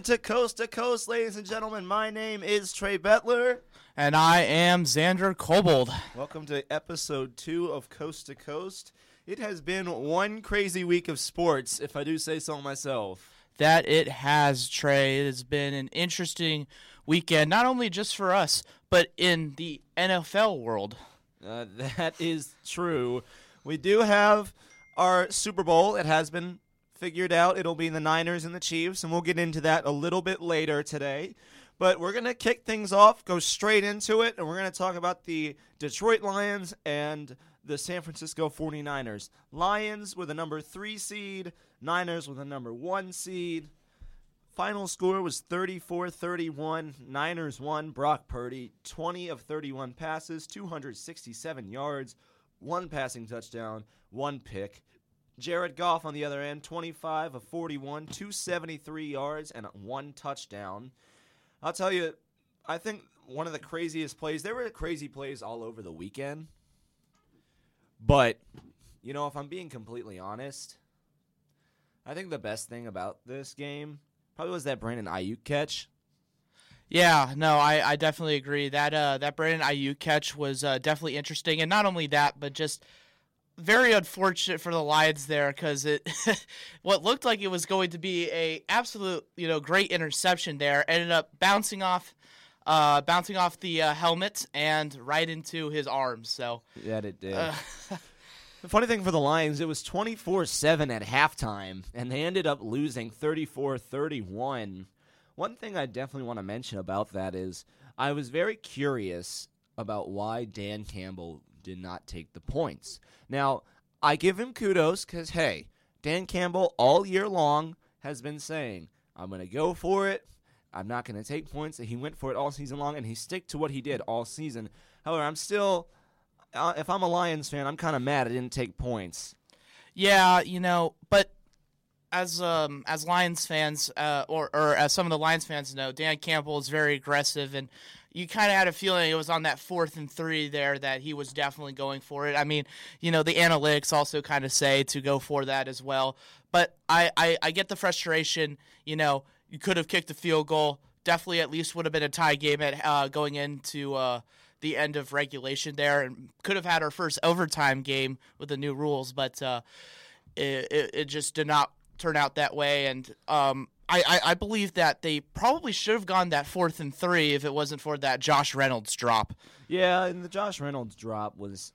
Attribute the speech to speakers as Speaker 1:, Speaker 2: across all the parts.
Speaker 1: Welcome into Coast to Coast, ladies and gentlemen. My name is Trey Bettler.
Speaker 2: And I am Xander Kobold.
Speaker 1: Welcome to episode two of Coast to Coast. It has been one crazy week of sports, if I do say so myself.
Speaker 2: That it has, Trey. It has been an interesting weekend, not only just for us, but in the NFL world.
Speaker 1: Uh, that is true. We do have our Super Bowl. It has been figured out. It'll be the Niners and the Chiefs, and we'll get into that a little bit later today. But we're going to kick things off, go straight into it, and we're going to talk about the Detroit Lions and the San Francisco 49ers. Lions with a number three seed, Niners with a number one seed. Final score was 34 31. Niners won. Brock Purdy, 20 of 31 passes, 267 yards, one passing touchdown, one pick. Jared Goff on the other end, 25 of 41, 273 yards, and one touchdown. I'll tell you, I think one of the craziest plays, there were crazy plays all over the weekend. But, you know, if I'm being completely honest, I think the best thing about this game probably was that Brandon Aiyuk catch.
Speaker 2: Yeah, no, I, I definitely agree. That uh, that Brandon Aiyuk catch was uh, definitely interesting, and not only that, but just very unfortunate for the Lions there because it what looked like it was going to be a absolute you know great interception there ended up bouncing off uh, bouncing off the uh, helmet and right into his arms. So
Speaker 1: yeah, it did. Uh, the funny thing for the Lions, it was 24-7 at halftime, and they ended up losing 34-31. One thing I definitely want to mention about that is I was very curious about why Dan Campbell did not take the points. Now, I give him kudos because, hey, Dan Campbell all year long has been saying, I'm going to go for it. I'm not going to take points. He went for it all season long, and he stick to what he did all season. However, I'm still, uh, if I'm a Lions fan, I'm kind of mad I didn't take points.
Speaker 2: Yeah, you know, but as um as Lions fans, uh, or or as some of the Lions fans know, Dan Campbell is very aggressive and you kind of had a feeling it was on that fourth and three there that he was definitely going for it. I mean, you know, the analytics also kind of say to go for that as well. But I, I, I get the frustration. You know, you could have kicked the field goal. Definitely, at least would have been a tie game at uh, going into uh, the end of regulation there, and could have had our first overtime game with the new rules. But uh, it, it, it just did not turn out that way. And um, I, I, I believe that they probably should have gone that fourth and three if it wasn't for that Josh Reynolds drop.
Speaker 1: Yeah, and the Josh Reynolds drop was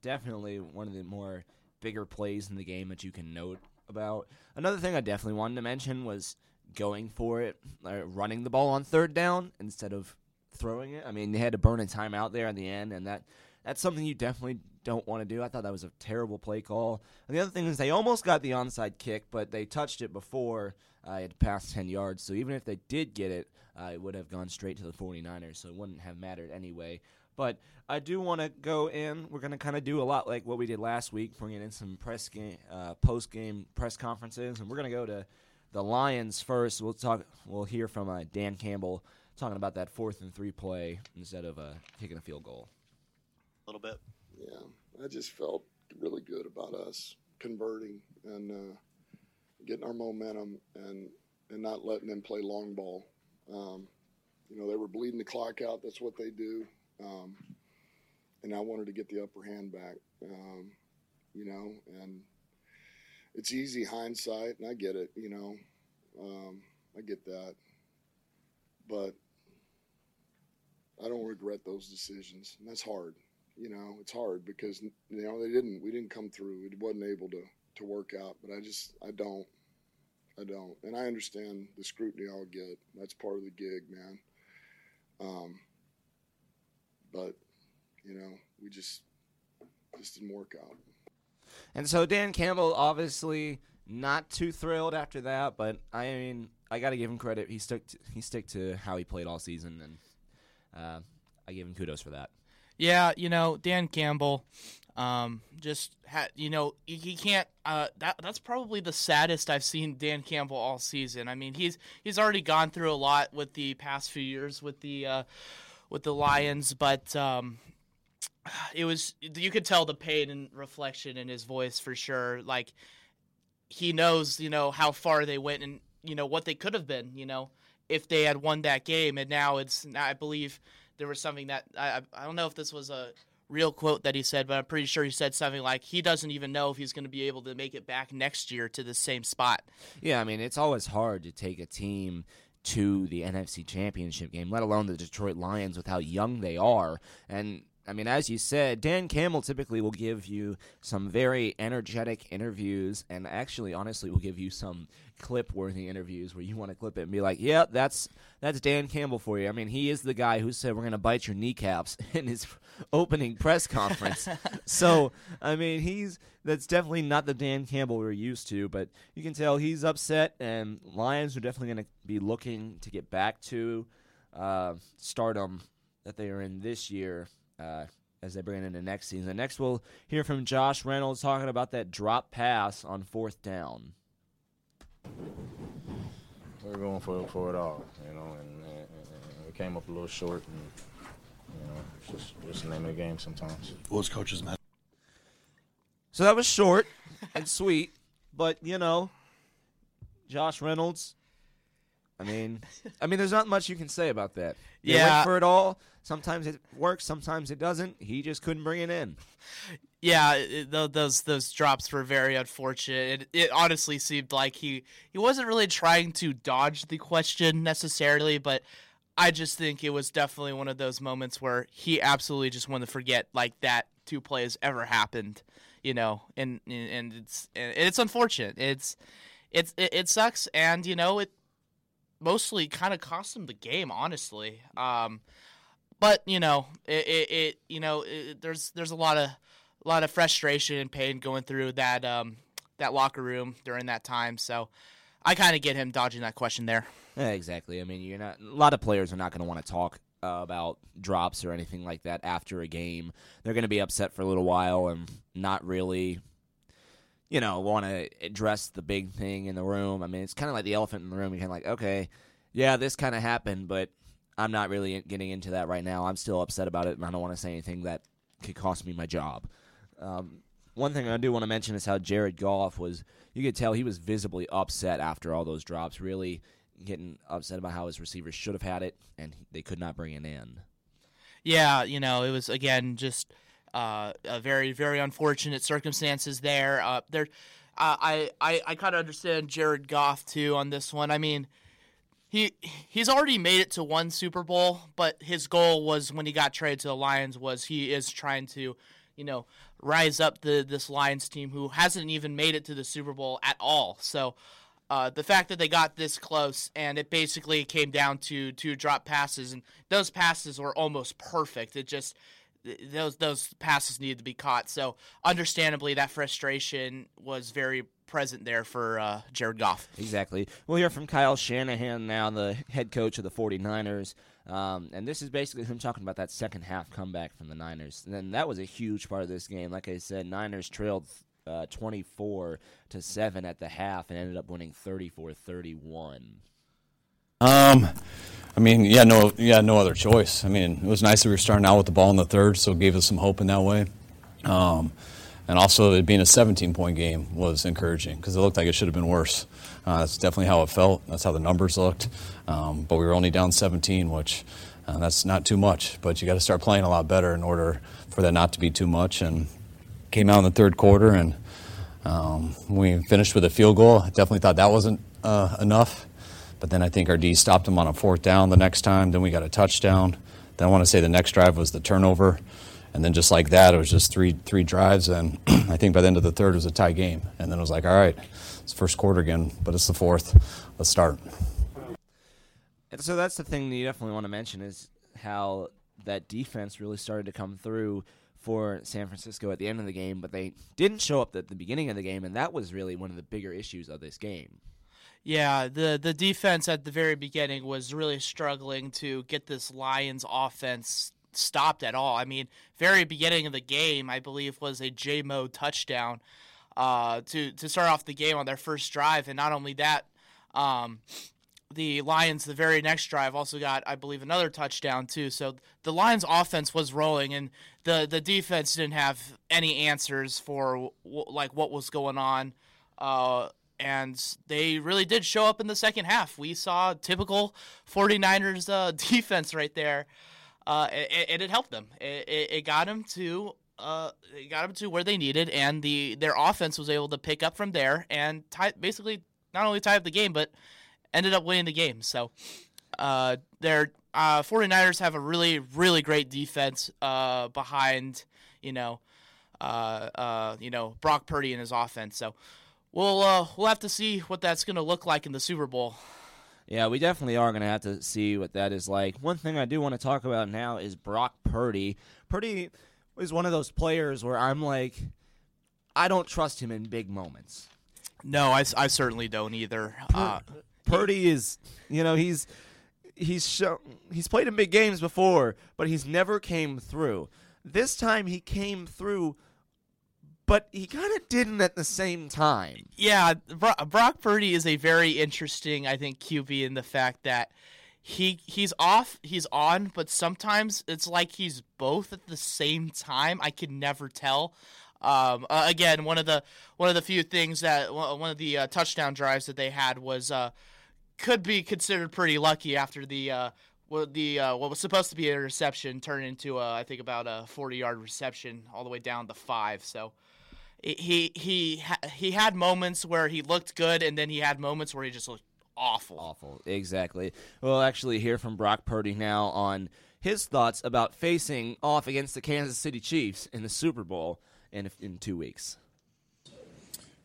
Speaker 1: definitely one of the more bigger plays in the game that you can note about. Another thing I definitely wanted to mention was going for it, uh, running the ball on third down instead of throwing it. I mean, they had to burn a timeout there in the end, and that that's something you definitely don't want to do. I thought that was a terrible play call. And the other thing is they almost got the onside kick, but they touched it before uh, it passed 10 yards. So even if they did get it, uh, it would have gone straight to the 49ers, so it wouldn't have mattered anyway. But I do want to go in. We're going to kind of do a lot like what we did last week, bringing in some press game, uh, post game press conferences, and we're going to go to the Lions first. We'll talk. We'll hear from uh, Dan Campbell talking about that fourth and three play instead of uh, kicking a field goal.
Speaker 3: A little bit.
Speaker 4: Yeah, I just felt really good about us converting and uh, getting our momentum and and not letting them play long ball. Um, you know, they were bleeding the clock out. That's what they do. Um, and I wanted to get the upper hand back. Um, you know, and it's easy hindsight, and I get it. You know, um, I get that, but I don't regret those decisions, and that's hard. You know, it's hard because you know they didn't. We didn't come through. It wasn't able to to work out. But I just I don't. I don't. And I understand the scrutiny I'll get. That's part of the gig, man. Um, but, you know, we just just didn't work out.
Speaker 1: And so Dan Campbell obviously not too thrilled after that, but I mean, I got to give him credit. He stuck to, he stuck to how he played all season, and uh, I give him kudos for that.
Speaker 2: Yeah, you know, Dan Campbell, um, just had you know he can't. Uh, that that's probably the saddest I've seen Dan Campbell all season. I mean, he's he's already gone through a lot with the past few years with the uh, with the Lions, but um, it was you could tell the pain and reflection in his voice for sure. Like he knows, you know, how far they went, and you know what they could have been. You know, if they had won that game, and now it's I believe there was something that I I don't know if this was a real quote that he said, but I'm pretty sure he said something like he doesn't even know if he's going to be able to make it back next year to the same spot.
Speaker 1: Yeah, I mean, it's always hard to take a team to the NFC Championship game, let alone the Detroit Lions with how young they are. And I mean, as you said, Dan Campbell typically will give you some very energetic interviews, and actually, honestly, will give you some clip-worthy interviews where you want to clip it and be like, "Yeah, that's that's Dan Campbell for you." I mean, he is the guy who said we're going to bite your kneecaps in his opening press conference. so, I mean, he's that's definitely not the Dan Campbell we're used to, but you can tell he's upset, and Lions are definitely going to be looking to get back to uh, stardom that they are in this year uh, as they bring it into next season. Next, we'll hear from Josh Reynolds talking about that drop pass on fourth down.
Speaker 5: We're going for for it all, you know, and, and, and we came up a little short, and you know, it's just just the name of the game sometimes.
Speaker 6: What was coach's message?
Speaker 1: So that was short and sweet, but you know, Josh Reynolds. I mean, I mean, there's not much you can say about that. They
Speaker 2: Yeah.
Speaker 1: went for it all. Sometimes it works, sometimes it doesn't. He just couldn't bring it in.
Speaker 2: Yeah, it, those those drops were very unfortunate. It, it honestly seemed like he he wasn't really trying to dodge the question necessarily, but I just think it was definitely one of those moments where he absolutely just wanted to forget like that two plays ever happened, you know. And and it's and it's unfortunate. It's it's it, it sucks, and you know it mostly kind of cost him the game, honestly. Um, but you know it, it, it you know it, there's there's a lot of a lot of frustration and pain going through that um that locker room during that time. So I kind of get him dodging that question there.
Speaker 1: Yeah, exactly. I mean, you're not. A lot of players are not going to want to talk uh, about drops or anything like that after a game. They're going to be upset for a little while and not really, you know, want to address the big thing in the room. I mean, it's kind of like the elephant in the room. You're kind of like, okay, yeah, this kind of happened, but I'm not really getting into that right now. I'm still upset about it, and I don't want to say anything that could cost me my job. Um, one thing I do want to mention is how Jared Goff was. You could tell he was visibly upset after all those drops. Really getting upset about how his receivers should have had it, and they could not bring it in.
Speaker 2: Yeah, you know, it was again just uh, a very very unfortunate circumstances there. Uh, there, uh, I I I kind of understand Jared Goff too on this one. I mean. He he's already made it to one Super Bowl, but his goal was when he got traded to the Lions was he is trying to, you know, rise up the this Lions team who hasn't even made it to the Super Bowl at all. So uh, the fact that they got this close and it basically came down to two drop passes and those passes were almost perfect. It just those those passes needed to be caught. So understandably, that frustration was very present there for uh, Jared Goff.
Speaker 1: Exactly. We'll hear from Kyle Shanahan now, the head coach of the 49ers. Um, and this is basically him talking about that second half comeback from the Niners. And then that was a huge part of this game. Like I said, Niners trailed uh, 24 to 7 at the half and ended up winning 34 31.
Speaker 6: Um, I mean, yeah, no, yeah, no other choice. I mean, it was nice that we were starting out with the ball in the third, so it gave us some hope in that way. Um, and also, it being a 17 point game was encouraging because it looked like it should have been worse. Uh, that's definitely how it felt. That's how the numbers looked. Um, but we were only down 17, which uh, that's not too much. But you got to start playing a lot better in order for that not to be too much. And came out in the third quarter, and um, we finished with a field goal. I definitely thought that wasn't uh, enough. But then I think our D stopped them on a fourth down the next time. Then we got a touchdown. Then I want to say the next drive was the turnover. And then just like that, it was just three three drives. And I think by the end of the third, it was a tie game. And then it was like, all right, it's first quarter again, but it's the fourth. Let's start.
Speaker 1: And so that's the thing that you definitely want to mention is how that defense really started to come through for San Francisco at the end of the game, but they didn't show up at the beginning of the game, and that was really one of the bigger issues of this game.
Speaker 2: Yeah, the the defense at the very beginning was really struggling to get this Lions offense stopped at all. I mean, very beginning of the game, I believe was a J Mo touchdown uh, to to start off the game on their first drive, and not only that, um, the Lions the very next drive also got I believe another touchdown too. So the Lions offense was rolling, and the the defense didn't have any answers for like what was going on. Uh, and they really did show up in the second half. We saw typical 49ers uh, defense right there, uh, and, it helped them. It, it, it got them to uh, got them to where they needed, and the their offense was able to pick up from there and tie, basically not only tie up the game, but ended up winning the game. So uh, their uh, 49ers have a really, really great defense uh, behind, you know, uh, uh, you know Brock Purdy and his offense. So we'll uh, we'll have to see what that's going to look like in the Super Bowl.
Speaker 1: Yeah, we definitely are going to have to see what that is like. One thing I do want to talk about now is Brock Purdy. Purdy is one of those players where I'm like, I don't trust him in big moments.
Speaker 2: No, I, I certainly don't either.
Speaker 1: Uh, Purdy is, you know, he's he's shown, he's played in big games before, but he's never came through. This time he came through but he kind of didn't at the same time.
Speaker 2: Yeah, Brock Purdy is a very interesting, I think, QB in the fact that he he's off, he's on, but sometimes it's like he's both at the same time. I can never tell. Um, uh, again, one of the one of the few things that one of the uh, touchdown drives that they had was uh, could be considered pretty lucky after the uh, what the uh, what was supposed to be a reception turned into a, I think about a 40 yard reception all the way down to five. So he he he had moments where he looked good, and then he had moments where he just looked awful.
Speaker 1: Awful, exactly. We'll actually hear from Brock Purdy now on his thoughts about facing off against the Kansas City Chiefs in the Super Bowl in in two weeks.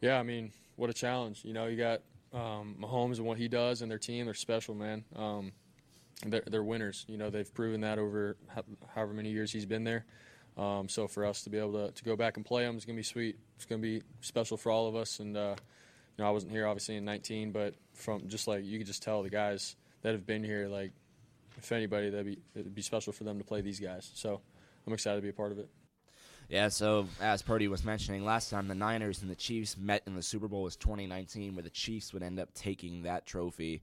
Speaker 7: Yeah, I mean, what a challenge! You know, you got um, Mahomes and what he does, and their team. They're special, man. Um, they're, they're winners. You know, they've proven that over however many years he's been there. Um, so for us to be able to, to go back and play them is going to be sweet. It's going to be special for all of us. And uh, you know, I wasn't here obviously in 19, but from just like you could just tell the guys that have been here, like if anybody, that'd be it'd be special for them to play these guys. So I'm excited to be a part of it.
Speaker 1: Yeah, so as Purdy was mentioning, last time the Niners and the Chiefs met in the Super Bowl was 2019, where the Chiefs would end up taking that trophy.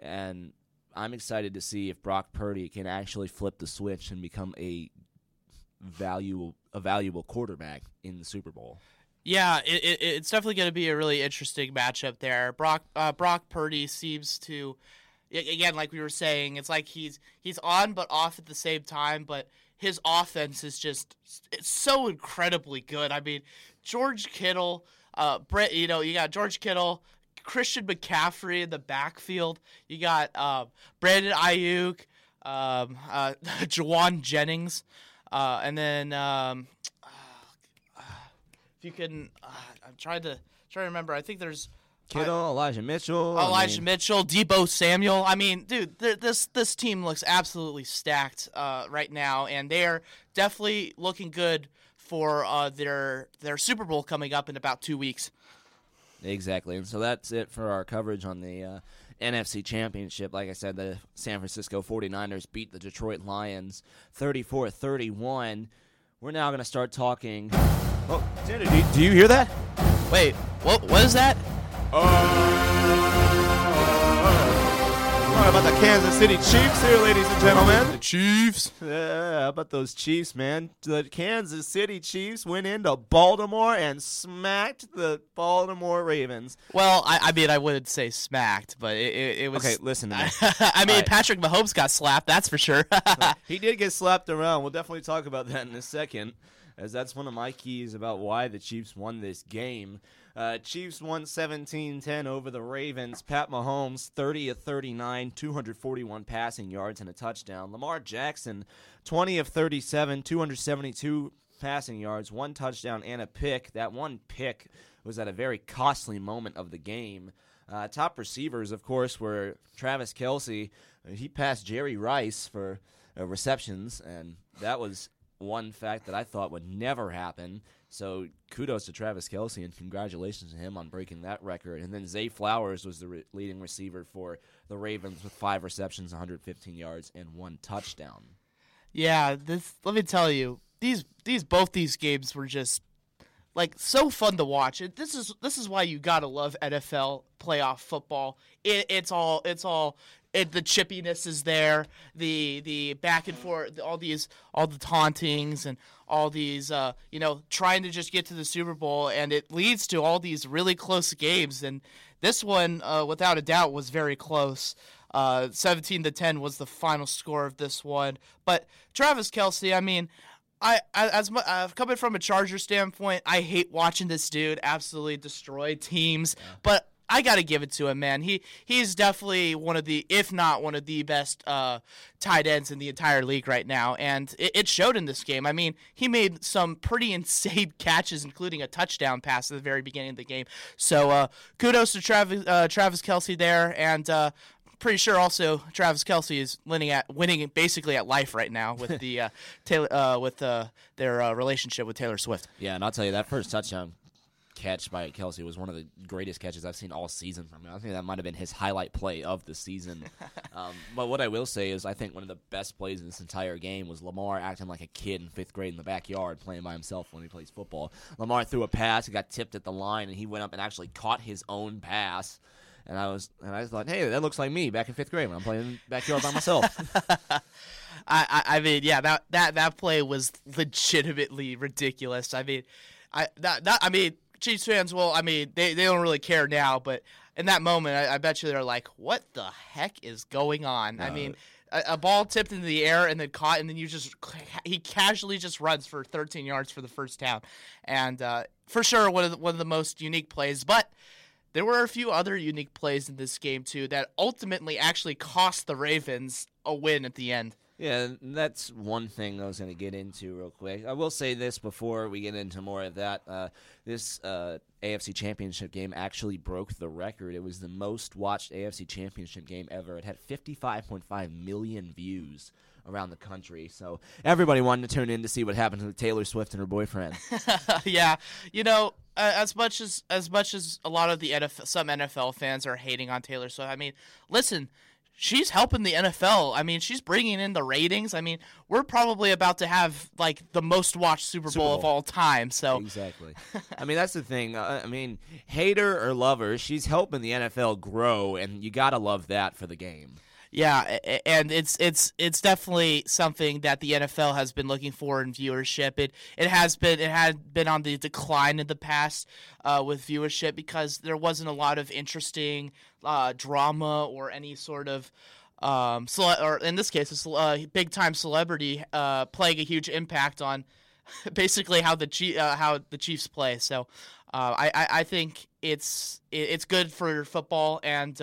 Speaker 1: And I'm excited to see if Brock Purdy can actually flip the switch and become a valuable a valuable quarterback in the Super Bowl.
Speaker 2: Yeah, it, it, it's definitely going to be a really interesting matchup there. Brock uh, Brock Purdy seems to, again, like we were saying, it's like he's he's on but off at the same time. But his offense is just it's so incredibly good. I mean, George Kittle, uh, Brett, you know, you got George Kittle, Christian McCaffrey in the backfield. You got uh, Brandon Aiyuk, um, uh, Jauan Jennings. Uh, and then um, uh, if you can, uh, I'm trying to try to remember. I think there's
Speaker 1: Kittle, Elijah Mitchell,
Speaker 2: Elijah I mean, Mitchell, Deebo Samuel. I mean, dude, th- this this team looks absolutely stacked uh, right now, and they are definitely looking good for uh, their their Super Bowl coming up in about two weeks.
Speaker 1: Exactly, and so that's it for our coverage on the uh, NFC Championship. Like I said, the San Francisco 49ers beat the Detroit Lions 34 31. We're now going to start talking. Oh, Xander, do you, do you hear that?
Speaker 2: Wait, what? What is uh, that?
Speaker 1: about the Kansas City Chiefs here, ladies and gentlemen.
Speaker 2: The Chiefs.
Speaker 1: Yeah, how about those Chiefs, man? The Kansas City Chiefs went into Baltimore and smacked the Baltimore Ravens.
Speaker 2: Well, I, I mean, I wouldn't say smacked, but it, it, it was.
Speaker 1: Okay, listen to me.
Speaker 2: I mean, right. Patrick Mahomes got slapped, that's for sure.
Speaker 1: he did get slapped around. We'll definitely talk about that in a second, as that's one of my keys about why the Chiefs won this game. Uh, Chiefs won 17-10 over the Ravens. Pat Mahomes 30 of 39, 241 passing yards and a touchdown. Lamar Jackson 20 of 37, 272 passing yards, one touchdown and a pick. That one pick was at a very costly moment of the game. Uh, top receivers, of course, were Travis Kelce. He passed Jerry Rice for uh, receptions, and that was one fact that I thought would never happen. So kudos to Travis Kelce and congratulations to him on breaking that record. And then Zay Flowers was the re- leading receiver for the Ravens with five receptions, 115 yards, and one touchdown.
Speaker 2: Yeah, this. Let me tell you, these these both these games were just like so fun to watch. It, this is this is why you gotta love NFL playoff football. It, it's all it's all it, the chippiness is there, the the back and forth, all these all the tauntings and all these uh, you know trying to just get to the Super Bowl, and it leads to all these really close games. And this one, uh, without a doubt, was very close. Uh, 17 to 10 was the final score of this one. But Travis Kelce, I mean, I, as uh, coming from a Charger standpoint, I hate watching this dude absolutely destroy teams. But I got to give it to him, man. He he's definitely one of the, if not one of the best uh, tight ends in the entire league right now, and it, it showed in this game. I mean, he made some pretty insane catches, including a touchdown pass at the very beginning of the game. So uh, kudos to Travis uh, Travis Kelce there, and. Uh, Pretty sure also Travis Kelce is winning at winning basically at life right now with the uh, Taylor uh, with uh, their uh, relationship with Taylor Swift.
Speaker 1: Yeah, and I'll tell you that first touchdown catch by Kelce was one of the greatest catches I've seen all season. I mean, I think that might have been his highlight play of the season. um, but what I will say is, I think one of the best plays in this entire game was Lamar acting like a kid in fifth grade in the backyard playing by himself when he plays football. Lamar threw a pass, it got tipped at the line, and he went up and actually caught his own pass. And I was, and I thought, hey, that looks like me back in fifth grade when I'm playing backyard by myself.
Speaker 2: I, I, I mean, yeah, that, that that play was legitimately ridiculous. I mean, I that, that I mean, Chiefs fans, well, I mean, they, they don't really care now, but in that moment, I, I bet you they're like, "What the heck is going on?" I mean, a, a ball tipped into the air and then caught, and then you just he casually just runs for 13 yards for the first down, and uh, for sure one of the, one of the most unique plays, but. There were a few other unique plays in this game too that ultimately actually cost the Ravens a win at the end.
Speaker 1: Yeah, that's one thing I was going to get into real quick. I will say this before we get into more of that. Uh, this uh, AFC Championship game actually broke the record. It was the most watched AFC Championship game ever. It had 55.5 million views around the country. So everybody wanted to tune in to see what happened to Taylor Swift and her boyfriend.
Speaker 2: yeah, you know, as much as as much as a lot of the NFL, some NFL fans are hating on Taylor Swift. I mean, listen, she's helping the NFL. I mean, she's bringing in the ratings. I mean, we're probably about to have like the most watched Super Bowl,
Speaker 1: Super
Speaker 2: of all time. So
Speaker 1: Exactly. I mean, that's the thing. Uh, I mean, hater or lover, she's helping the NFL grow, and you gotta love that for the game.
Speaker 2: Yeah, and it's it's it's definitely something that the NFL has been looking for in viewership. It it has been it had been on the decline in the past uh, with viewership because there wasn't a lot of interesting uh, drama or any sort of um, cele- or in this case, a uh, big time celebrity uh, playing a huge impact on basically how the Chie- uh, how the Chiefs play. So uh, I, I I think it's it's good for football and.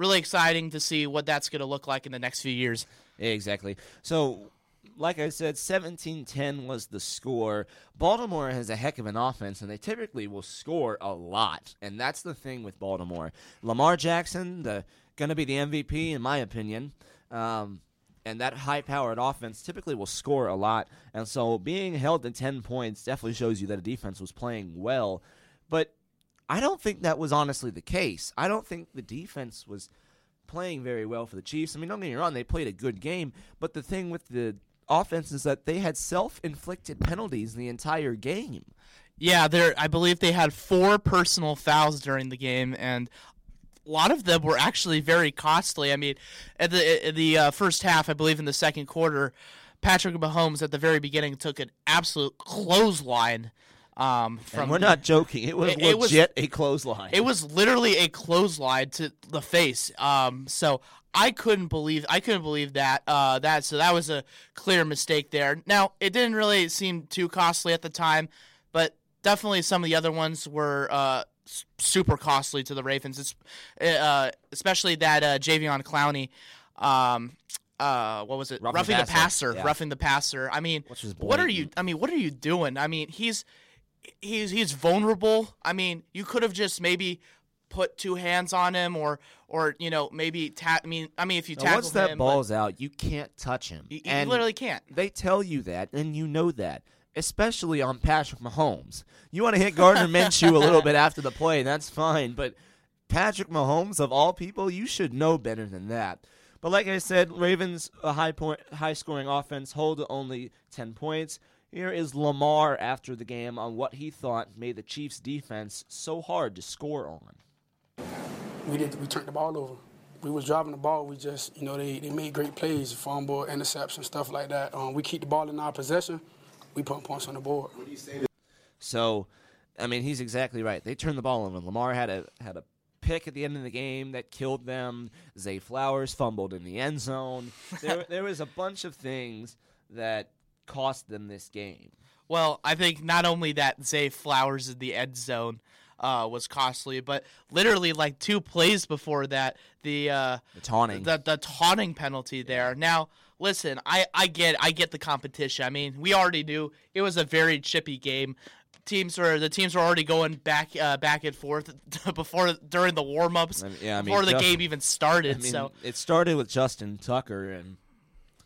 Speaker 2: Really exciting to see what that's going to look like in the next few years.
Speaker 1: Exactly. So, like I said, 17 10 was the score. Baltimore has a heck of an offense, and they typically will score a lot. And that's the thing with Baltimore. Lamar Jackson, the going to be the MVP, in my opinion. Um, and that high powered offense typically will score a lot. And so, being held to 10 points definitely shows you that a defense was playing well. But I don't think that was honestly the case. I don't think the defense was playing very well for the Chiefs. I mean, don't get me wrong, they played a good game, but the thing with the offense is that they had self-inflicted penalties the entire game.
Speaker 2: Yeah, there. I believe they had four personal fouls during the game, and a lot of them were actually very costly. I mean, at the at the uh, first half, I believe in the second quarter, Patrick Mahomes at the very beginning took an absolute clothesline. Um, from
Speaker 1: And we're not joking. It was
Speaker 2: It- it was-
Speaker 1: a clothesline.
Speaker 2: It was literally a clothesline to the face. Um, so I couldn't believe I couldn't believe that. Uh, that so that was a clear mistake there. Now it didn't really seem too costly at the time, but definitely some of the other ones were uh, super costly to the Ravens. It's, uh, especially that uh, Jadeveon Clowney. Um, uh, what was it?
Speaker 1: Roughing
Speaker 2: Roughing the
Speaker 1: passer,
Speaker 2: passer.
Speaker 1: yeah.
Speaker 2: Roughing the passer. I mean, what are you? I mean, what are you doing? I mean, he's he's he's vulnerable. I mean, you could have just maybe put two hands on him, or or you know maybe ta- I mean, I mean, if you
Speaker 1: Now,
Speaker 2: tackle
Speaker 1: once that
Speaker 2: him,
Speaker 1: ball's out, you can't touch him.
Speaker 2: you, you
Speaker 1: and
Speaker 2: literally can't.
Speaker 1: they tell you that, and you know that. Especially on Patrick Mahomes. You want to hit Gardner Minshew a little bit after the play, that's fine. But Patrick Mahomes, of all people, you should know better than that. But like I said, Ravens a high point, high scoring offense, hold to only ten points. Here is Lamar after the game on what he thought made the Chiefs' defense so hard to score on.
Speaker 8: We did. We turned the ball over. We was driving the ball. We just, you know, they, they made great plays, fumble, interception, stuff like that. Um, we keep the ball in our possession. We put points on the board.
Speaker 1: So, I mean, he's exactly right. They turned the ball over. Lamar had a had a pick at the end of the game that killed them. Zay Flowers fumbled in the end zone. There, there was a bunch of things that cost them this game.
Speaker 2: Well, I think not only that Zay Flowers in the end zone uh, was costly, but literally like two plays before that, the uh,
Speaker 1: The taunting.
Speaker 2: the the taunting penalty there. Now, listen, I I get I get the competition. I mean, we already knew it was a very chippy game. Teams were the teams were already going back uh, back and forth before during the warm ups
Speaker 1: I mean- yeah, I mean,
Speaker 2: before the
Speaker 1: Justin-
Speaker 2: game even started.
Speaker 1: I mean,
Speaker 2: so
Speaker 1: it started with Justin Tucker and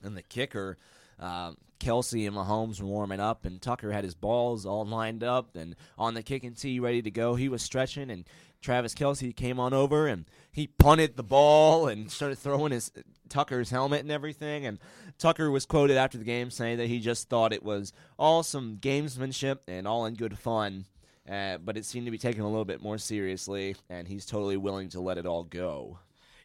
Speaker 1: and the kicker. Um, Kelce and Mahomes were warming up, and Tucker had his balls all lined up and on the kicking tee, ready to go. He was stretching, and Travis Kelce came on over and he punted the ball and started throwing his Tucker's helmet and everything. And Tucker was quoted after the game saying that he just thought it was all some gamesmanship and all in good fun. Uh, but it seemed to be taken a little bit more seriously, and he's totally willing to let it all go.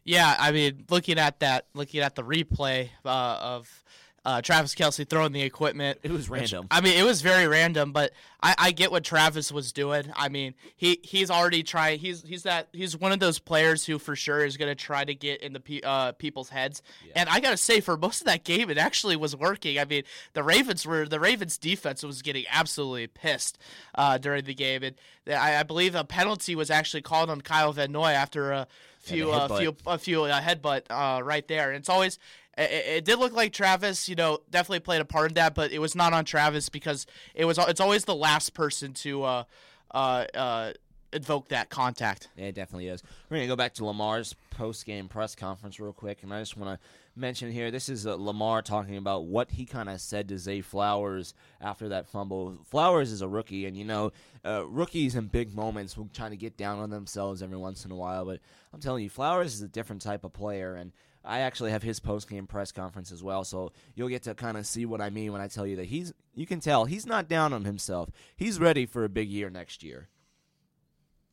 Speaker 2: Yeah, I mean, looking at that, looking at the replay uh, of uh, Travis Kelce throwing the equipment,
Speaker 1: It was
Speaker 2: which-
Speaker 1: random.
Speaker 2: I mean, it was very random, but I, I get what Travis was doing. I mean, he he's already trying. He's he's that he's one of those players who for sure is going to try to get in the pe- uh, people's heads. And I gotta say, for most of that game, it actually was working. I mean, the Ravens were the Ravens defense was getting absolutely pissed uh, during the game, and I, I believe a penalty was actually called on Kyle Van Noy after a few
Speaker 1: the
Speaker 2: uh,
Speaker 1: headbutt.
Speaker 2: few a few uh, headbutt uh, right there. And it's always it, it did look like Travis, you know, definitely played a part in that, but it was not on Travis because it was it's always the last person to uh, uh, uh, invoke that contact.
Speaker 1: Yeah, it definitely is. We're going to go back to Lamar's post game press conference real quick, and I just want to mention here this is uh, Lamar talking about what he kind of said to Zay Flowers after that fumble. Flowers is a rookie, and you know, uh, rookies in big moments will try to get down on themselves every once in a while, but I'm telling you, Flowers is a different type of player, and I actually have his post game press conference as well, so you'll get to kind of see what I mean when I tell you that he's. You can tell he's not down on himself. He's ready for a big year next year.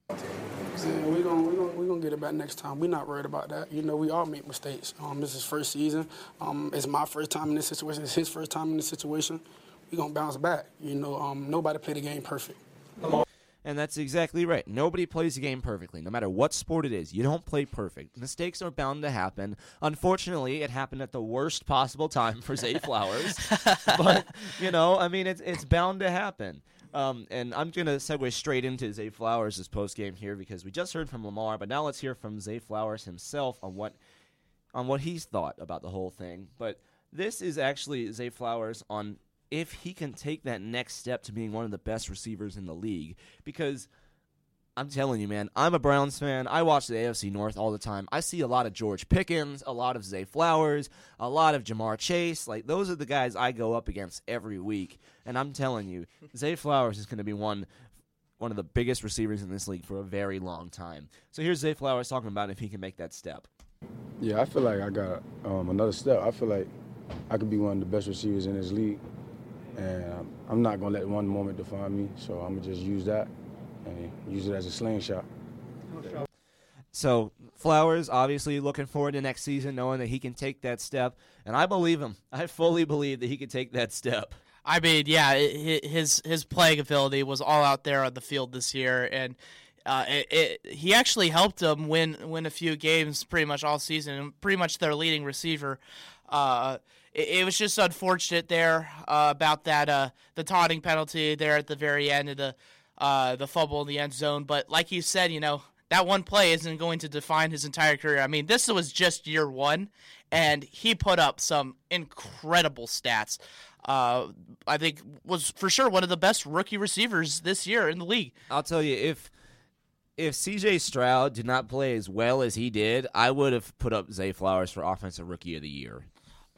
Speaker 8: Yeah, we gonna we gonna we gonna get it back next time. We're not worried about that. You know, we all make mistakes. Um, this is first season. Um, it's my first time in this situation. It's his first time in this situation. We gonna bounce back. You know, um, nobody played the game perfect.
Speaker 1: And that's exactly right. Nobody plays the game perfectly, no matter what sport it is. You don't play perfect. Mistakes are bound to happen. Unfortunately, it happened at the worst possible time for Zay Flowers. but, you know, I mean, it's, it's bound to happen. Um, and I'm going to segue straight into Zay Flowers' post game here because we just heard from Lamar, but now let's hear from Zay Flowers himself on what on what he's thought about the whole thing. But this is actually Zay Flowers on if he can take that next step to being one of the best receivers in the league. Because I'm telling you, man, I'm a Browns fan. I watch the AFC North all the time. I see a lot of George Pickens, a lot of Zay Flowers, a lot of Ja'Marr Chase. Like those are the guys I go up against every week. And I'm telling you, Zay Flowers is going to be one one of the biggest receivers in this league for a very long time. So here's Zay Flowers talking about if he can make that step.
Speaker 9: Yeah, I feel like I got um, another step. I feel like I could be one of the best receivers in this league, and um, I'm not gonna let one moment define me. So I'm gonna just use that and use it as a slingshot.
Speaker 1: So Flowers obviously looking forward to next season, knowing that he can take that step, and I believe him. I fully believe that he can take that step.
Speaker 2: I mean, yeah, his his playing ability was all out there on the field this year, and uh, it, it, he actually helped them win win a few games pretty much all season, and pretty much their leading receiver. Uh, it, it was just unfortunate there uh, about that uh, the taunting penalty there at the very end of the uh, the fumble in the end zone. But like you said, you know that one play isn't going to define his entire career. I mean, this was just year one, and he put up some incredible stats. Uh, I think was for sure one of the best rookie receivers this year in the league.
Speaker 1: I'll tell you if if CJ Stroud did not play as well as he did, I would have put up Zay Flowers for offensive rookie of the year.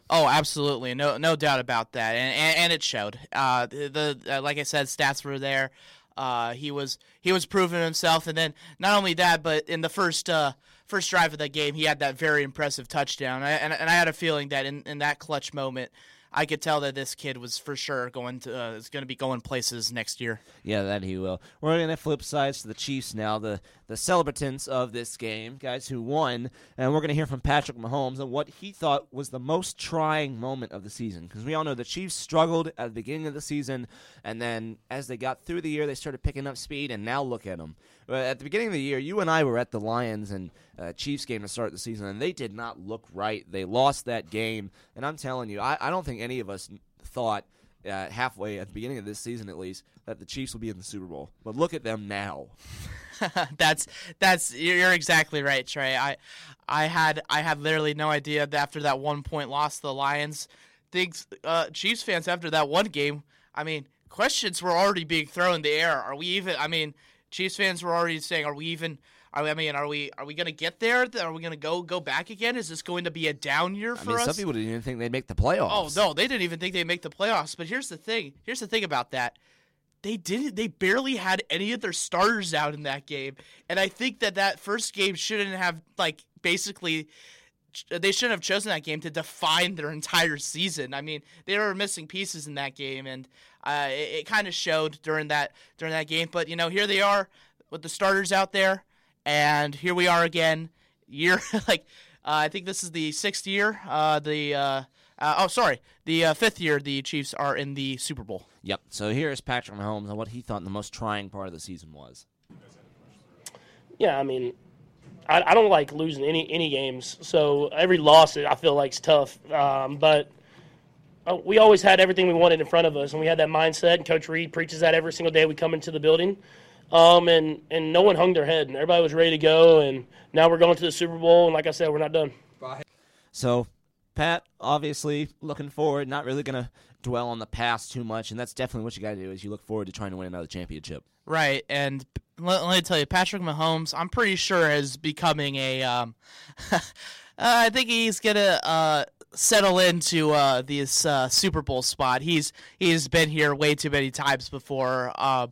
Speaker 2: Oh, absolutely, no, no doubt about that, and and, and it showed. Uh, the, the uh, like I said, stats were there. Uh, he was he was proving himself, and then not only that, but in the first uh, first drive of that game, he had that very impressive touchdown. I, and, and I had a feeling that in, in that clutch moment, I could tell that this kid was for sure going to uh, is going to be going places next year.
Speaker 1: Yeah, that he will. We're going to flip sides to the Chiefs now, the the celebratants of this game, guys who won, and we're going to hear from Patrick Mahomes and what he thought was the most trying moment of the season. Because we all know the Chiefs struggled at the beginning of the season, and then as they got through the year, they started picking up speed, and now look at them. At the beginning of the year, you and I were at the Lions and uh, Chiefs game to start the season, and they did not look right. They lost that game, and I'm telling you, I, I don't think any of us thought uh, halfway at the beginning of this season, at least, that the Chiefs will be in the Super Bowl. But look at them now.
Speaker 2: that's that's you're exactly right, Trey. I I had I had literally no idea that after that one point loss to the Lions, things uh, Chiefs fans after that one game. I mean, questions were already being thrown in the air. Are we even? I mean, Chiefs fans were already saying, "Are we even?" Are we, I mean, are we are we going to get there? Are we going to go go back again? Is this going to be a down year for
Speaker 1: I mean,
Speaker 2: us?
Speaker 1: Some people didn't even think they'd make the playoffs.
Speaker 2: Oh no, they didn't even think they'd make the playoffs. But here's the thing. Here's the thing about that. They didn't. They barely had any of their starters out in that game, and I think that that first game shouldn't have like basically. They shouldn't have chosen that game to define their entire season. I mean, they were missing pieces in that game, and uh, it, it kind of showed during that during that game. But you know, here they are with the starters out there and here we are again. Year like uh, I think this is the sixth year. Uh, the uh, oh sorry, the uh, fifth year the Chiefs are in the Super Bowl.
Speaker 1: Yep. So here is Patrick Mahomes on what he thought the most trying part of the season was.
Speaker 10: Yeah, I mean, I, I don't like losing any any games. So every loss I feel like is tough. Um, but uh, we always had everything we wanted in front of us, and we had that mindset. And Coach Reid preaches that every single day we come into the building. Um, and, and no one hung their head, and everybody was ready to go. And now we're going to the Super Bowl, and like I said, we're not done.
Speaker 1: So, Pat, obviously looking forward, not really going to dwell on the past too much, and that's definitely what you got to do. Is you look forward to trying to win another championship.
Speaker 2: Right, and let, let me tell you, Patrick Mahomes, I'm pretty sure is becoming a. Um, uh, I think he's gonna uh, settle into uh, this uh, Super Bowl spot. He's he's been here way too many times before. Um,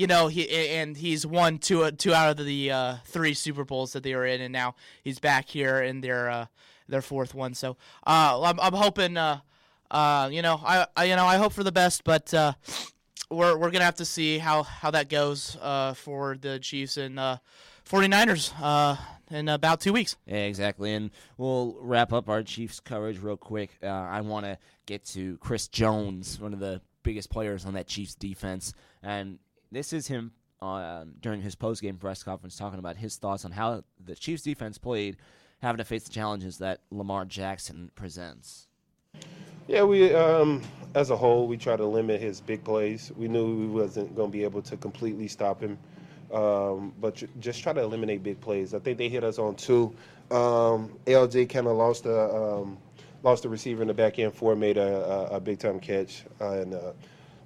Speaker 2: you know, he and he's won two two out of the uh, three Super Bowls that they were in, and now he's back here in their uh, their fourth one. So uh, I'm I'm hoping, uh, uh, you know, I, I you know I hope for the best, but uh, we're we're gonna have to see how how that goes uh, for the Chiefs and uh, 49ers uh, in about two weeks.
Speaker 1: Yeah, exactly. And we'll wrap up our Chiefs coverage real quick. Uh, I want to get to Chris Jones, one of the biggest players on that Chiefs defense, and this is him uh, during his post-game press conference talking about his thoughts on how the Chiefs defense played, having to face the challenges that Lamar Jackson presents.
Speaker 11: Yeah, we um, as a whole we try to limit his big plays. We knew we wasn't going to be able to completely stop him, um, but just try to eliminate big plays. I think they hit us on two. Um, LJ kind of lost a um, lost the receiver in the back end. Four made a, a, a big time catch, uh, and uh,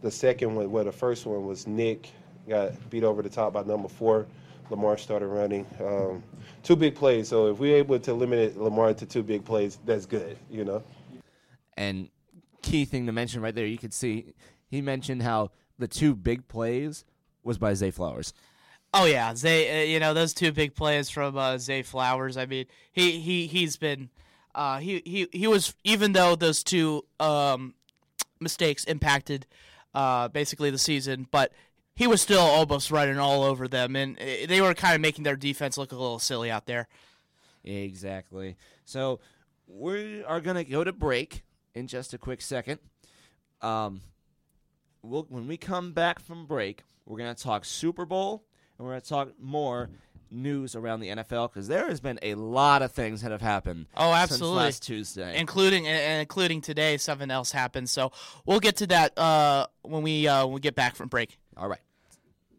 Speaker 11: the second one, well, the first one was Nick got beat over the top by number four. Lamar started running. Um, two big plays. So if we're able to limit Lamar to two big plays, that's good, you know.
Speaker 1: And key thing to mention right there, you could see he mentioned how the two big plays was by Zay Flowers.
Speaker 2: Oh yeah, Zay. Uh, you know those two big plays from uh, Zay Flowers. I mean, he he he's been. Uh, he he he was even though those two um, mistakes impacted uh, basically the season, but he was still almost running all over them, and uh, they were kind of making their defense look a little silly out there.
Speaker 1: Exactly. So we are going to go to break in just a quick second. Um, we'll, when we come back from break, we're going to talk Super Bowl, and we're going to talk more news around the NFL because there has been a lot of things that have happened.
Speaker 2: Oh, absolutely.
Speaker 1: last Tuesday,
Speaker 2: including and including today, something else happened. So we'll get to that uh, when we uh, when we get back from break.
Speaker 1: All right,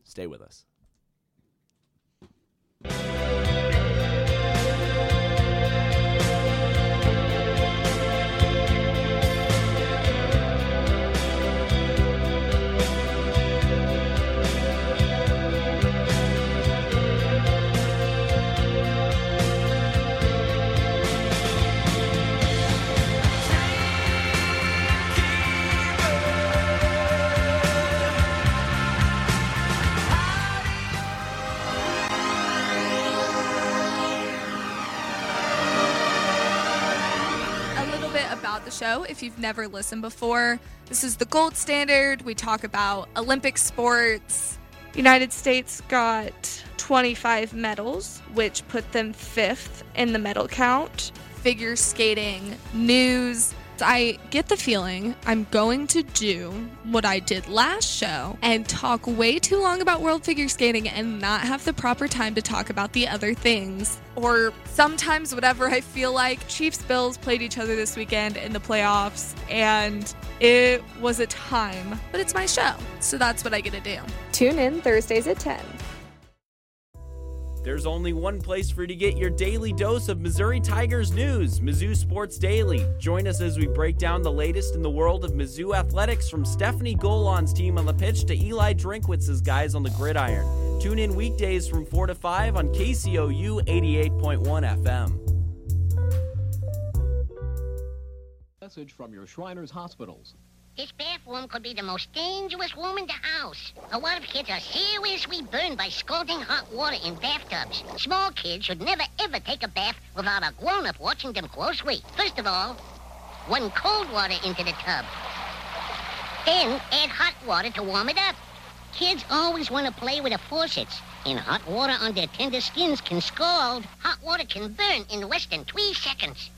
Speaker 1: stay with us.
Speaker 12: Show if you've never listened before. This is the gold standard. We talk about Olympic sports. United States got 25 medals, which put them fifth in the medal count. Figure skating, news, I get the feeling I'm going to do what I did last show and talk way too long about world figure skating and not have the proper time to talk about the other things. Or sometimes, whatever I feel like. Chiefs Bills played each other this weekend in the playoffs, and it was a time, but it's my show, so that's what I get to do.
Speaker 13: Tune in Thursdays at 10.
Speaker 14: There's only one place for you to get your daily dose of Missouri Tigers news Mizzou Sports Daily. Join us as we break down the latest in the world of Mizzou athletics from Stefanie Golan's team on the pitch to Eli Drinkwitz's guys on the gridiron. Tune in weekdays from 4 to 5 on KCOU 88.1 FM.
Speaker 15: Message from your Shriners hospitals.
Speaker 16: This bathroom could be the most dangerous room in the house. A lot of kids are seriously burned by scalding hot water in bathtubs. Small kids should never ever take a bath without a grown-up watching them closely. First of all, run cold water into the tub. Then add hot water to warm it up. Kids always want to play with the faucets, and hot water on their tender skins can scald. Hot water can burn in less than three seconds.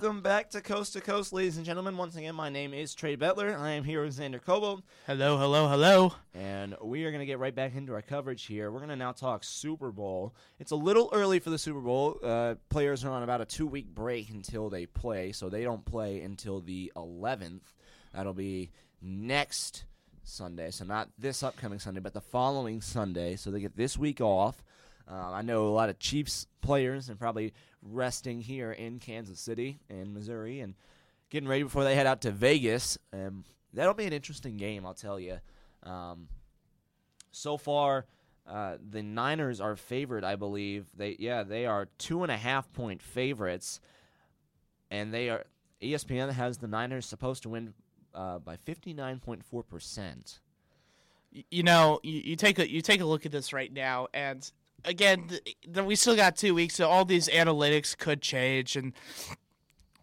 Speaker 1: Welcome back to Coast to Coast, ladies and gentlemen. Once again, my name is Trey Bettler. I am here with Xander Coble.
Speaker 2: Hello, hello, hello.
Speaker 1: And we are going to get right back into our coverage here. We're going to now talk Super Bowl. It's a little early for the Super Bowl. Uh, players are on about a two week break until they play, so they don't play until the 11th. That'll be next Sunday. So, not this upcoming Sunday, but the following Sunday. So, they get this week off. Uh, I know a lot of Chiefs players and probably resting here in Kansas City and Missouri and getting ready before they head out to Vegas. Um, that'll be an interesting game, I'll tell you. Um, so far, uh, the Niners are favored, I believe. They yeah, they are two and a half point favorites, and they are. ESPN has the Niners supposed to win uh, by fifty nine point four percent.
Speaker 2: You know, you, you take a you take a look at this right now, and again, th- th- we still got two weeks, so all these analytics could change, and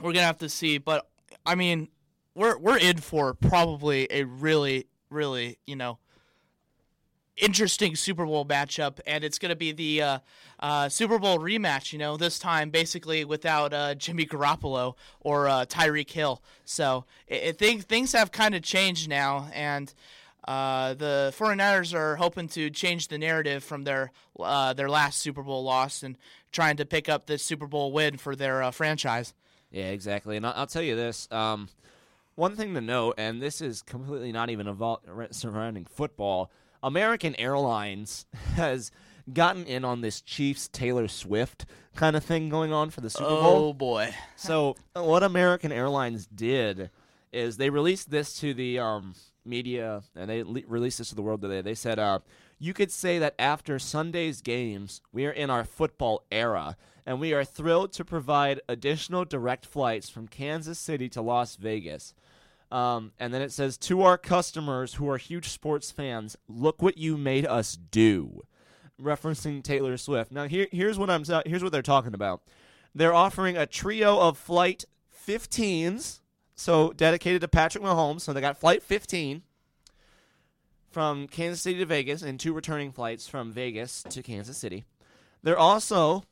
Speaker 2: we're gonna have to see. But I mean, we're we're in for probably a really, really, you know, interesting Super Bowl matchup, and it's gonna be the uh, uh, Super Bowl rematch. You know, this time basically without uh, Jimmy Garoppolo or uh, Tyreek Hill. So it, things things have kind of changed now, and. Uh, the 49ers are hoping to change the narrative from their uh, their last Super Bowl loss and trying to pick up this Super Bowl win for their uh, franchise.
Speaker 1: Yeah, exactly. And I'll, I'll tell you this. Um, one thing to note, and this is completely not even evol- surrounding football. American Airlines has gotten in on this Chiefs Taylor Swift kind of thing going on for the Super Bowl.
Speaker 2: Oh boy!
Speaker 1: So what American Airlines did is they released this to the um, media and they le- released this to the world today. They said, uh, "You could say that after Sunday's games, we are in our football era." And we are thrilled to provide additional direct flights from Kansas City to Las Vegas. Um, and then it says, to our customers who are huge sports fans, look what you made us do, referencing Taylor Swift. Now here, here's what I'm here's what they're talking about. They're offering a trio of flight 15s, so dedicated to Patrick Mahomes. So they got flight 15 from Kansas City to Vegas, and two returning flights from Vegas to Kansas City. They're also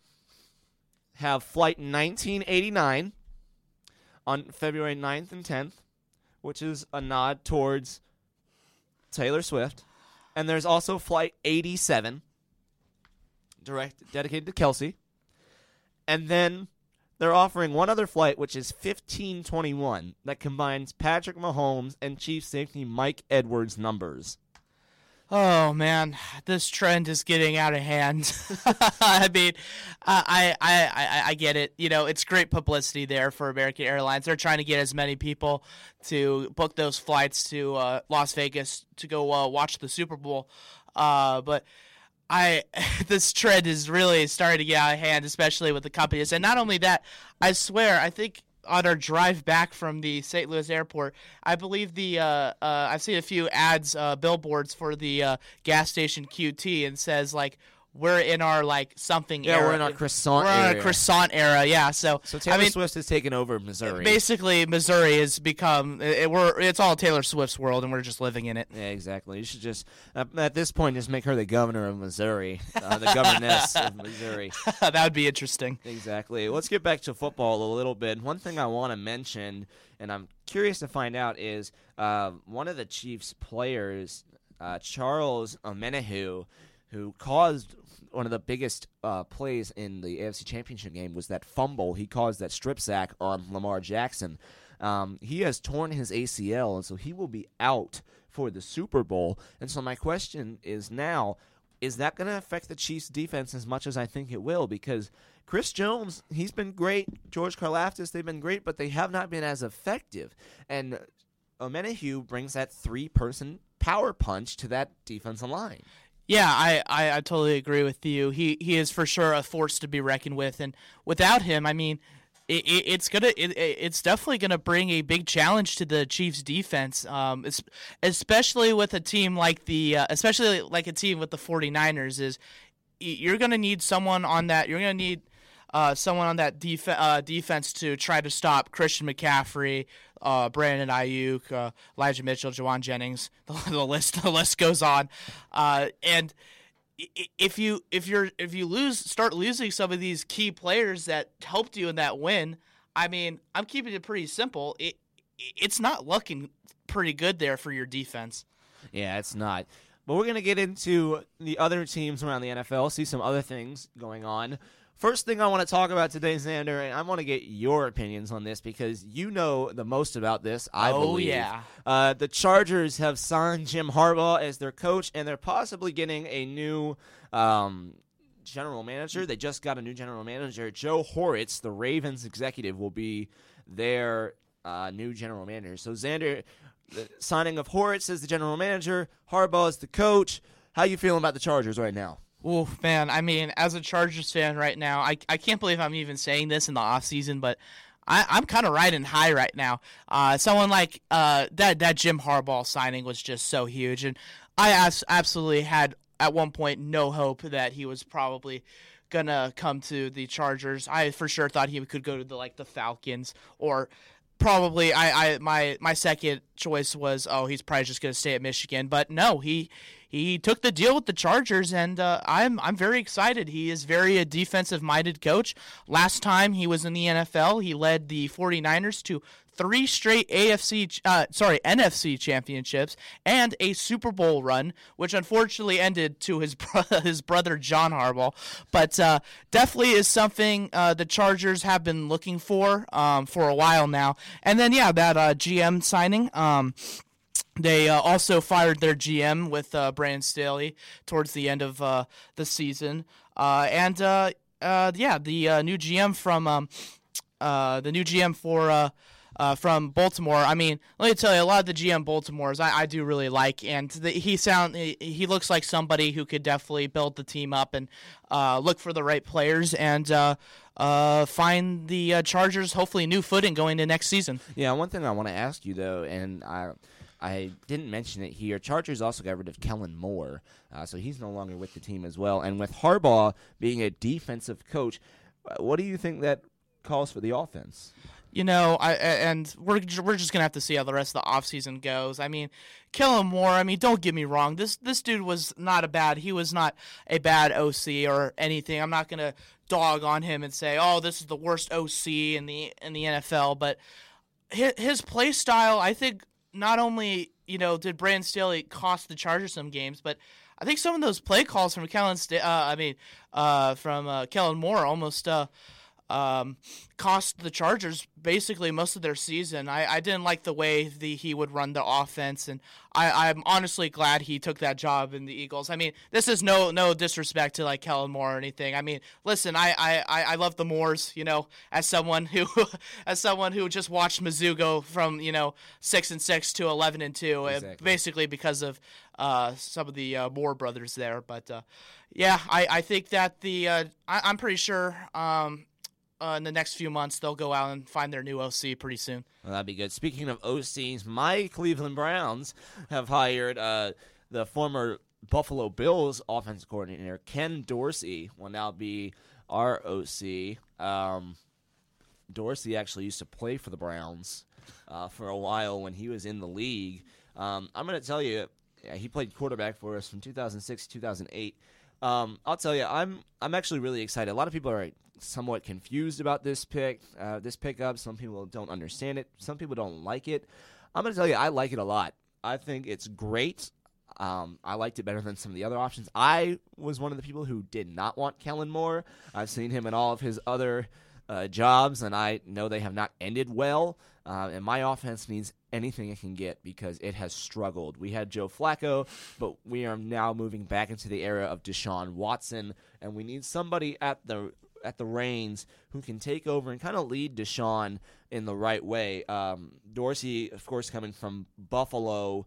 Speaker 1: have flight 1989 on February 9th and 10th which is a nod towards Taylor Swift. And there's also Flight 87, direct dedicated to Kelce. And then they're offering one other flight, which is 1521, that combines Patrick Mahomes and Chief Safety Mike Edwards numbers.
Speaker 2: Oh man, this trend is getting out of hand. I mean, I, I I I get it. You know, it's great publicity there for American Airlines. They're trying to get as many people to book those flights to uh, Las Vegas to go uh, watch the Super Bowl. Uh, but I this trend is really starting to get out of hand, especially with the companies. And not only that, I swear, I think on our drive back from the St. Louis airport, I believe the uh, uh, I've seen a few ads, uh, billboards for the uh, gas station QT, and says like we're in our like something
Speaker 1: Yeah,
Speaker 2: era.
Speaker 1: we're in our croissant
Speaker 2: We're in our croissant era, yeah. So,
Speaker 1: So Taylor
Speaker 2: I mean,
Speaker 1: Swift has taken over Missouri.
Speaker 2: basically, Missouri has become it, we're it's all Taylor Swift's world, and we're just living in it.
Speaker 1: Yeah, exactly. You should just at this point just make her the governor of Missouri, uh, the governess of Missouri.
Speaker 2: that would be interesting.
Speaker 1: Exactly. Let's get back to football a little bit. One thing I want to mention, and I'm curious to find out, is uh, one of the Chiefs' players, uh, Charles Omenihu, who caused one of the biggest uh, plays in the AFC Championship game, was that fumble. He caused that strip sack on Lamar Jackson. Um, he has torn his ACL, and so he will be out for the Super Bowl. And so my question is now is that going to affect the Chiefs' defense as much as I think it will? Because Chris Jones, he's been great. George Karlaftis, they've been great, but they have not been as effective. And Omenihu brings that three-person power punch to that defensive line.
Speaker 2: Yeah, I, I, I totally agree with you. He he is for sure a force to be reckoned with, and without him, I mean, it, it, it's gonna it, it- it's definitely gonna bring a big challenge to the Chiefs' defense, um, es- especially with a team like the uh, especially like a team with the 49ers is you're gonna need someone on that. You're gonna need uh, someone on that def- uh, defense to try to stop Christian McCaffrey, uh, Brandon Aiyuk, uh, Elijah Mitchell, Jauan Jennings. The, the list the list goes on, uh, and if you if you're if you lose start losing some of these key players that helped you in that win, I mean I'm keeping it pretty simple. It it's not looking pretty good there for your defense.
Speaker 1: Yeah, it's not. But we're going to get into the other teams around the NFL, see some other things going on. First thing I want to talk about today, Xander, and I want to get your opinions on this because you know the most about this, I
Speaker 2: Oh,
Speaker 1: believe.
Speaker 2: yeah.
Speaker 1: Uh, the Chargers have signed Jim Harbaugh as their coach, and they're possibly getting a new um, general manager. They just got a new general manager. Joe Hortiz, the Ravens executive, will be their uh, new general manager. So, Xander, the signing of Hortiz as the general manager, Harbaugh as the coach. How you feeling about the Chargers right now?
Speaker 2: Oh man, I mean, as a Chargers fan right now, I, I can't believe I'm even saying this in the off season, but I, I'm kind of riding high right now. Uh, someone like uh, that that Jim Harbaugh signing was just so huge, and I as- absolutely had at one point no hope that he was probably gonna come to the Chargers. I for sure thought he could go to the like the Falcons or probably I, I my my second choice was oh he's probably just to stay at Michigan but no he he took the deal with the Chargers and uh, I'm I'm very excited. He is very a defensive minded coach. Last time he was in the NFL he led the 49ers to three straight AFC uh, sorry NFC championships and a Super Bowl run which unfortunately ended to his bro- his brother John Harbaugh. But uh, definitely is something uh, the Chargers have been looking for um, for a while now. And then yeah that uh, GM signing um, they uh, also fired their GM with uh, Brandon Staley towards the end of uh, the season, uh, and uh, uh, yeah, the new GM from um, the new GM for uh, from Baltimore. I mean, let me tell you, a lot of the GM Baltimore's I, I do really like, and the, he sound he, looks like somebody who could definitely build the team up and uh, look for the right players and. Uh, find the Chargers hopefully new footing going into next season.
Speaker 1: Yeah, one thing I want to ask you though, and I I didn't mention it here. Chargers also got rid of Kellen Moore, uh, so he's no longer with the team as well. And with Harbaugh being a defensive coach, uh, what do you think that calls for the offense?
Speaker 2: you know, I and we're we're just gonna have to see how the rest of the offseason goes. I mean, Kellen Moore. I mean, don't get me wrong. This this dude was not a bad. He was not a bad OC or anything. I'm not gonna dog on him and say, oh, this is the worst OC in the in the NFL. But his, his play style, I think, not only you know did Brandon Staley cost the Chargers some games, but I think some of those play calls from Kellen, Sta- uh, I mean, uh, from uh, Kellen Moore almost. Uh, um, cost the Chargers basically most of their season. I, I didn't like the way the, he would run the offense, and I, I'm honestly glad he took that job in the Eagles. I mean, this is no no disrespect to like Kellen Moore or anything. I mean, listen, I, I, I love the Moores, you know, as someone who as someone who just watched Mizzou go from you know six and six to eleven and two,
Speaker 1: Exactly.
Speaker 2: basically because of uh, some of the uh, Moore brothers there. But uh, yeah, I, I think that the uh, I, I'm pretty sure um, uh, in the next few months they'll go out and find their new OC pretty soon.
Speaker 1: Well, that'd be good. Speaking of OCs, my Cleveland Browns have hired uh, the former Buffalo Bills offensive coordinator Ken Dorsey will now be our OC. Um, Dorsey actually used to play for the Browns uh, for a while when he was in the league. Um, I'm going to tell you, he played quarterback for us from 2006 to 2008. Um, I'll tell you, I'm I'm actually really excited. A lot of people are somewhat confused about this pick, uh, this pickup. Some people don't understand it. Some people don't like it. I'm going to tell you, I like it a lot. I think it's great. Um, I liked it better than some of the other options. I was one of the people who did not want Kellen Moore. I've seen him in all of his other uh, jobs, and I know they have not ended well. Uh, and my offense needs anything it can get because it has struggled. We had Joe Flacco, but we are now moving back into the era of Deshaun Watson, and we need somebody at the at the reins who can take over and kind of lead Deshaun in the right way. Um, Dorsey, of course, coming from Buffalo,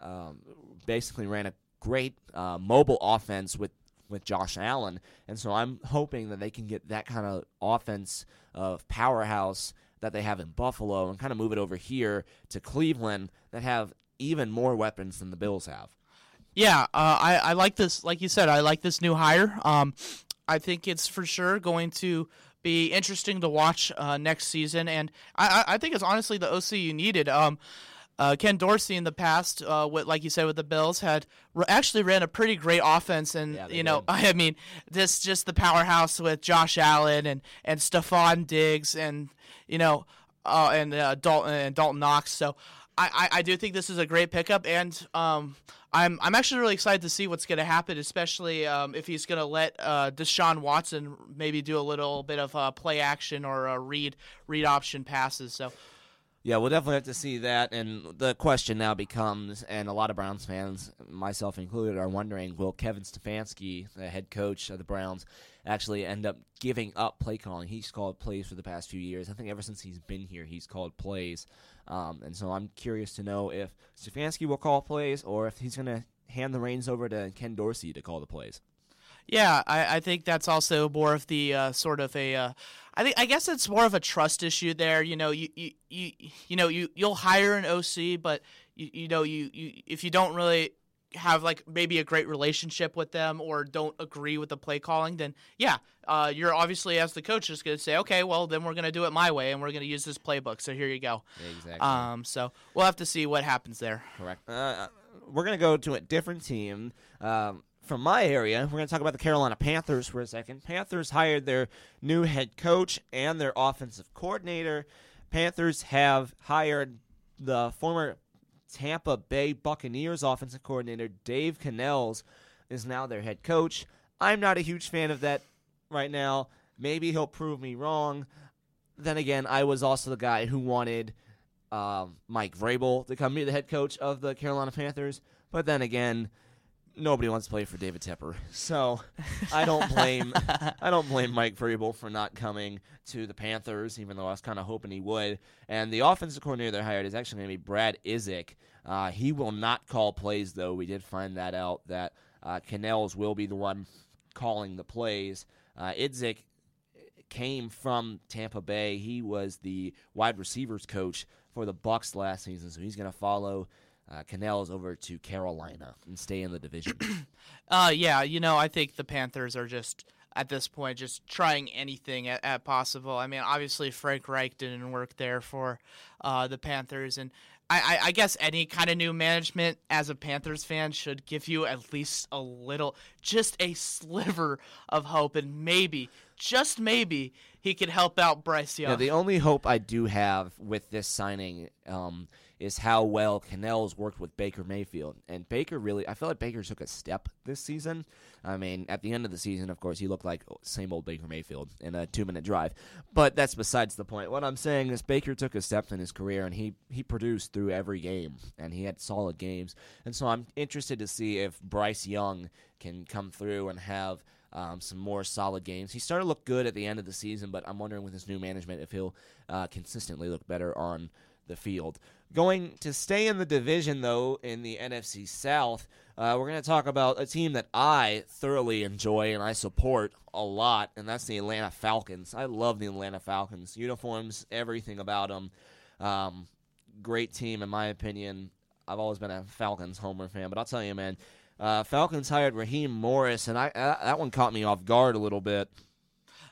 Speaker 1: um, basically ran a great uh, mobile offense with with Josh Allen, and so I'm hoping that they can get that kind of offense of powerhouse that they have in Buffalo and kind of move it over here to Cleveland that have even more weapons than the Bills have.
Speaker 2: Yeah, uh, I I like this. Like you said, I like this new hire. Um, I think it's for sure going to be interesting to watch uh, next season, and I, I think it's honestly the OC you needed. Um, uh, Ken Dorsey in the past, uh, with, like you said, with the Bills, had r- actually ran a pretty great offense, and you know, I mean, this just the powerhouse with Josh Allen and and Stefon Diggs, and you know, uh, and uh, Dalton and Dalton Knox. So. I, I, I do think this is a great pickup, and um, I'm I'm actually really excited to see what's going to happen, especially um, if he's going to let uh, Deshaun Watson maybe do a little bit of uh, play action or uh, read read option passes. So
Speaker 1: Yeah, we'll definitely have to see that. And the question now becomes, and a lot of Browns fans, myself included, are wondering: Will Kevin Stefanski, the head coach of the Browns, actually end up giving up play calling? He's called plays for the past few years. I think ever since he's been here, he's called plays. Um, and so I'm curious to know if Stefanski will call plays or if he's going to hand the reins over to Ken Dorsey to call the plays.
Speaker 2: Yeah, I, I think that's also more of the uh, sort of a. Uh, I think I guess it's more of a trust issue there. You know, you you you, you know you you'll hire an OC, but you you know you, you if you don't really have like maybe a great relationship with them or don't agree with the play calling, then yeah, uh, you're obviously as the coach just going to say, okay, well then we're going to do it my way and we're going to use this playbook. So here you go.
Speaker 1: Exactly.
Speaker 2: Um, so we'll have to see what happens there.
Speaker 1: Correct. Uh, we're going to go to a different team. Um, from my area, we're going to talk about the Carolina Panthers for a second. Panthers hired their new head coach and their offensive coordinator. Panthers have hired the former Tampa Bay Buccaneers offensive coordinator Dave Canales is now their head coach. I'm not a huge fan of that right now. Maybe he'll prove me wrong. Then again, I was also the guy who wanted um, Mike Vrabel to come be the head coach of the Carolina Panthers. But then again, nobody wants to play for David Tepper, so I don't blame I don't blame Mike Vrabel for not coming to the Panthers, even though I was kind of hoping he would. And the offensive coordinator they hired is actually going to be Brad Idzik. Uh, he will not call plays, though. We did find that out that uh, Canales will be the one calling the plays. Uh, came from Tampa Bay. He was the wide receivers coach for the Bucs last season, so he's going to follow uh, Canales over to Carolina and stay in the division.
Speaker 2: Uh, yeah, you know, I think the Panthers are just at this point just trying anything at, at possible. I mean, obviously Frank Reich didn't work there for uh, the Panthers, and I, I, I guess any kind of new management as a Panthers fan should give you at least a little, just a sliver of hope, and maybe, just maybe, he could help out Bryce Young.
Speaker 1: Yeah, the only hope I do have with this signing um, is how well Canales worked with Baker Mayfield. And Baker really, I feel like Baker took a step this season. I mean, at the end of the season, of course, he looked like same old Baker Mayfield in a two minute drive. But that's besides the point. What I'm saying is Baker took a step in his career and he, he produced through every game and he had solid games. And so I'm interested to see if Bryce Young can come through and have um, some more solid games. He started to look good at the end of the season, but I'm wondering with his new management if he'll uh, consistently look better on the field. Going to stay in the division, though, in the NFC South, uh, we're going to talk about a team that I thoroughly enjoy and I support a lot, and that's the Atlanta Falcons. I love the Atlanta Falcons. Uniforms, everything about them. Um, great team, in my opinion. I've always been a Falcons homer fan, but I'll tell you, man, uh, Falcons hired Raheem Morris, and I uh, that one caught me off guard a little bit.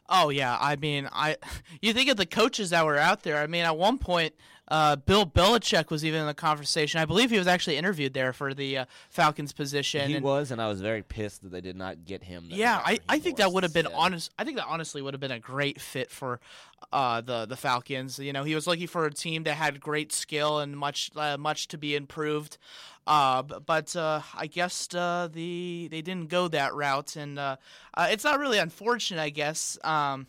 Speaker 2: Oh yeah, I mean, I you think of the coaches that were out there. I mean, at one point, uh, Bill Belichick was even in the conversation. I believe he was actually interviewed there for the uh, Falcons position.
Speaker 1: He
Speaker 2: and,
Speaker 1: was, and I was very pissed that they did not get him. that
Speaker 2: yeah, I, I think that would have been
Speaker 1: instead.
Speaker 2: honest. I think that honestly would have been a great fit for uh, the the Falcons. You know, he was looking for a team that had great skill and much uh, much to be improved. Uh, but uh, I guess uh, the they didn't go that route, and uh, uh, it's not really unfortunate. I guess um,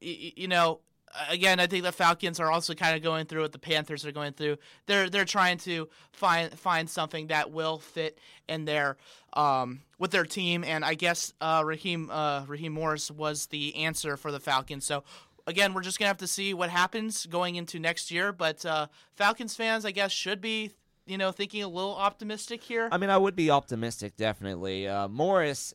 Speaker 2: y- you know. Again, I think the Falcons are also kind of going through what the Panthers are going through. They're they're trying to find find something that will fit in their um, with their team, and I guess uh, Raheem uh, Raheem Morris was the answer for the Falcons. So again, we're just gonna have to see what happens going into next year. But uh, Falcons fans, I guess, should be you know thinking a little optimistic here.
Speaker 1: I mean, I would be optimistic, definitely. Uh, Morris,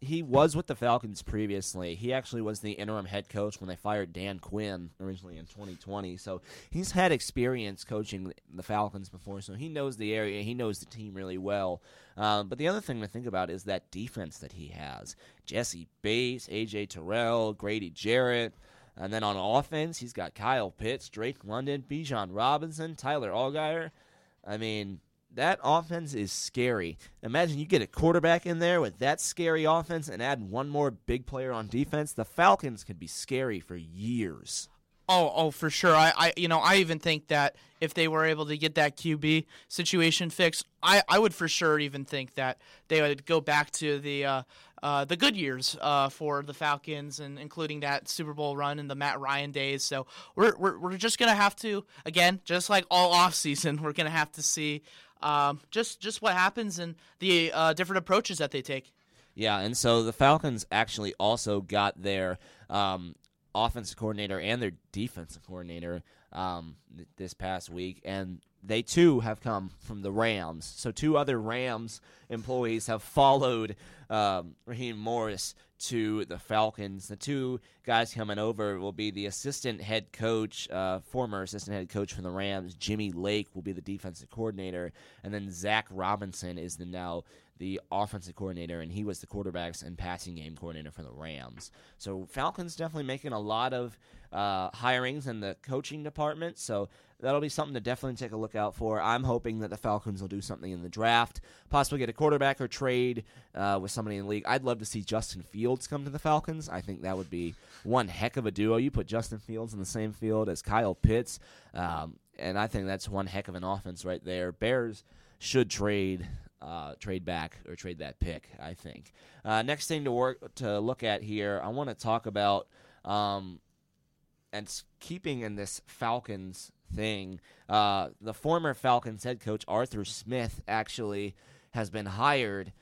Speaker 1: he was with the Falcons previously. He actually was the interim head coach when they fired Dan Quinn originally in 2020. So he's had experience coaching the Falcons before, so he knows the area. He knows the team really well. Um, but the other thing to think about is that defense that he has Jessie Bates, A.J. Terrell, Grady Jarrett. And then on offense, he's got Kyle Pitts, Drake London, Bijan Robinson, Tyler Allgeier. I mean, that offense is scary. Imagine you get a quarterback in there with that scary offense and add one more big player on defense. The Falcons could be scary for years.
Speaker 2: Oh, oh, for sure. I, I, you know, I even think that if they were able to get that QB situation fixed, I, I would for sure even think that they would go back to the, uh, uh, the good years uh, for the Falcons, and including that Super Bowl run and the Matt Ryan days. So we're, we're, we're just gonna have to, again, just like all off season, we're gonna have to see um, just just what happens and the uh, different approaches that they take.
Speaker 1: Yeah, and so the Falcons actually also got their um, offensive coordinator and their defensive coordinator um, th- this past week, and they too have come from the Rams. So two other Rams employees have followed um, Raheem Morris to the Falcons. The two guys coming over will be the assistant head coach, uh, former assistant head coach from the Rams, Jimmy Lake, will be the defensive coordinator, and then Zach Robinson is the now the offensive coordinator, and he was the quarterbacks and passing game coordinator for the Rams. So Falcons definitely making a lot of uh, hirings in the coaching department. So that'll be something to definitely take a look out for. I'm hoping that the Falcons will do something in the draft, possibly get a quarterback or trade uh, with somebody in the league. I'd love to see Justin Fields come to the Falcons. I think that would be one heck of a duo. You put Justin Fields in the same field as Kyle Pitts, um, and I think that's one heck of an offense right there. Bears should trade uh, trade back or trade that pick. I think. Uh, next thing to work to look at here, I want to talk about um, and keeping in this Falcons thing. Uh, the former Falcons head coach Arthur Smith actually has been hired.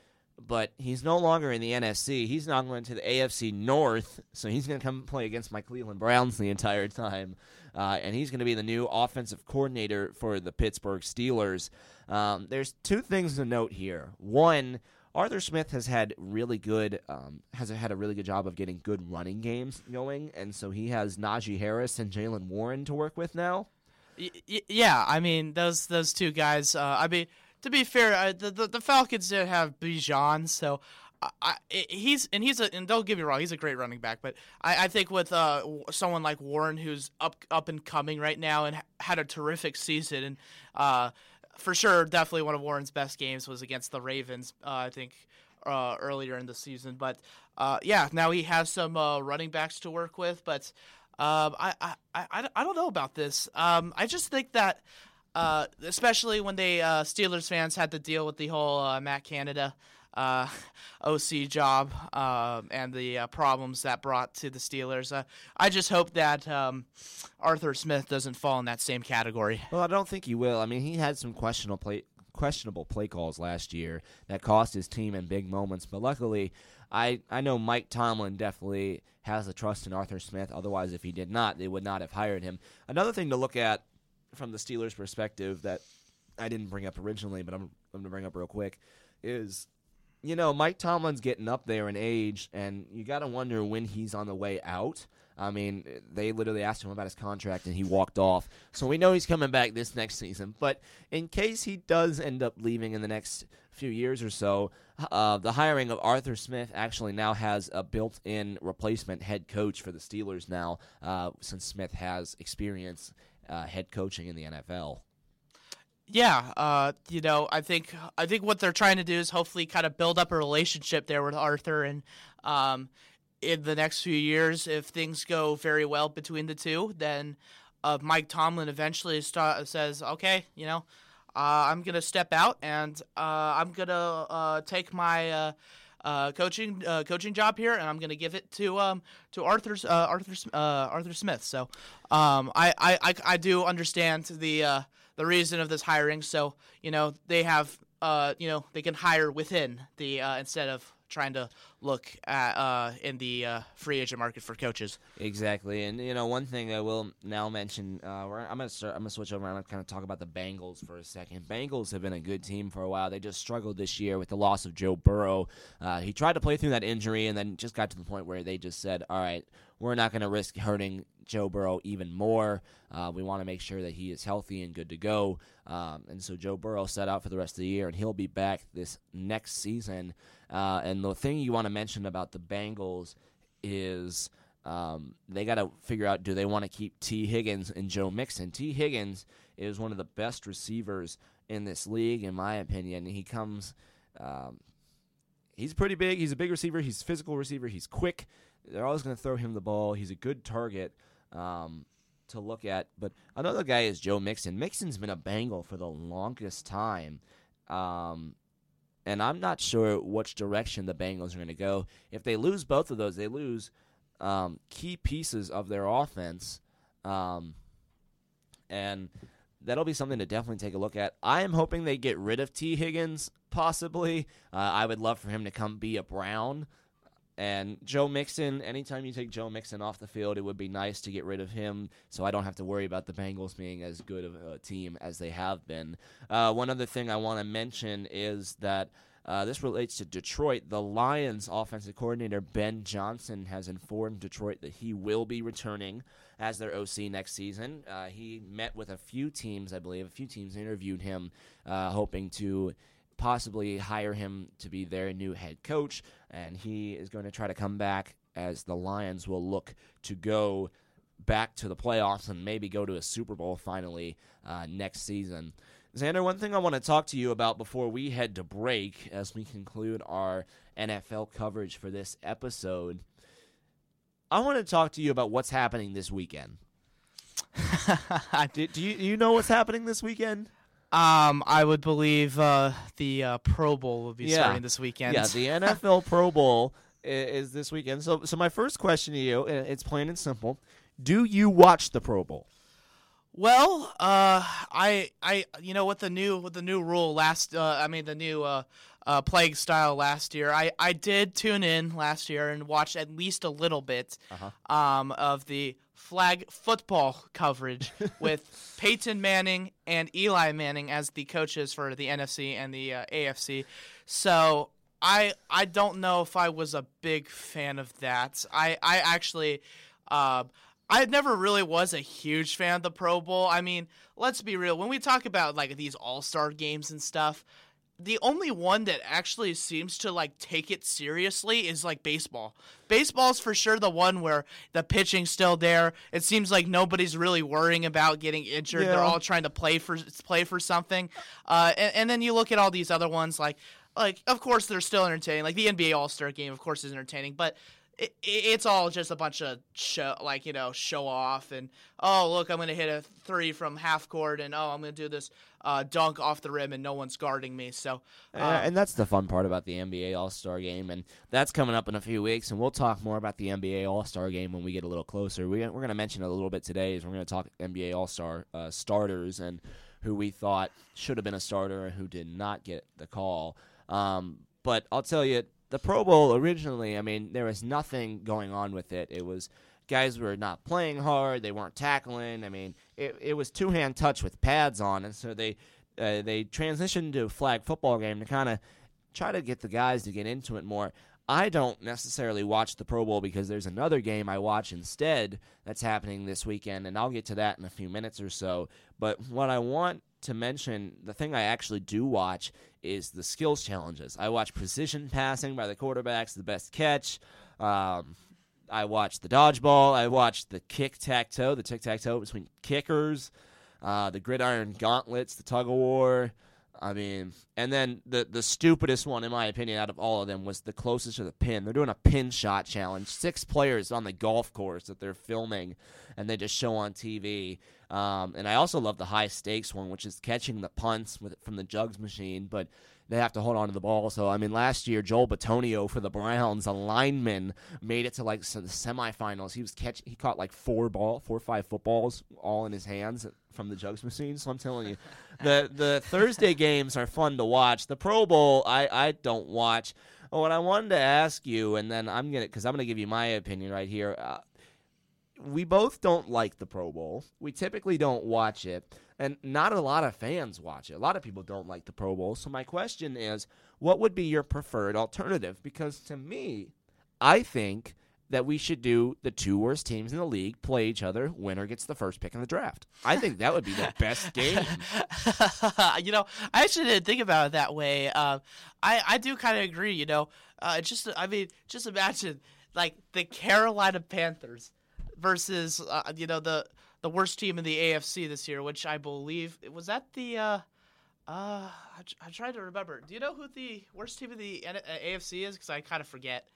Speaker 1: But he's no longer in the NFC. He's now going to the AFC North, so he's going to come play against my Cleveland Browns the entire time. Uh, and he's going to be the new offensive coordinator for the Pittsburgh Steelers. Um, there's two things to note here. One, Arthur Smith has had really good um, has had a really good job of getting good running games going, and so he has Najee Harris and Jaylen Warren to work with now.
Speaker 2: Y- yeah, I mean those those two guys. Uh, I mean, to be fair, the, the the Falcons did have Bijan, so I, he's and he's a and don't get me wrong, he's a great running back. But I, I think with uh, someone like Warren, who's up up and coming right now and ha- had a terrific season, and uh, for sure, definitely one of Warren's best games was against the Ravens. Uh, I think uh, earlier in the season, but uh, yeah, now he has some uh, running backs to work with, but. Um, I, I, I, I don't know about this. Um, I just think that uh, especially when they uh, Steelers fans had to deal with the whole uh, Matt Canada uh, OC job um, and the uh, problems that brought to the Steelers. Uh, I just hope that um, Arthur Smith doesn't fall in that same category.
Speaker 1: Well, I don't think he will. I mean, he had some questionable play questionable play calls last year that cost his team in big moments, but luckily, I I know Mike Tomlin definitely has the trust in Arthur Smith. Otherwise, if he did not, they would not have hired him. Another thing to look at from the Steelers' perspective that I didn't bring up originally, but I'm, I'm going to bring up real quick is you know, Mike Tomlin's getting up there in age, and you got to wonder when he's on the way out. I mean, they literally asked him about his contract, and he walked off. So we know he's coming back this next season. But in case he does end up leaving in the next few years or so, uh, the hiring of Arthur Smith actually now has a built-in replacement head coach for the Steelers now, uh, since Smith has experience uh, head coaching in the NFL.
Speaker 2: Yeah, uh, you know, I think I think what they're trying to do is hopefully kind of build up a relationship there with Arthur, and um, in the next few years, if things go very well between the two, then uh, Mike Tomlin eventually says, "Okay, you know, uh, I'm gonna step out and uh, I'm gonna uh, take my." Uh, coaching uh, coaching job here, and I'm going to give it to um, to Arthur's uh, Arthur uh, Arthur Smith. So um, I, I, I do understand the uh, the reason of this hiring. So you know they have uh, you know they can hire within the instead of trying to look at uh, in the uh, free agent market for coaches.
Speaker 1: Exactly, and you know one thing I will now mention. Uh, I'm gonna start, I'm gonna switch over and kind of talk about the Bengals for a second. Bengals have been a good team for a while. They just struggled this year with the loss of Joe Burrow. Uh, he tried to play through that injury and then just got to the point where they just said, "All right, we're not going to risk hurting Joe Burrow even more. Uh, we want to make sure that he is healthy and good to go. Um, and so Joe Burrow set out for the rest of the year, and he'll be back this next season. Uh, and the thing you want to mention about the Bengals is um, they got to figure out do they want to keep Tee Higgins and Joe Mixon. Tee Higgins is one of the best receivers in this league, in my opinion. He comes. Um, he's pretty big. He's a big receiver. He's a physical receiver. He's quick. They're always going to throw him the ball. He's a good target um, to look at. But another guy is Joe Mixon. Mixon's been a Bengal for the longest time. Um, and I'm not sure which direction the Bengals are going to go. If they lose both of those, they lose um, key pieces of their offense. Um, and that'll be something to definitely take a look at. I am hoping they get rid of Tee Higgins, possibly. Uh, I would love for him to come be a Brown. And Joe Mixon, anytime you take Joe Mixon off the field, it would be nice to get rid of him so I don't have to worry about the Bengals being as good of a team as they have been. Uh, one other thing I want to mention is that uh, this relates to Detroit. The Lions offensive coordinator Ben Johnson has informed Detroit that he will be returning as their OC next season. Uh, he met with a few teams, I believe. A few teams interviewed him, uh, hoping to possibly hire him to be their new head coach, and he is going to try to come back as the Lions will look to go back to the playoffs and maybe go to a Super Bowl finally uh, next season. Xander, one thing I want to talk to you about before we head to break as we conclude our NFL coverage for this episode. I want to talk to you about what's happening this weekend. do, do, you, do you know what's happening this weekend?
Speaker 2: Um, I would believe uh, the uh, Pro Bowl will be
Speaker 1: Yeah.
Speaker 2: starting this weekend.
Speaker 1: Yeah, the NFL Pro Bowl is this weekend. So, so my first question to you, and it's plain and simple: Do you watch the Pro Bowl?
Speaker 2: Well, uh, I, I, you know, with the new, with the new rule last, uh, I mean, the new, uh, uh, plague style last year, I, I did tune in last year and watch at least a little bit,
Speaker 1: Uh-huh.
Speaker 2: um, of the flag football coverage with Peyton Manning and Eli Manning as the coaches for the NFC and the uh, AFC. So I, I don't know if I was a big fan of that. I, I actually, uh, I never really was a huge fan of the Pro Bowl. I mean, let's be real. When we talk about like these All Star games and stuff, the only one that actually seems to like take it seriously is like baseball. Baseball's for sure the one where the pitching's still there. It seems like nobody's really worrying about getting injured. They're all trying to play for play for something. Uh, and, and then you look at all these other ones like like of course they're still entertaining. Like the NBA All Star game, of course, is entertaining, but it, it's all just a bunch of show, like you know, show off and oh look, I'm gonna hit a three from half court and oh I'm gonna do this uh, dunk off the rim and no one's guarding me. So uh,
Speaker 1: and that's the fun part about the NBA All Star Game, and that's coming up in a few weeks. And we'll talk more about the NBA All Star Game when we get a little closer. We, we're going to mention it a little bit today. Is we're going to talk NBA All Star uh, starters and who we thought should have been a starter and who did not get the call. Um, but I'll tell you, the Pro Bowl originally, I mean, there was nothing going on with it. It was guys were not playing hard, they weren't tackling. I mean, it, it was two hand touch with pads on, and so they uh, they transitioned to a flag football game to kind of try to get the guys to get into it more. I don't necessarily watch the Pro Bowl because there's another game I watch instead that's happening this weekend, and I'll get to that in a few minutes or so. But what I want to mention, the thing I actually do watch is the skills challenges. I watch precision passing by the quarterbacks, the best catch. Um, I watched the dodgeball. I watched the kick tack toe, the tic tac toe between kickers, uh, the gridiron gauntlets, the tug of war. I mean, and then the the stupidest one, in my opinion, out of all of them was the closest to the pin. They're doing a pin shot challenge. Six players on the golf course that they're filming, and they just show on TV. Um, and I also love the high stakes one, which is catching the punts with from the jugs machine, but they have to hold on to the ball. So I mean, last year Joel Bitonio for the Browns, a lineman, made it to like the semifinals. He was catch he caught like four ball, four or five footballs all in his hands from the jugs machine. So I'm telling you, the the Thursday games are fun to watch. The Pro Bowl I I don't watch. Oh, what I wanted to ask you, and then I'm gonna because I'm gonna give you my opinion right here. Uh, we both don't like the Pro Bowl. We typically don't watch it, and not a lot of fans watch it. A lot of people don't like the Pro Bowl. So my question is, what would be your preferred alternative? Because to me, I think that we should do the two worst teams in the league play each other. Winner gets the first pick in the draft. I think that would be the best game.
Speaker 2: you know, I actually didn't think about it that way. Uh, I I do kind of agree. You know, uh, just I mean, just imagine like the Carolina Panthers versus uh, you know the the worst team in the AFC this year, which I believe was that the. Uh, uh, I, I tried to remember. Do you know who the worst team in the AFC is? Because I kind of forget.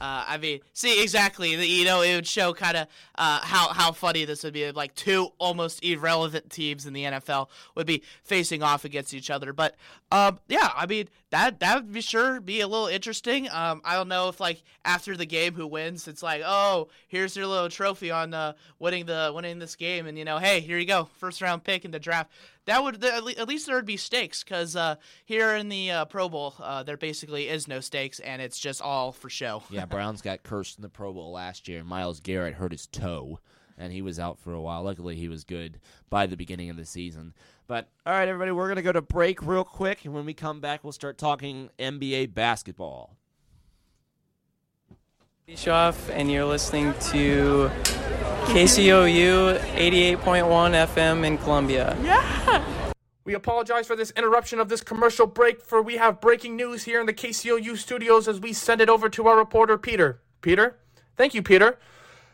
Speaker 2: Uh, I mean, see exactly. You know, it would show kind of uh, how how funny this would be. Like two almost irrelevant teams in the NFL would be facing off against each other. But um, yeah, I mean that that would be sure be a little interesting. Um, I don't know if like after the game, who wins? It's like, oh, here's your little trophy on uh, winning the winning this game, and you know, hey, here you go, first round pick in the draft that would at least there would be stakes because uh, here in the uh, Pro Bowl uh, there basically is no stakes and it's just all for show.
Speaker 1: yeah, Browns got cursed in the Pro Bowl last year. Myles Garrett hurt his toe and he was out for a while. Luckily, he was good by the beginning of the season. But all right, everybody, we're gonna go to break real quick, and when we come back, we'll start talking NBA basketball.
Speaker 17: Bischoff, and you're listening to KCOU 88.1 FM in Columbia.
Speaker 18: Yeah! We apologize for this interruption of this commercial break, for we have breaking news here in the KCOU studios as we send it over to our reporter, Peter. Peter? Thank you, Peter.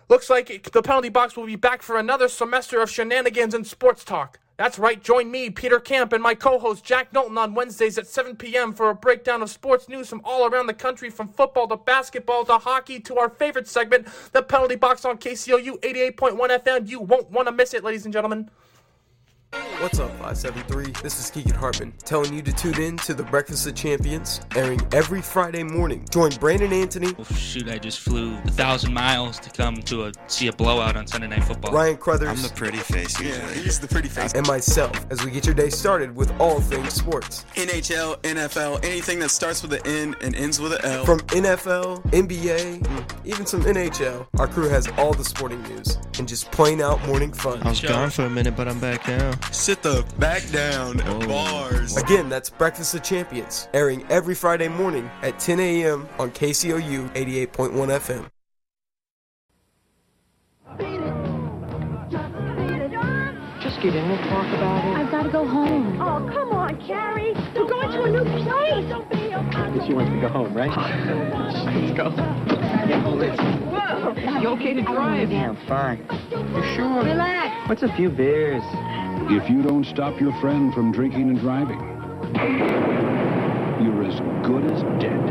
Speaker 18: Looks like the penalty box will be back for another semester of shenanigans and sports talk. That's right, join me, Peter Camp, and my co host Jack Knowlton on Wednesdays at 7 p.m. for a breakdown of sports news from all around the country, from football to basketball to hockey to our favorite segment, the penalty box on KCOU 88.1 FM. You won't want to miss it, ladies and gentlemen.
Speaker 19: What's up, 573? This is Keegan Hartman, telling you to tune in to The Breakfast of Champions, airing every Friday morning. Join Brandon Anthony.
Speaker 20: Oh, shoot, I just flew a thousand miles to come to a see a blowout on Sunday Night Football.
Speaker 19: Ryan Crothers.
Speaker 21: I'm the pretty face. Yeah, he's the pretty face.
Speaker 19: And myself, as we get your day started with all things sports.
Speaker 21: NHL, NFL, anything that starts with an N and ends with an L.
Speaker 19: From NFL, NBA, even some NHL, our crew has all the sporting news and just plain out morning fun.
Speaker 22: I was gone for a minute, but I'm back now.
Speaker 21: Sit the back down oh. bars.
Speaker 19: Again, that's Breakfast of Champions, airing every Friday morning at 10 a.m. on KCOU 88.1 FM.
Speaker 23: Just get in and talk about it.
Speaker 24: I've got to go home. Oh, come on, Carrie. We're going to a new place.
Speaker 23: She wants to go home, right? Let's go. Yeah, Liz. Whoa. You okay to drive?
Speaker 24: Yeah, I'm fine.
Speaker 23: You sure?
Speaker 24: Relax.
Speaker 23: What's a few beers?
Speaker 25: If you don't stop your friend from drinking and driving, you're as good as dead.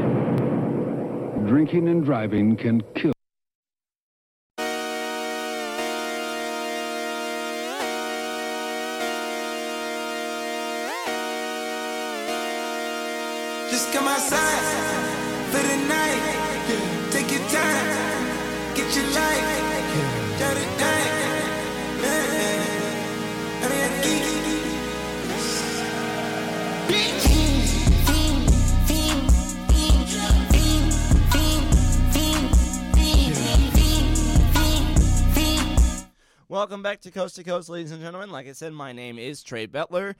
Speaker 25: drinking and driving can kill.
Speaker 1: To Coast to Coast, ladies and gentlemen. Like I said, my name is Trey Bettler.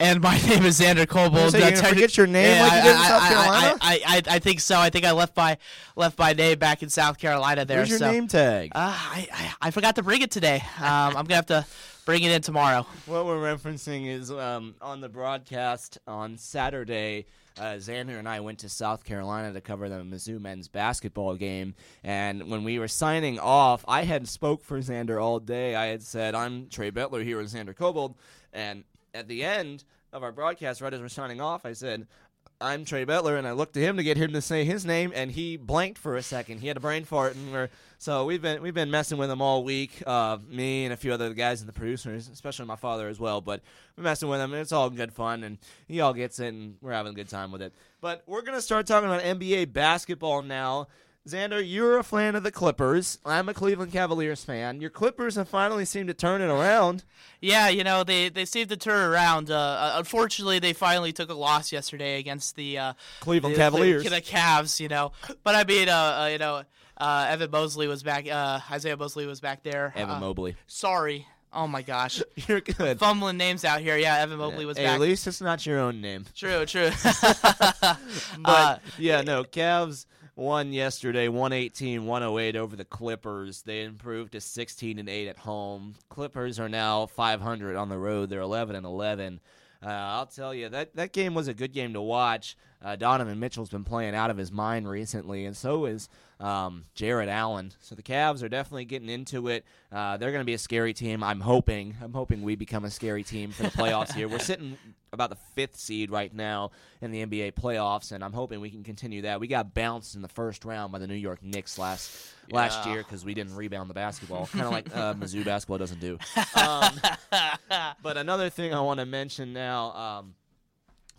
Speaker 2: And my name is Xander Cobold.
Speaker 1: So you're gonna forget your name
Speaker 2: Yeah,
Speaker 1: like you
Speaker 2: I-
Speaker 1: did in
Speaker 2: I-
Speaker 1: South
Speaker 2: I-
Speaker 1: Carolina?
Speaker 2: I, I, I, I think so. I think I left my left my name back in South Carolina there.
Speaker 1: Where's your
Speaker 2: so-
Speaker 1: name tag?
Speaker 2: Uh, I, I I forgot to bring it today. Um, I'm gonna have to bring it in tomorrow.
Speaker 1: What we're referencing is um, on the broadcast on Saturday. Uh, Xander and I went to South Carolina to cover the Mizzou men's basketball game, and when we were signing off, I had spoke for Xander all day. I had said, "I'm Trey Bettler here with Xander Cobold," and at the end of our broadcast, right as we're signing off, I said, "I'm Trey Bettler," and I looked to him to get him to say his name, and he blanked for a second. He had a brain fart, and we're so we've been we've been messing with him all week. Uh, me and a few other guys and the producers, especially my father as well. But we're messing with him, and it's all good fun, and he all gets it, and we're having a good time with it. But we're gonna start talking about NBA basketball now. Xander, you're a fan of the Clippers. I'm a Cleveland Cavaliers fan. Your Clippers have finally seemed to turn it around.
Speaker 2: Yeah, you know they they seem to turn around. Uh, uh, unfortunately, they finally took a loss yesterday against the uh,
Speaker 1: Cleveland
Speaker 2: the,
Speaker 1: Cavaliers.
Speaker 2: the, the Cavs. You know, but I mean, uh, uh, you know, uh, Evan Mosley was back. Uh, Isaiah Mosley was back there.
Speaker 1: Evan Mobley.
Speaker 2: Sorry. Oh my gosh.
Speaker 1: You're good.
Speaker 2: Fumbling names out here. Yeah, Evan Mobley was
Speaker 1: Hey,
Speaker 2: back.
Speaker 1: at least it's not your own name.
Speaker 2: True, true.
Speaker 1: but yeah, no, Cavs won yesterday 118-108 over the Clippers. They improved to 16 and 8 at home. Clippers are now 500 on the road. They're 11 and 11. Uh, I'll tell you that that game was a good game to watch. Uh, Donovan Mitchell's been playing out of his mind recently, and so is um, Jarrett Allen. So the Cavs are definitely getting into it. Uh, they're going to be a scary team. I'm hoping. I'm hoping we become a scary team for the playoffs here. We're sitting about the fifth seed right now in the NBA playoffs, and I'm hoping we can continue that. We got bounced in the first round by the New York Knicks last last year because we didn't rebound the basketball, kind of like uh, Mizzou basketball doesn't do. Um, but another thing I want to mention now. Um,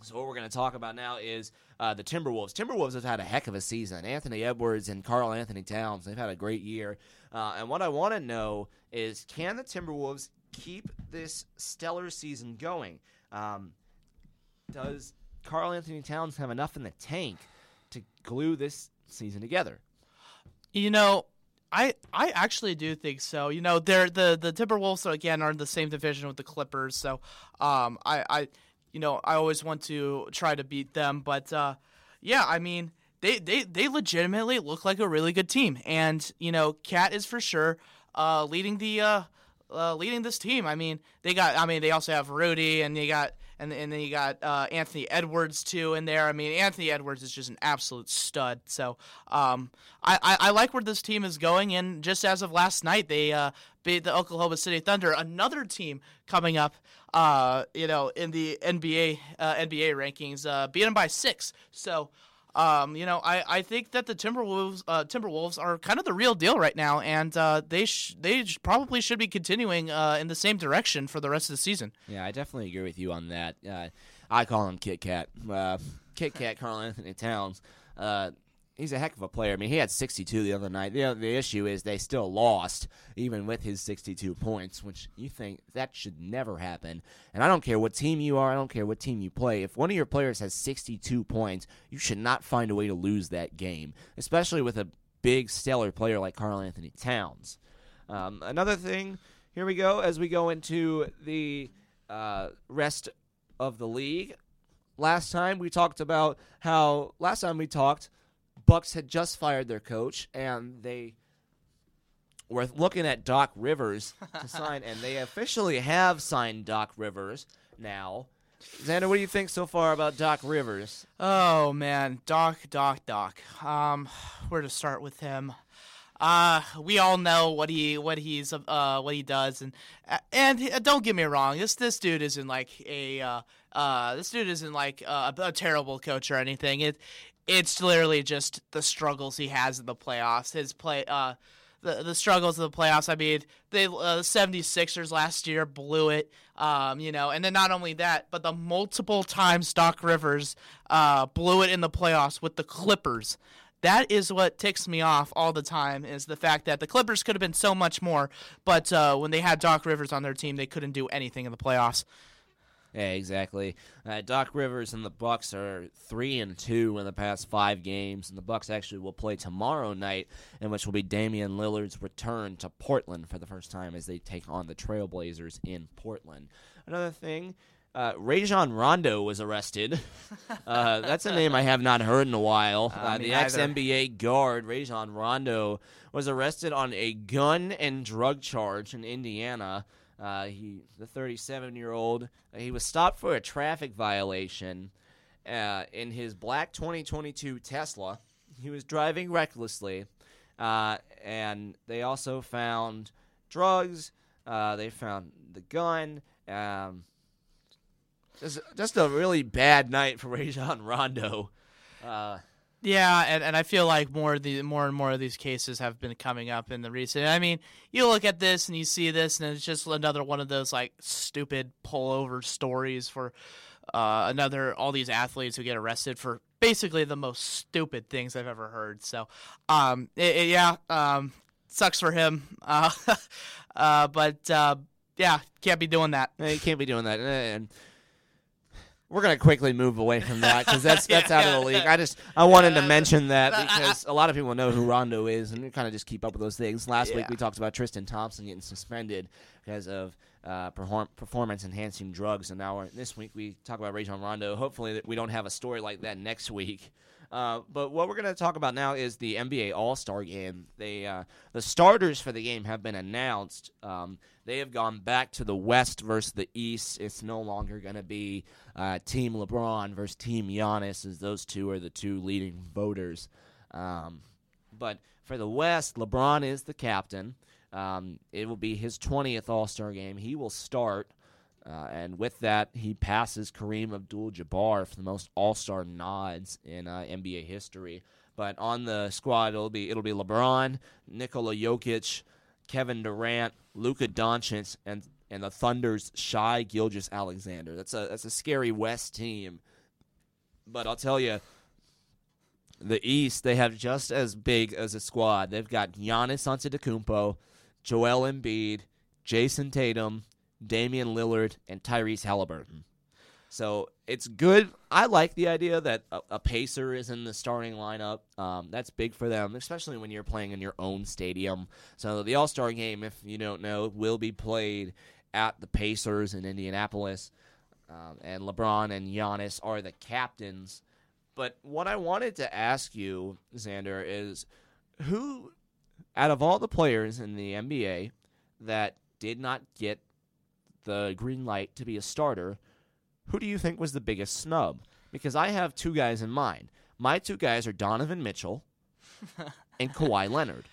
Speaker 1: so what we're going to talk about now is uh, the Timberwolves. Timberwolves have had a heck of a season. Anthony Edwards and Karl-Anthony Towns, they've had a great year. Uh, and what I want to know is, can the Timberwolves keep this stellar season going? Um, does Karl-Anthony Towns have enough in the tank to glue this season together?
Speaker 2: You know, I I actually do think so. You know, they're the the Timberwolves again are in the same division with the Clippers, so um I I you know, I always want to try to beat them, but uh yeah, I mean, they they they legitimately look like a really good team. And, you know, Cat is for sure uh leading the uh uh, leading this team. I mean, they got. I mean, they also have Rudy, and they got, and and then you got uh, Anthony Edwards too in there. I mean, Anthony Edwards is just an absolute stud. So, um, I, I, I like where this team is going. And just as of last night, they uh, beat the Oklahoma City Thunder, another team coming up. Uh, you know, in the NBA uh, NBA rankings, uh, beat them by six. So. Um, you know, I, I think that the Timberwolves uh, Timberwolves are kind of the real deal right now, and uh, they sh- they sh- probably should be continuing uh, in the same direction for the rest of the season.
Speaker 1: Yeah, I definitely agree with you on that. Uh, I call him Kit Kat. Uh, Kit Kat Karl-Anthony Towns. He's a heck of a player. I mean, he had 62 the other night. The, the issue is they still lost, even with his 62 points, which you think that should never happen. And I don't care what team you are, I don't care what team you play. If one of your players has 62 points, you should not find a way to lose that game, especially with a big, stellar player like Karl-Anthony Towns. Um, another thing, here we go, as we go into the uh, rest of the league. Last time we talked about how, last time we talked, Bucks had just fired their coach, and they were looking at Doc Rivers to sign, and they officially have signed Doc Rivers now. Xander, what do you think so far about Doc Rivers?
Speaker 2: Oh man, Doc, Doc, Doc. Um, where to start with him? uh, we all know what he what he's uh what he does, and and he- don't get me wrong, this this dude isn't like a uh, uh this dude isn't like a, a terrible coach or anything. It it's literally just the struggles he has in the playoffs. His play uh the, the struggles of the playoffs. I mean, they uh, the 76ers last year blew it. Um, you know, and then not only that, but the multiple times Doc Rivers uh, blew it in the playoffs with the Clippers. That is what ticks me off all the time is the fact that the Clippers could have been so much more, but uh, when they had Doc Rivers on their team, they couldn't do anything in the playoffs.
Speaker 1: Yeah, exactly. Uh, Doc Rivers and the Bucks are three and two in the past five games, and the Bucks actually will play tomorrow night, in which will be Damian Lillard's return to Portland for the first time as they take on the Trailblazers in Portland. Another thing. Uh, Rajon Rondo was arrested. Uh, that's a name I have not heard in a while.
Speaker 2: Uh,
Speaker 1: Uh, the ex NBA guard Rajon Rondo was arrested on a gun and drug charge in Indiana. Uh, he, the 37 year old, he was stopped for a traffic violation uh, in his black 2022 Tesla. He was driving recklessly, uh, and they also found drugs. Uh, they found the gun. Um, just, just a really bad night for Rajon Rondo.
Speaker 2: Yeah, and, and I feel like more the more and more of these cases have been coming up in the recent. I mean, you look at this and you see this, and it's just another one of those like stupid pullover stories for uh, another all these athletes who get arrested for basically the most stupid things I've ever heard. So, um, it, it- yeah, um, sucks for him. Uh, uh, but uh, yeah, can't be doing that.
Speaker 1: can't be doing that. And we're gonna quickly move away from that because that's that's out of the league. I just I wanted to mention that because a lot of people know who Rondo is and kind of just keep up with those things. Last week we talked about Tristan Thompson getting suspended because of uh, perform- performance enhancing drugs, and now we're, this week we talk about Rajon Rondo. Hopefully that we don't have a story like that next week. Uh, but what we're going to talk about now is the NBA All Star Game. They uh, the starters for the game have been announced. Um, they have gone back to the West versus the East. It's no longer going to be uh, Team LeBron versus Team Giannis, as those two are the two leading voters. Um, but for the West, LeBron is the captain. Um, it will be his 20th All Star game. He will start. Uh, and with that, he passes Kareem Abdul-Jabbar for the most All-Star nods in uh, NBA history. But on the squad, it'll be it'll be LeBron, Nikola Jokic, Kevin Durant, Luka Doncic, and and the Thunder's Shai Gilgeous-Alexander. That's a that's a scary West team. But I'll tell you, the East they have just as big as a squad. They've got Giannis Antetokounmpo, Joel Embiid, Jayson Tatum, Damian Lillard, and Tyrese Halliburton. So it's good. I like the idea that a, a pacer is in the starting lineup. Um, that's big for them, especially when you're playing in your own stadium. So the All Star game, if you don't know, will be played at the Pacers in Indianapolis. Um, and LeBron and Giannis are the captains. But what I wanted to ask you, Xander, is who, out of all the players in the NBA that did not get the green light to be a starter, who do you think was the biggest snub? Because I have two guys in mind. My two guys are Donovan Mitchell and Kawhi Leonard.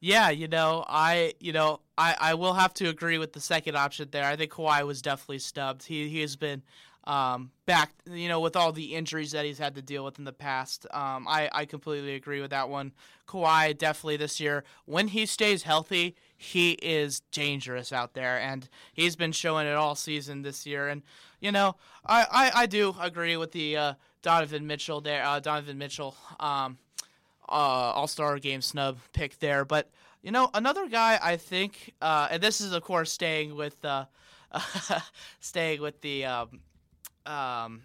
Speaker 2: Yeah, you know, I you know, I, I will have to agree with the second option there. I think Kawhi was definitely stubbed. He he has been um, back, you know, with all the injuries that he's had to deal with in the past. Um, I I completely agree with that one. Kawhi definitely this year, when he stays healthy, he is dangerous out there, and he's been showing it all season this year. And you know, I I, I do agree with the uh, Donovan Mitchell there. Uh, Donovan Mitchell. Um, uh, All Star Game snub pick there. But you know, another guy I think, uh, and this is of course staying with uh, staying with the um, um,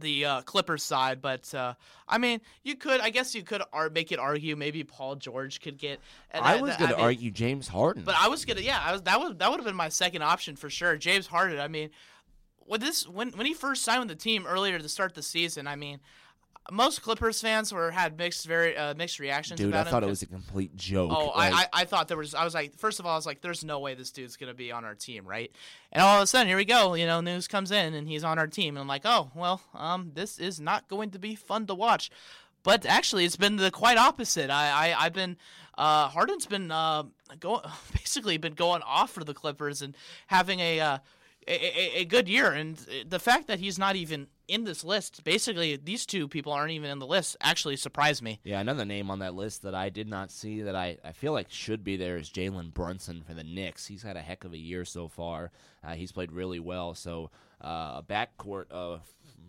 Speaker 2: the uh, Clippers side. But uh, I mean, you could, I guess, you could ar- make it argue maybe Paul George could get. and
Speaker 1: I was going to argue James Harden.
Speaker 2: but I was gonna, yeah, I was that would that would have been my second option for sure. James Harden. I mean, when this when when he first signed with the team earlier to start the season, I mean, most Clippers fans were had mixed very uh, mixed reactions.
Speaker 1: Dude, I thought it was a complete joke.
Speaker 2: Oh,
Speaker 1: Like,
Speaker 2: I, I I thought there was. I was like, first of all, I was like, there's no way this dude's gonna be on our team, right? And all of a sudden, here we go. You know, news comes in and he's on our team, and I'm like, oh, well, um, this is not going to be fun to watch. but actually, it's been the quite opposite. I, I I've been uh, Harden's been uh, going basically been going off for the Clippers and having a, uh, a, a a good year. And the fact that he's not even in this list, basically these two people aren't even in the list, actually surprised me.
Speaker 1: Yeah, another name on that list that I did not see that I, I feel like should be there is Jalen Brunson for the Knicks. He's had a heck of a year so far. Uh, he's played really well. So uh, a backcourt of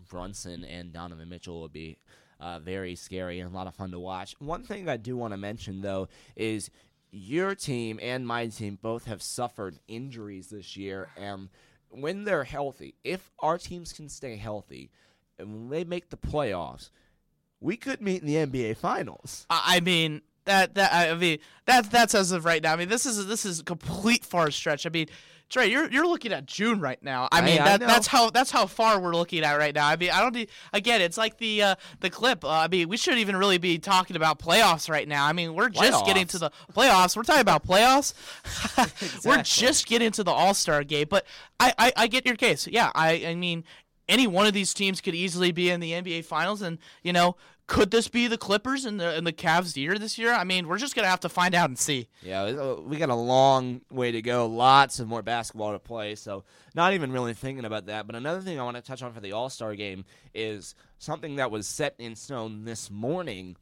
Speaker 1: Brunson and Donovan Mitchell would be uh, very scary and a lot of fun to watch. One thing I do want to mention, though, is your team and my team both have suffered injuries this year. And when they're healthy, if our teams can stay healthy, and when they make the playoffs, we could meet in the NBA Finals.
Speaker 2: I mean that that I mean that that's as of right now. I mean this is this is a complete far stretch. I mean. Trey, you're you're looking at June right now. I mean
Speaker 1: I
Speaker 2: that
Speaker 1: know.
Speaker 2: that's how that's how far we're looking at right now. I mean I don't again it's like the uh, the clip. Uh, I mean we shouldn't even really be talking about playoffs right now. I mean we're just getting to the playoffs. We're talking about playoffs. We're just getting to the All Star game. But I, I I get your case. Yeah, I I mean any one of these teams could easily be in the NBA Finals, and you know. Could this be the Clippers and the and the Cavs year this year? I mean, we're just gonna have to find out and see.
Speaker 1: Yeah, we got a long way to go. Lots of more basketball to play. So, not even really thinking about that. But another thing I want to touch on for the All Star game is something that was set in stone this morning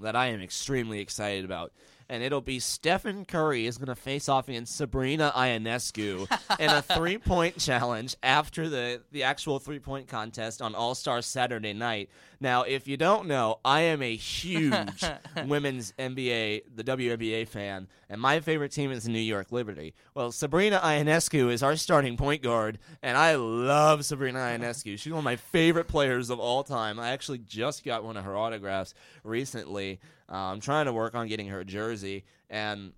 Speaker 1: that I am extremely excited about. And it'll be Stephen Curry is going to face off against Sabrina Ionescu in a three point challenge after the, the actual three point contest on All Star Saturday night. Now, if you don't know, I am a huge women's NBA, the WNBA fan, and my favorite team is the New York Liberty. Well, Sabrina Ionescu is our starting point guard, and I love Sabrina Ionescu. She's one of my favorite players of all time. I actually just got one of her autographs recently. Uh, I'm trying to work on getting her a jersey, and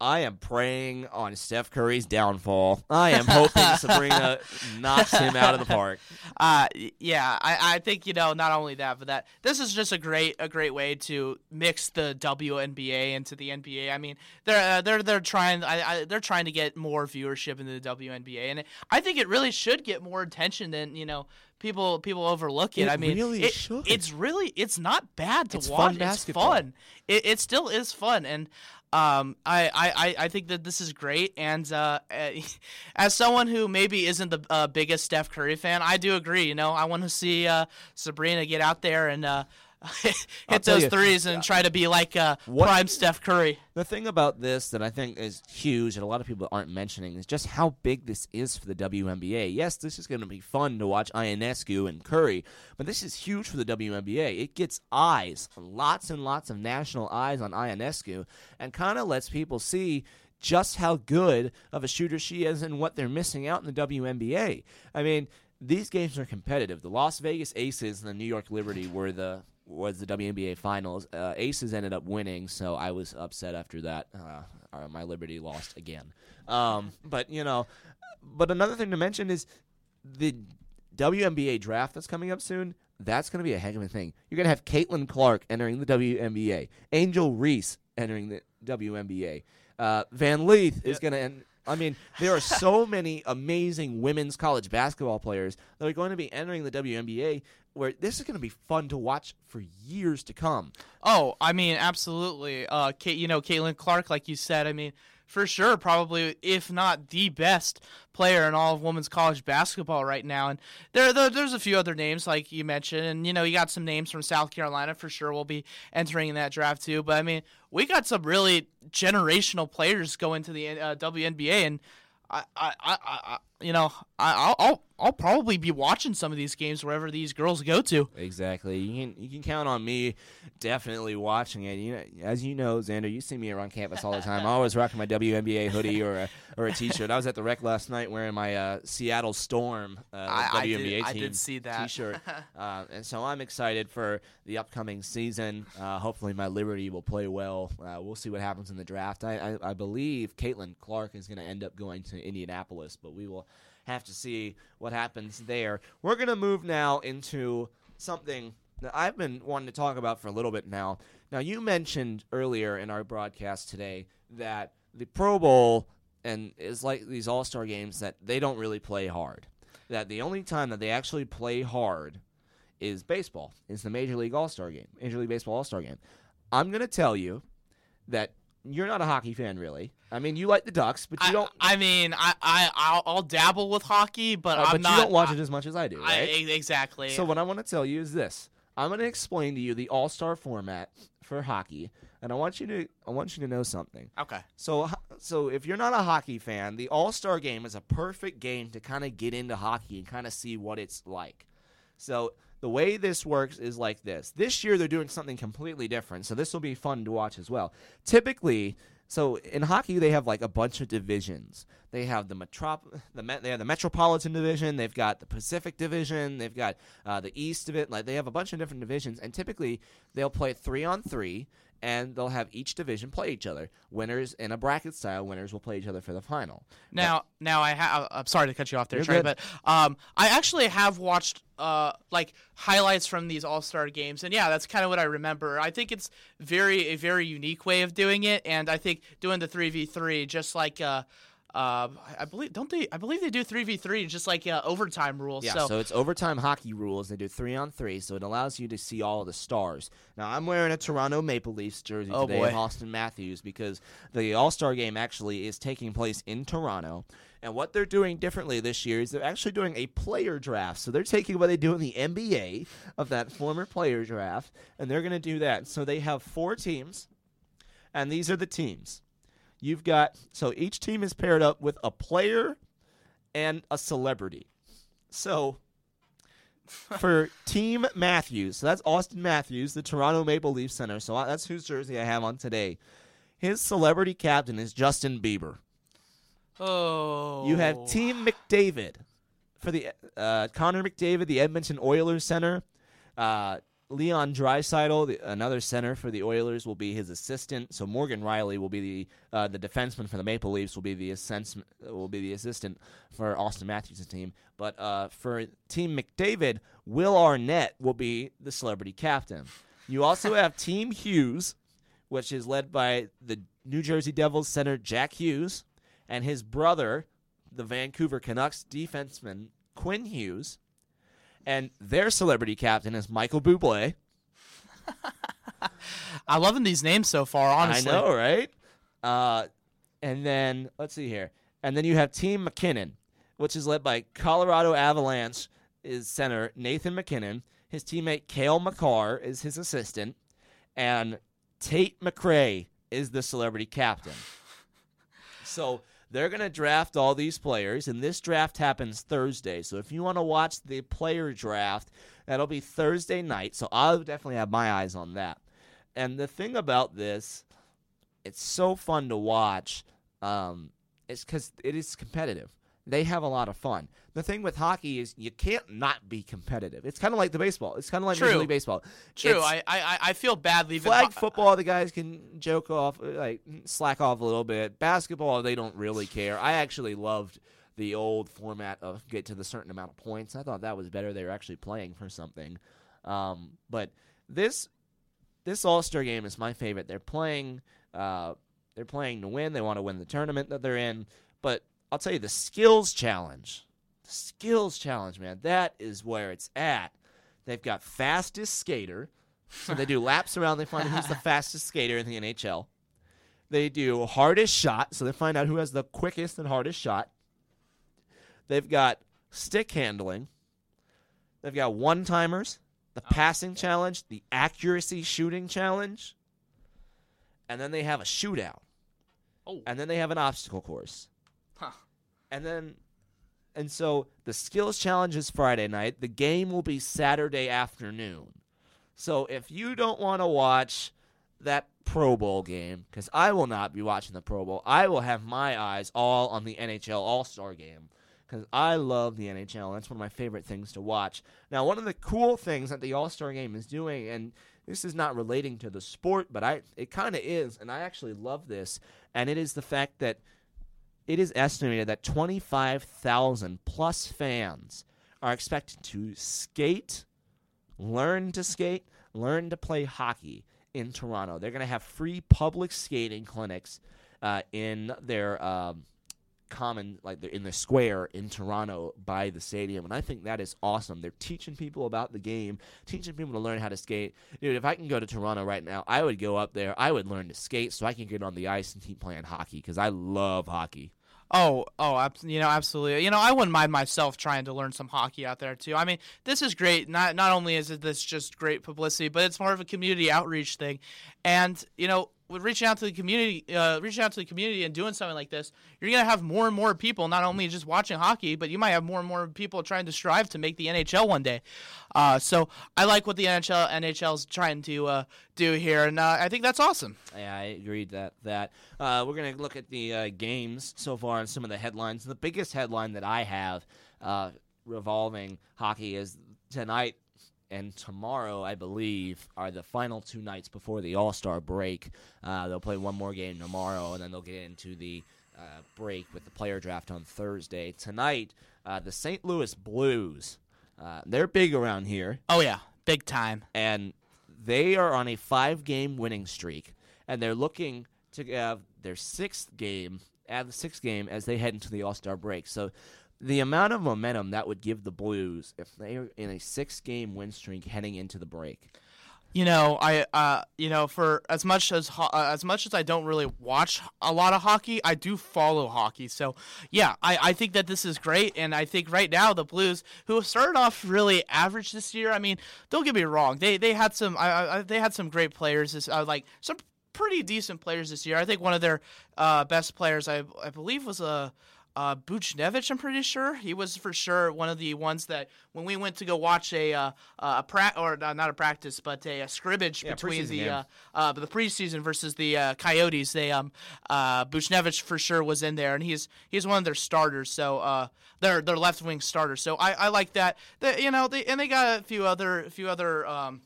Speaker 1: I am praying on Steph Curry's downfall. I am hoping Sabrina knocks him out of the park.
Speaker 2: Uh, yeah, I, I think you know not only that, but that this is just a great a great way to mix the WNBA into the NBA. I mean, they're uh, they're they're trying I, I, they're trying to get more viewership into the WNBA, and I think it really should get more attention than you know people people overlook it.
Speaker 1: It
Speaker 2: I mean,
Speaker 1: really
Speaker 2: it-. It's really it's not bad to
Speaker 1: It's
Speaker 2: watch.
Speaker 1: fun
Speaker 2: it's
Speaker 1: basketball.
Speaker 2: fun. It, it still is fun, and um, I, I, I- think that this is great. And uh, eh, as someone who maybe isn't the uh, biggest Steph Curry fan, I do agree. You know, I want to see uh, Sabrina get out there and uh, hit those
Speaker 1: you,
Speaker 2: threes and try to be like uh,
Speaker 1: What-
Speaker 2: prime Steph Curry.
Speaker 1: The thing about this that I think is huge and a lot of people aren't mentioning is just how big this is for the WNBA. Yes, this is going to be fun to watch Ionescu and Curry, but this is huge for the WNBA. It gets eyes, lots and lots of national eyes on Ionescu, and kind of lets people see just how good of a shooter she is and what they're missing out in the WNBA. I mean, these games are competitive. The Las Vegas Aces and the New York Liberty were the was the WNBA finals. Uh, Aces ended up winning, so I was upset after that. Uh, my Liberty lost again. Um, but you know, but another thing to mention is the WNBA draft that's coming up soon. That's going to be a heck of a thing. You're going to have Caitlin Clark entering the WNBA, Angel Reese entering the WNBA, uh, Van Lith is going to end. I mean, there are so many amazing women's college basketball players that are going to be entering the WNBA. Where this is going to be fun to watch for years to come.
Speaker 2: Oh, I mean, absolutely. Uh, Kate, you know, Caitlin Clark, like you said, I mean, for sure, probably if not the best player in all of women's college basketball right now. And there, there there's a few other names like you mentioned, and you know, you got some names from South Carolina for sure. We'll be entering in that draft too. But I mean, we got some really generational players going to the uh, WNBA, and I, I, I, I you know, I, I'll, I'll, I'll probably be watching some of these games wherever these girls go to.
Speaker 1: Exactly. You can you can count on me definitely watching it. You know, as you know, Xander, you see me around campus all the time. I'm always rocking my WNBA hoodie or a or a t-shirt. I was at the rec last night wearing my uh, Seattle Storm uh,
Speaker 2: I- I
Speaker 1: WNBA
Speaker 2: did-
Speaker 1: team
Speaker 2: I did see that.
Speaker 1: t-shirt, uh, and so I'm excited for the upcoming season. Uh, hopefully, my Liberty will play well. Uh, we'll see what happens in the draft. I I, I believe Caitlin Clark is going to end up going to Indianapolis, but we will have to see what happens there. We're going to move now into something that I've been wanting to talk about for a little bit now. Now, you mentioned earlier in our broadcast today that the Pro Bowl and is like these All Star games that they don't really play hard. That the only time that they actually play hard is baseball. Is the Major League All Star game, Major League Baseball All Star game. I'm gonna tell you that you're not a hockey fan, really. I mean, you like the Ducks, but you
Speaker 2: I,
Speaker 1: don't.
Speaker 2: I mean, I, I I'll, I'll dabble with hockey, but
Speaker 1: uh,
Speaker 2: I'm
Speaker 1: but
Speaker 2: not.
Speaker 1: you don't watch it as much as I do, right?
Speaker 2: e- exactly.
Speaker 1: So what I want to tell you is this: I'm going to explain to you the All Star format for hockey, and I want you to I want you to know something.
Speaker 2: Okay.
Speaker 1: So so if you're not a hockey fan, the All Star game is a perfect game to kind of get into hockey and kind of see what it's like. So the way this works is like this. This year they're doing something completely different, so this will be fun to watch as well. Typically, so in hockey they have like a bunch of divisions. They have the metrop the met- they have the Metropolitan Division, they've got the Pacific Division, they've got uh, the East of it. Like they have a bunch of different divisions, and typically they'll play three on three, and they'll have each division play each other. Winners in a bracket style, winners will play each other for the final.
Speaker 2: Now, now I have. I'm sorry to cut you off there, Trey, but um, I actually have watched uh like highlights from these All Star games, and yeah, that's kind of what I remember. I think it's very a very unique way of doing it, and I think doing the three v three just like uh. Uh, I believe don't they? I believe they do three v three, just like uh, overtime rules.
Speaker 1: Yeah,
Speaker 2: so,
Speaker 1: so, it's overtime hockey rules. They do three on three, so it allows you to see all the stars. Now, I'm wearing a Toronto Maple Leafs jersey
Speaker 2: Oh,
Speaker 1: today
Speaker 2: boy.
Speaker 1: Auston Matthews because the All Star game actually is taking place in Toronto. And what they're doing differently this year is they're actually doing a player draft. So they're taking what they do in the NBA of that former player draft, and they're going to do that. So they have four teams, and these are the teams. You've got so each team is paired up with a player and a celebrity. So for Team Matthews, so that's Auston Matthews, the Toronto Maple Leaf center. So that's whose jersey I have on today. His celebrity captain is Justin Bieber.
Speaker 2: oh,
Speaker 1: You have Team McDavid for the uh, Connor McDavid, the Edmonton Oilers center. Uh, Leon Draisaitl, another center for the Oilers, will be his assistant. So Morgan Rielly will be the uh, the defenseman for the Maple Leafs. Will be the assens- will be the assistant for Auston Matthews' team. But uh, for Team McDavid, Will Arnett will be the celebrity captain. You also have Team Hughes, which is led by the New Jersey Devils center Jack Hughes and his brother, the Vancouver Canucks defenseman Quinn Hughes, and their celebrity captain is Michael Bublé.
Speaker 2: I'm loving these names so far. Honestly,
Speaker 1: I know, right? Uh, and then let's see here, and then you have Team MacKinnon, which is led by Colorado Avalanche is center Nathan MacKinnon. His teammate Cale Makar is his assistant, and Tate McRae is the celebrity captain. So they're going to draft all these players, and this draft happens Thursday. So if you want to watch the player draft, that'll be Thursday night. So I'll definitely have my eyes on that. And the thing about this, it's so fun to watch. Um, it's because it is competitive. They have a lot of fun. The thing with hockey is you can't not be competitive. It's kind of like the baseball. It's kind of like
Speaker 2: True.
Speaker 1: Major League Baseball.
Speaker 2: True. I, I I feel bad leaving.
Speaker 1: flag
Speaker 2: ho-
Speaker 1: football, the guys can joke off, like slack off a little bit. Basketball, they don't really care. I actually loved the old format of get to the certain amount of points. I thought that was better. They were actually playing for something. Um, but this this All Star game is my favorite. They're playing. Uh, they're playing to win. They want to win the tournament that they're in. But I'll tell you, the skills challenge, skills challenge, man, that is where it's at. They've got fastest skater. So they do laps around. They find out who's the fastest skater in the NHL. They do hardest shot. So they find out who has the quickest and hardest shot. They've got stick handling. They've got one timers, the oh, passing challenge, the accuracy shooting challenge, and then they have a shootout.
Speaker 2: Oh.
Speaker 1: And then they have an obstacle course.
Speaker 2: Huh.
Speaker 1: And then, and so the skills challenge is Friday night. The game will be Saturday afternoon. So if you don't want to watch that Pro Bowl game, because I will not be watching the Pro Bowl, I will have my eyes all on the NHL All Star game because I love the NHL. That's one of my favorite things to watch. Now, one of the cool things that the All Star game is doing, and this is not relating to the sport, but I it kind of is, and I actually love this, and it is the fact that it is estimated that 25,000 plus fans are expected to skate, learn to skate, learn to play hockey in Toronto. They're going to have free public skating clinics uh, in their um, common like in the square in Toronto by the stadium and I think that is awesome. They're teaching people about the game, teaching people to learn how to skate. Dude, if I can go to Toronto right now, I would go up there. I would learn to skate so I can get on the ice and keep playing hockey cuz I love hockey.
Speaker 2: Oh, oh, you know, absolutely. You know, I wouldn't mind myself trying to learn some hockey out there too. I mean, this is great. Not not only is this just great publicity, but it's more of a community outreach thing. And you know, with reaching out to the community, uh, reaching out to the community and doing something like this, you're gonna have more and more people not only just watching hockey, but you might have more and more people trying to strive to make the NHL one day. Uh, so I like what the NHL NHL is trying to uh, do here, and uh, I think that's awesome.
Speaker 1: Yeah, I agreed that that uh, we're gonna look at the uh, games so far and some of the headlines. The biggest headline that I have revolving hockey is tonight and tomorrow, I believe, are the final two nights before the All Star break. Uh, they'll play one more game tomorrow, and then they'll get into the uh, break with the player draft on Thursday. Tonight, uh, the St. Louis Blues. Uh, they're big around here.
Speaker 2: Oh yeah, big time.
Speaker 1: And they are on a five-game winning streak, and they're looking to have their sixth game, add the sixth game as they head into the All Star break. So the amount of momentum that would give the Blues if they are in a six game win streak heading into the break.
Speaker 2: You know, I uh, you know, for as much as ho- uh, as much as I don't really watch a lot of hockey, I do follow hockey. So yeah, I, I think that this is great, and I think right now the Blues, who started off really average this year, I mean, don't get me wrong, they they had some I, I, they had some great players, this, uh, like some pretty decent players this year. I think one of their uh, best players, I I believe, was a uh, Buchnevich, I'm pretty sure he was for sure one of the ones that when we went to go watch a uh, a pra- or uh, not a practice, but a, a scrimmage
Speaker 1: Yeah,
Speaker 2: between the uh, uh, the preseason versus the uh, Coyotes. They um uh, Buchnevich for sure was in there, and he's he's one of their starters. So uh, their their left wing starters. So I, I like that. They, you know, they and they got a few other a few other um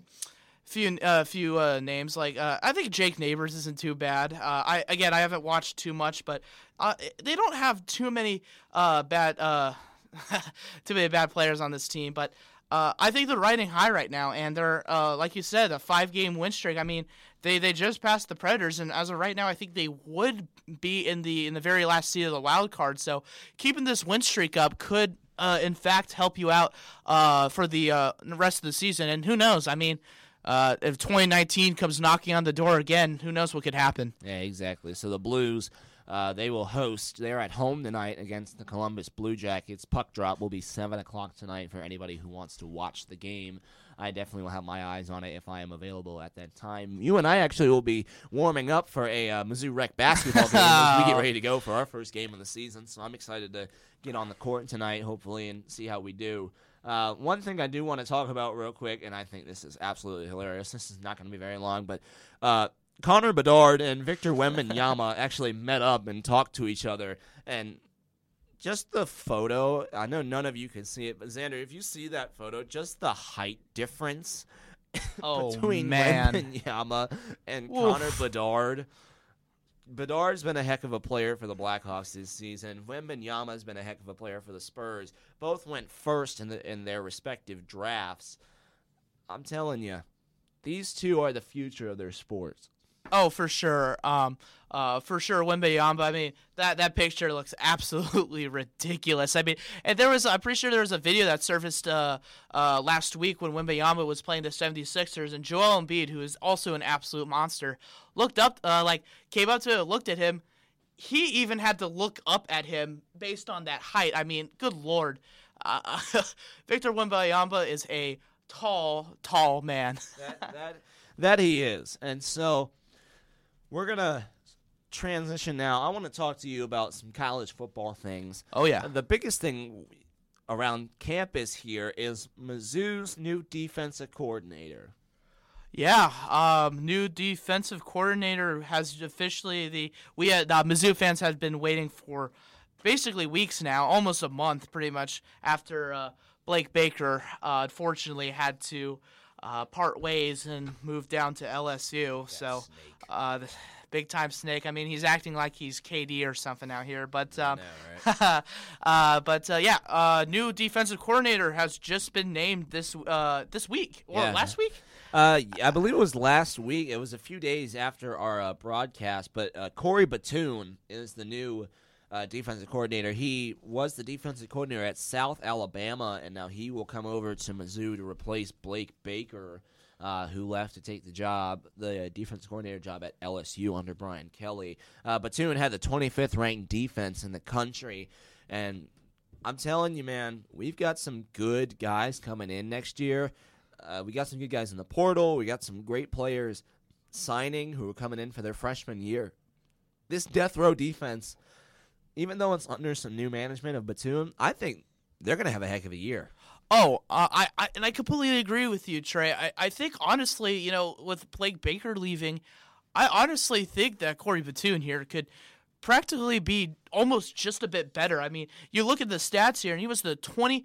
Speaker 2: few uh, few uh, names like uh, I think Jake Neighbours isn't too bad. Uh, I again I haven't watched too much, but uh, they don't have too many uh, bad uh, too many bad players on this team. But uh, I think they're riding high right now, and they're uh, like you said a five game win streak. I mean they they just passed the Predators, and as of right now, I think they would be in the in the very last seat of the wild card. So keeping this win streak up could. In fact, help you out for the rest of the season, and who knows? I mean, uh, if 2019 comes knocking on the door again, who knows what could happen?
Speaker 1: Yeah, exactly. So the Blues, uh, they will host. They're at home tonight against the Columbus Blue Jackets. Puck drop will be seven o'clock tonight for anybody who wants to watch the game. I definitely will have my eyes on it if I am available at that time. You and I actually will be warming up for a uh, Mizzou Rec basketball game as we get ready to go for our first game of the season. So I'm excited to get on the court tonight, hopefully, and see how we do. Uh, one thing I do want to talk about real quick, and I think this is absolutely hilarious. This is not going to be very long, but uh, Connor Bedard and Victor Wembanyama actually met up and talked to each other, and just the photo. I know none of you can see it, but Xander, if you see that photo, just the height difference
Speaker 2: Oh,
Speaker 1: between
Speaker 2: man.
Speaker 1: Wembanyama and
Speaker 2: Oof.
Speaker 1: Connor Bedard. Bedard's been a heck of a player for the Blackhawks this season. Wembanyama's been a heck of a player for the Spurs. Both went first in the in their respective drafts. I'm telling you, these two are the future of their sports.
Speaker 2: Oh, for sure. Um, uh, for sure, Wembayamba. I mean, that that picture looks absolutely ridiculous. I mean, and there was, I'm pretty sure there was a video that surfaced uh, uh, last week when Wembayamba was playing the 76ers, and Joel Embiid, who is also an absolute monster, looked up, uh, like, came up to him, looked at him. He even had to look up at him based on that height. I mean, good lord. Uh, Victor Wembayamba is a tall, tall man.
Speaker 1: that, that that he is. And so we're gonna transition now. I want to talk to you about some college football things.
Speaker 2: Oh, yeah.
Speaker 1: The biggest thing around campus here is Mizzou's new defensive coordinator.
Speaker 2: Yeah, um, new defensive coordinator has officially the we had uh, Mizzou fans have been waiting for basically weeks now, almost a month, pretty much after uh, Blake Baker uh, unfortunately had to uh, part ways and move down to LSU. so, uh, the big time snake. I mean, he's acting like he's KD or something out here, but um, uh, but uh, yeah, uh, new defensive coordinator has just been named this uh, this week or
Speaker 1: Yeah.
Speaker 2: last week.
Speaker 1: Uh, I believe it was last week. It was a few days after our uh, broadcast, but uh, Corey Batoon is the new uh, defensive coordinator. He was the defensive coordinator at South Alabama, and now he will come over to Mizzou to replace Blake Baker, uh, who left to take the job, the defensive coordinator job at LSU under Brian Kelly. Uh, Batoon had the 25th ranked defense in the country, and I'm telling you, man, we've got some good guys coming in next year. Uh, we got some good guys in the portal. We got some great players signing who are coming in for their freshman year. This death row defense, even though it's under some new management of Batoon, I think they're going to have a heck of a year.
Speaker 2: Oh, uh, I, I and I completely agree with you, Trey. I, I think honestly, you know, with Blake Baker leaving, I honestly think that Corey Batoon here could practically be almost just a bit better. I mean, you look at the stats here, and he was the 20.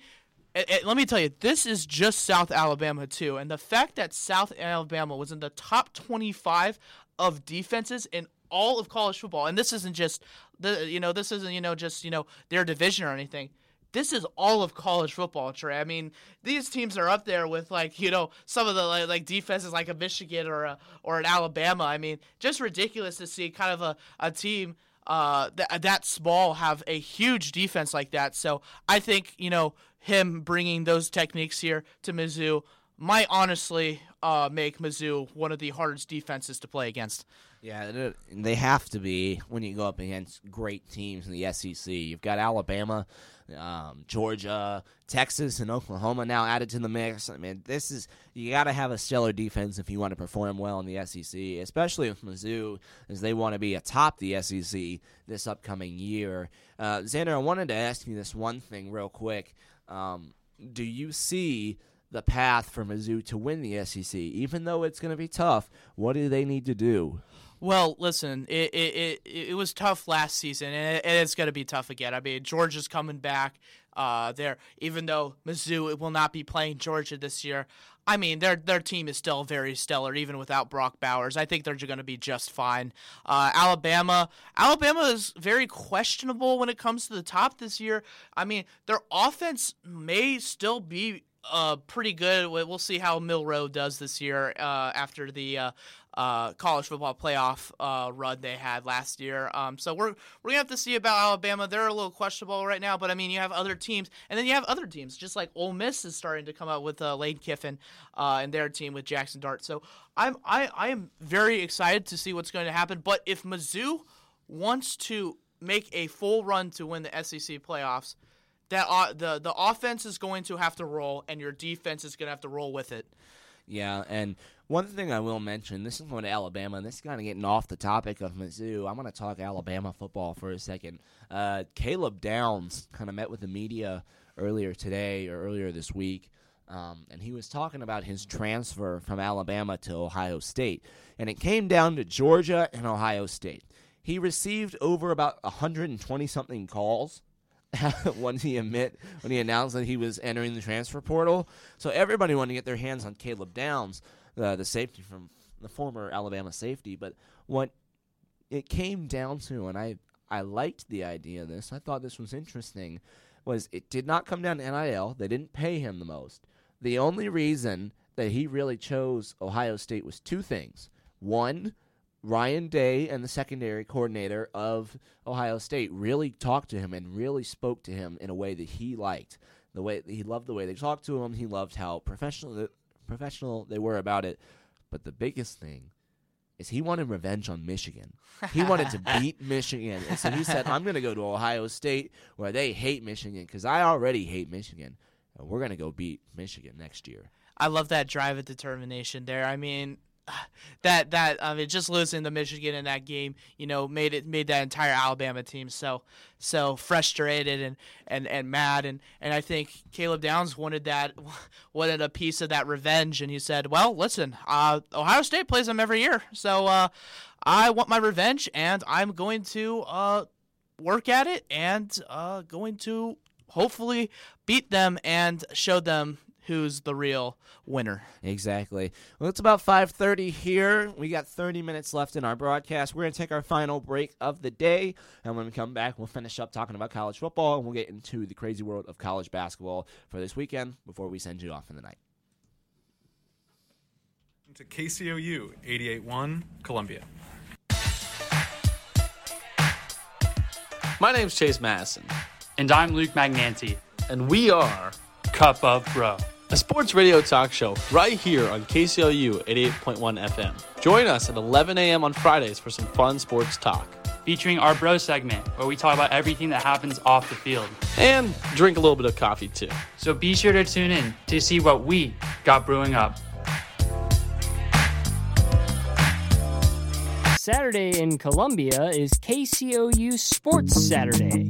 Speaker 2: let me tell you, this is just South Alabama, too. And the fact that South Alabama was in the top 25 of defenses in all of college football, and this isn't just the, you know, this isn't, you know, just, you know, their division or anything. This is all of college football, Trey. I mean, these teams are up there with like you know some of the like, like defenses like a Michigan or a or an Alabama. I mean, just ridiculous to see kind of a, a team uh, that that small have a huge defense like that. So I think you know him bringing those techniques here to Mizzou might honestly uh, make Mizzou one of the hardest defenses to play against.
Speaker 1: Yeah, they have to be when you go up against great teams in the SEC. You've got Alabama, um, Georgia, Texas, and Oklahoma now added to the mix. I mean, this is you got to have a stellar defense if you want to perform well in the SEC, especially with Mizzou, as they want to be atop the SEC this upcoming year. Uh, Xander, I wanted to ask you this one thing real quick. Um, do you see the path for Mizzou to win the SEC, even though it's going to be tough? What do they need to do?
Speaker 2: Well, listen, it it, it, it was tough last season, and, it, it's going to be tough again. I mean, Georgia's coming back. Uh, there, even though Mizzou will not be playing Georgia this year, I mean, their their team is still very stellar, even without Brock Bowers. I think they're going to be just fine. Uh, Alabama, Alabama is very questionable when it comes to the top this year. I mean, their offense may still be uh, pretty good. We'll see how Milroe does this year uh, after the uh, uh, college football playoff uh, run they had last year. Um, so we're we're gonna have to see about Alabama. They're a little questionable right now, but I mean you have other teams, and then you have other teams, just like Ole Miss is starting to come out with uh, Lane Kiffin uh, and their team with Jackson Dart. So I'm I I am very excited to see what's going to happen. But if Mizzou wants to make a full run to win the SEC playoffs, that uh, the the offense is going to have to roll, and your defense is going to have to roll with it.
Speaker 1: Yeah, and one thing I will mention, this is going to Alabama, and this is kind of getting off the topic of Mizzou. I'm going to talk Alabama football for a second. Uh, Caleb Downs kind of met with the media earlier today or earlier this week, um, and he was talking about his transfer from Alabama to Ohio State. And it came down to Georgia and Ohio State. He received over about 120 something calls when he admit when he announced that he was entering the transfer portal. So everybody wanted to get their hands on Caleb Downs, uh, the safety from the former Alabama safety. But what it came down to, and I I liked the idea of this. I thought this was interesting. Was it did not come down to NIL? They didn't pay him the most. The only reason that he really chose Ohio State was two things. One, Ryan Day and the secondary coordinator of Ohio State really talked to him and really spoke to him in a way that he liked. The way he loved the way they talked to him. He loved how professional professional they were about it. But the biggest thing is he wanted revenge on Michigan. He wanted to beat Michigan. And so he said, I'm going to go to Ohio State where they hate Michigan because I already hate Michigan. And we're going to go beat Michigan next year.
Speaker 2: I love that drive of determination there. I mean, that that I mean, just losing to Michigan in that game, you know, made it made that entire Alabama team so so frustrated and, and, and mad. And, and I think Caleb Downs wanted that wanted a piece of that revenge. And he said, well, listen, uh, Ohio State plays them every year, so uh, I want my revenge and I'm going to uh, work at it and uh, going to hopefully beat them and show them who's the real winner.
Speaker 1: Exactly. Well, it's about 5:30 here. We got 30 minutes left in our broadcast. We're going to take our final break of the day, and when we come back, we'll finish up talking about college football and we'll get into the crazy world of college basketball for this weekend before we send you off in the night.
Speaker 26: To KCOU 88.1 Columbia. My name's Chase Madison.
Speaker 27: And I'm Luke Magnanti.
Speaker 26: And we are
Speaker 27: Cup of Bro,
Speaker 26: a sports radio talk show right here on KCOU 88.1 FM. Join us at 11 a.m. on Fridays for some fun sports talk.
Speaker 27: Featuring our Bro segment, where we talk about everything that happens off the field.
Speaker 26: And drink a little bit of coffee too.
Speaker 27: So be sure to tune in to see what we got brewing up.
Speaker 28: Saturday in Columbia is KCOU Sports Saturday.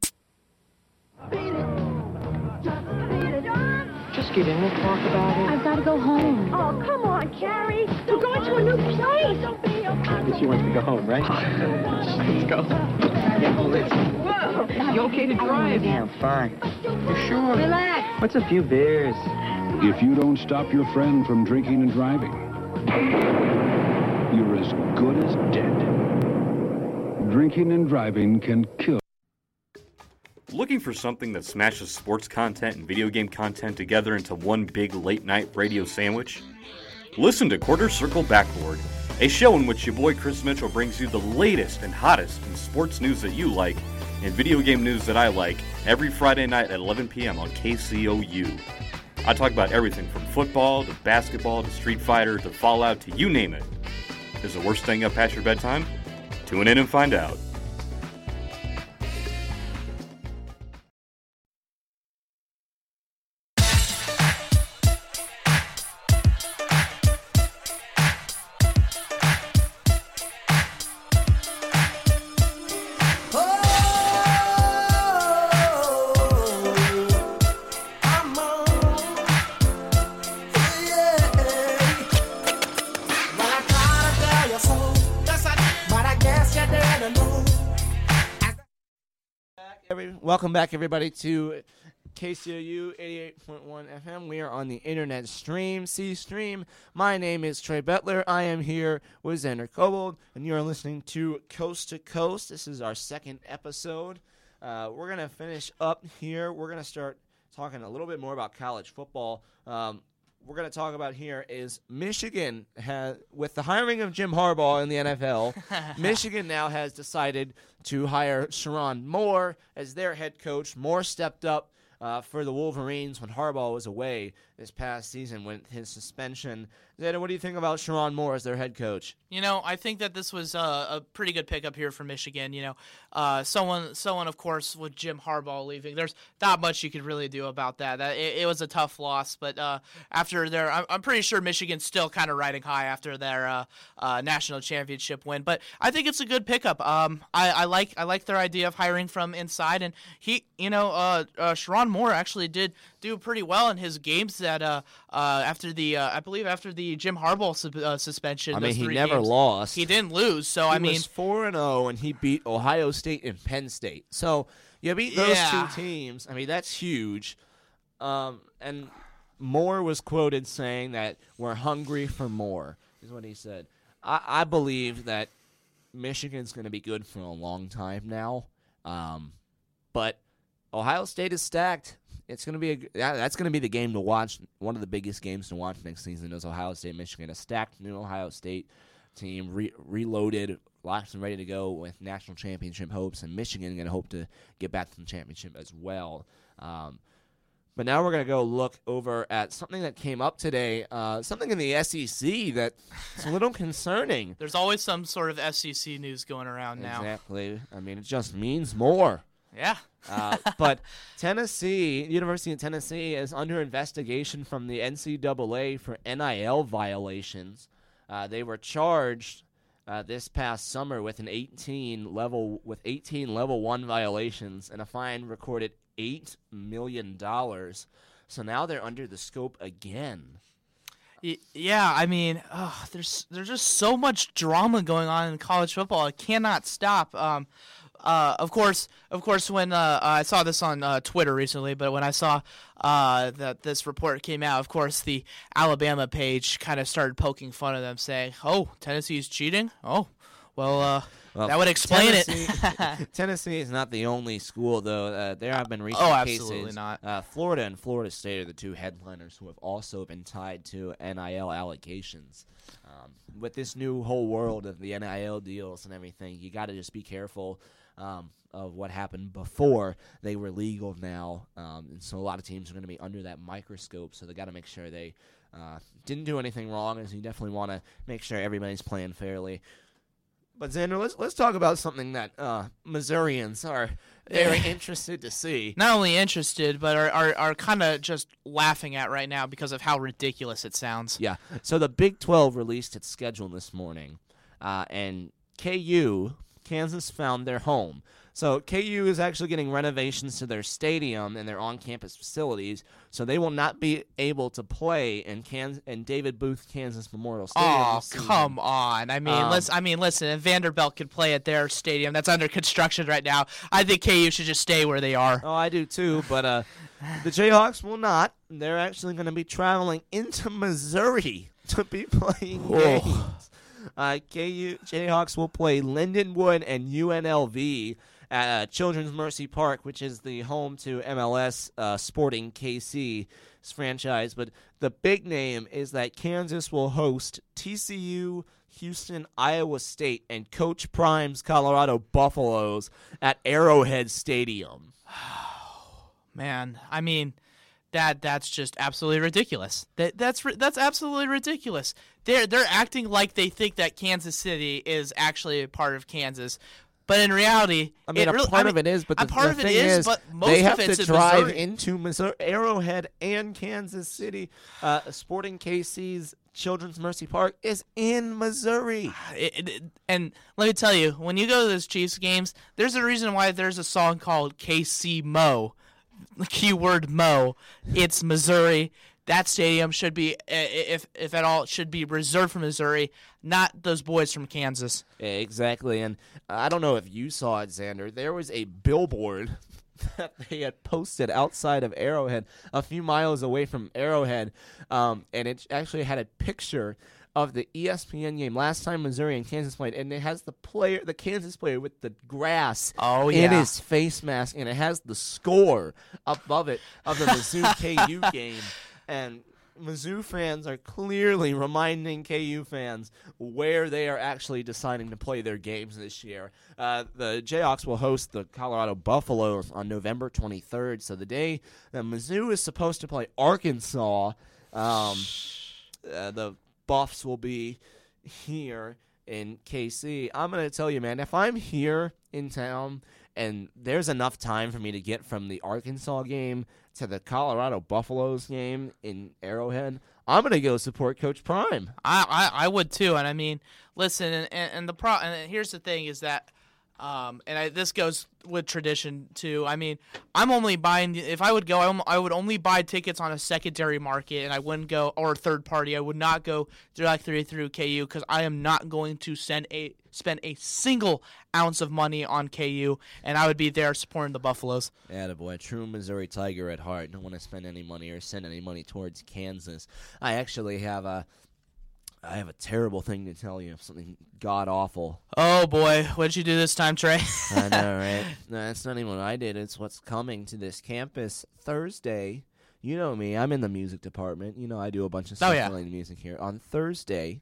Speaker 24: Just get in and talk about it. I've got to go home. Oh, come on, Carrie. We're going to a new place. Don't be
Speaker 25: But she wants to go home, right? Let's go. Yeah, hold it.
Speaker 24: Whoa.
Speaker 25: You okay to drive?
Speaker 24: Yeah,
Speaker 25: fine.
Speaker 24: You sure? Relax.
Speaker 25: What's a few beers? If you don't stop your friend from drinking and driving, you're as good as dead. Drinking and driving can kill.
Speaker 29: Looking for something that smashes sports content and video game content together into one big late night radio sandwich? Listen to Quarter Circle Backboard, a show in which your boy Chris Mitchell brings you the latest and hottest in sports news that you like and video game news that I like every Friday night at 11 p.m. on KCOU. I talk about everything from football to basketball to Street Fighter to Fallout to you name it. Is the worst thing up past your bedtime? Tune in and find out.
Speaker 1: Welcome back, everybody, to KCOU 88.1 FM. We are on the internet stream, C stream. My name is Trey Butler. I am here with Xander Kobold, and you are listening to Coast to Coast. This is our second episode. Uh, we're going to finish up here. We're going to start talking a little bit more about college football. Um, we're going to talk about here is Michigan has with the hiring of Jim Harbaugh in the NFL. Michigan now has decided to hire Sherrone Moore as their head coach. Moore stepped up uh, for the Wolverines when Harbaugh was away this past season with his suspension. Zeta, what do you think about Sherrone Moore as their head coach?
Speaker 2: You know, I think that this was uh, a pretty good pickup here for Michigan. You know, uh, someone, someone, of course, with Jim Harbaugh leaving, there's not much you could really do about that. That it, it was a tough loss, but uh, after their, I'm, I'm pretty sure Michigan's still kind of riding high after their uh, uh, national championship win. But I think it's a good pickup. Um, I, I like, I like their idea of hiring from inside, and he, you know, uh, Sherrone Moore actually did do pretty well in his games that uh, uh, after the uh, I believe after the Jim Harbaugh su- uh, suspension.
Speaker 1: I mean, he never
Speaker 2: games,
Speaker 1: lost.
Speaker 2: He didn't lose, so
Speaker 1: he
Speaker 2: I mean,
Speaker 1: was four and zero, and he beat Ohio State and Penn State. So you beat those
Speaker 2: Yeah.
Speaker 1: two teams. I mean, that's huge. Um, and Moore was quoted saying that we're hungry for more. Is what he said. I, I believe that Michigan's going to be good for a long time now. Um, but Ohio State is stacked. It's going to be a that- that's going to be the game to watch. One of the biggest games to watch next season is Ohio State Michigan. A stacked new Ohio State team, re- reloaded, locked and ready to go with national championship hopes, and Michigan going to hope to get back to the championship as well. Um, but now we're going to go look over at something that came up today, uh, something in the SEC that's a little concerning.
Speaker 2: there's always some sort of SEC news going around now.
Speaker 1: Exactly. I mean, it just means more.
Speaker 2: Yeah.
Speaker 1: Uh, but Tennessee, University of Tennessee, is under investigation from the NCAA for NIL violations. Uh, they were charged uh, this past summer with an 18 level with 18 level one violations and a fine recorded eight million dollars. So now they're under the scope again.
Speaker 2: Yeah, I mean, oh, there's there's just so much drama going on in college football. It cannot stop. Um, uh, of course, of course, when uh, I saw this on uh, Twitter recently, but when I saw uh, that this report came out, of course, the Alabama page kind of started poking fun of them, saying, "Oh, Tennessee's cheating. Oh, well, uh,
Speaker 1: Well,
Speaker 2: that would explain
Speaker 1: Tennessee,
Speaker 2: it."
Speaker 1: Tennessee is not the only school, though. Uh, there have been recent
Speaker 2: Oh,
Speaker 1: cases.
Speaker 2: absolutely not.
Speaker 1: Uh, Florida and Florida State are the two headliners who have also been tied to NIL allocations. Um, with this new whole world of the NIL deals and everything, you got to just be careful um, of what happened before they were legal now. Um, and so a lot of teams are going to be under that microscope, so they got to make sure they uh, didn't do anything wrong. And so you definitely want to make sure everybody's playing fairly. But Xander, let's let's talk about something that uh, Missourians are very interested to see.
Speaker 2: Not only interested, but are are, are kind of just laughing at right now because of how ridiculous it sounds.
Speaker 1: Yeah. So the Big 12 released its schedule this morning, uh, and KU, Kansas, found their home. So KU is actually getting renovations to their stadium and their on-campus facilities, so they will not be able to play in Kansas in David Booth Kansas Memorial Stadium.
Speaker 2: Oh come on! I mean,
Speaker 1: Um,
Speaker 2: listen. I mean, listen. If Vanderbilt could play at their stadium that's under construction right now, I think KU should just stay where they are.
Speaker 1: Oh, I do too, but uh, the Jayhawks will not. They're actually going to be traveling into Missouri to be playing games. Uh, KU Jayhawks will play Lindenwood and UNLV at uh, Children's Mercy Park, which is the home to MLS uh, Sporting KC franchise. But the big name is that Kansas will host TCU. Houston, Iowa State, and Coach Prime's Colorado Buffaloes at Arrowhead Stadium.
Speaker 2: Man, I mean, that that's just absolutely ridiculous. That that's that's absolutely ridiculous. They're they're acting like they think that Kansas City is actually a part of Kansas. But in reality,
Speaker 1: I mean,
Speaker 2: it
Speaker 1: a
Speaker 2: really-
Speaker 1: part
Speaker 2: I
Speaker 1: of it is, but
Speaker 2: a
Speaker 1: the,
Speaker 2: part
Speaker 1: the
Speaker 2: of it
Speaker 1: thing
Speaker 2: is,
Speaker 1: is,
Speaker 2: but most
Speaker 1: they
Speaker 2: of
Speaker 1: have
Speaker 2: it's
Speaker 1: to
Speaker 2: in
Speaker 1: drive
Speaker 2: Missouri.
Speaker 1: into Missouri, Arrowhead and Kansas City. Uh, Sporting KC's Children's Mercy Park is in Missouri.
Speaker 2: It- it- and let me tell you, when you go to those Chiefs games, there's a reason why there's a song called KC Mo. Keyword Mo. It's Missouri. That stadium should be, if if at all, should be reserved for Missouri, not those boys from Kansas.
Speaker 1: Exactly, and I don't know if you saw it, Xander. There was a billboard that they had posted outside of Arrowhead, a few miles away from Arrowhead, um, and it actually had a picture of the ESPN game last time Missouri and Kansas played, and it has the player, the Kansas player with the grass
Speaker 2: Oh,
Speaker 1: in his face mask, and it has the score above it of the Mizzou KU game, and Mizzou fans are clearly reminding KU fans where they are actually deciding to play their games this year. Uh, the Jayhawks will host the Colorado Buffaloes on November 23rd. So the day that Mizzou is supposed to play Arkansas, um, uh, the Buffs will be here in KC. I'm going to tell you, man, if I'm here in town and there's enough time for me to get from the Arkansas game to the Colorado Buffaloes game in Arrowhead, I'm going to go support Coach Prime.
Speaker 2: I, I, I would too, and I mean, listen, and, and, the pro, and here's the thing is that, um, and I, this goes with tradition too. I mean, I'm only buying if I would go, I'm, I would only buy tickets on a secondary market, and I wouldn't go or third party. I would not go directly through KU because I am not going to send a spend a single ounce of money on KU, and I would be there supporting the Buffaloes.
Speaker 1: Yeah, boy, true Missouri Tiger at heart. Don't want to spend any money or send any money towards Kansas. I actually have a, I have a terrible thing to tell you. Something god awful.
Speaker 2: Oh boy, what'd you do this time, Trey?
Speaker 1: I know, right? No, that's not even what I did. It's what's coming to this campus Thursday. You know me. I'm in the music department. You know I do a bunch of oh, stuff
Speaker 2: Oh, yeah.
Speaker 1: related to music here. On Thursday,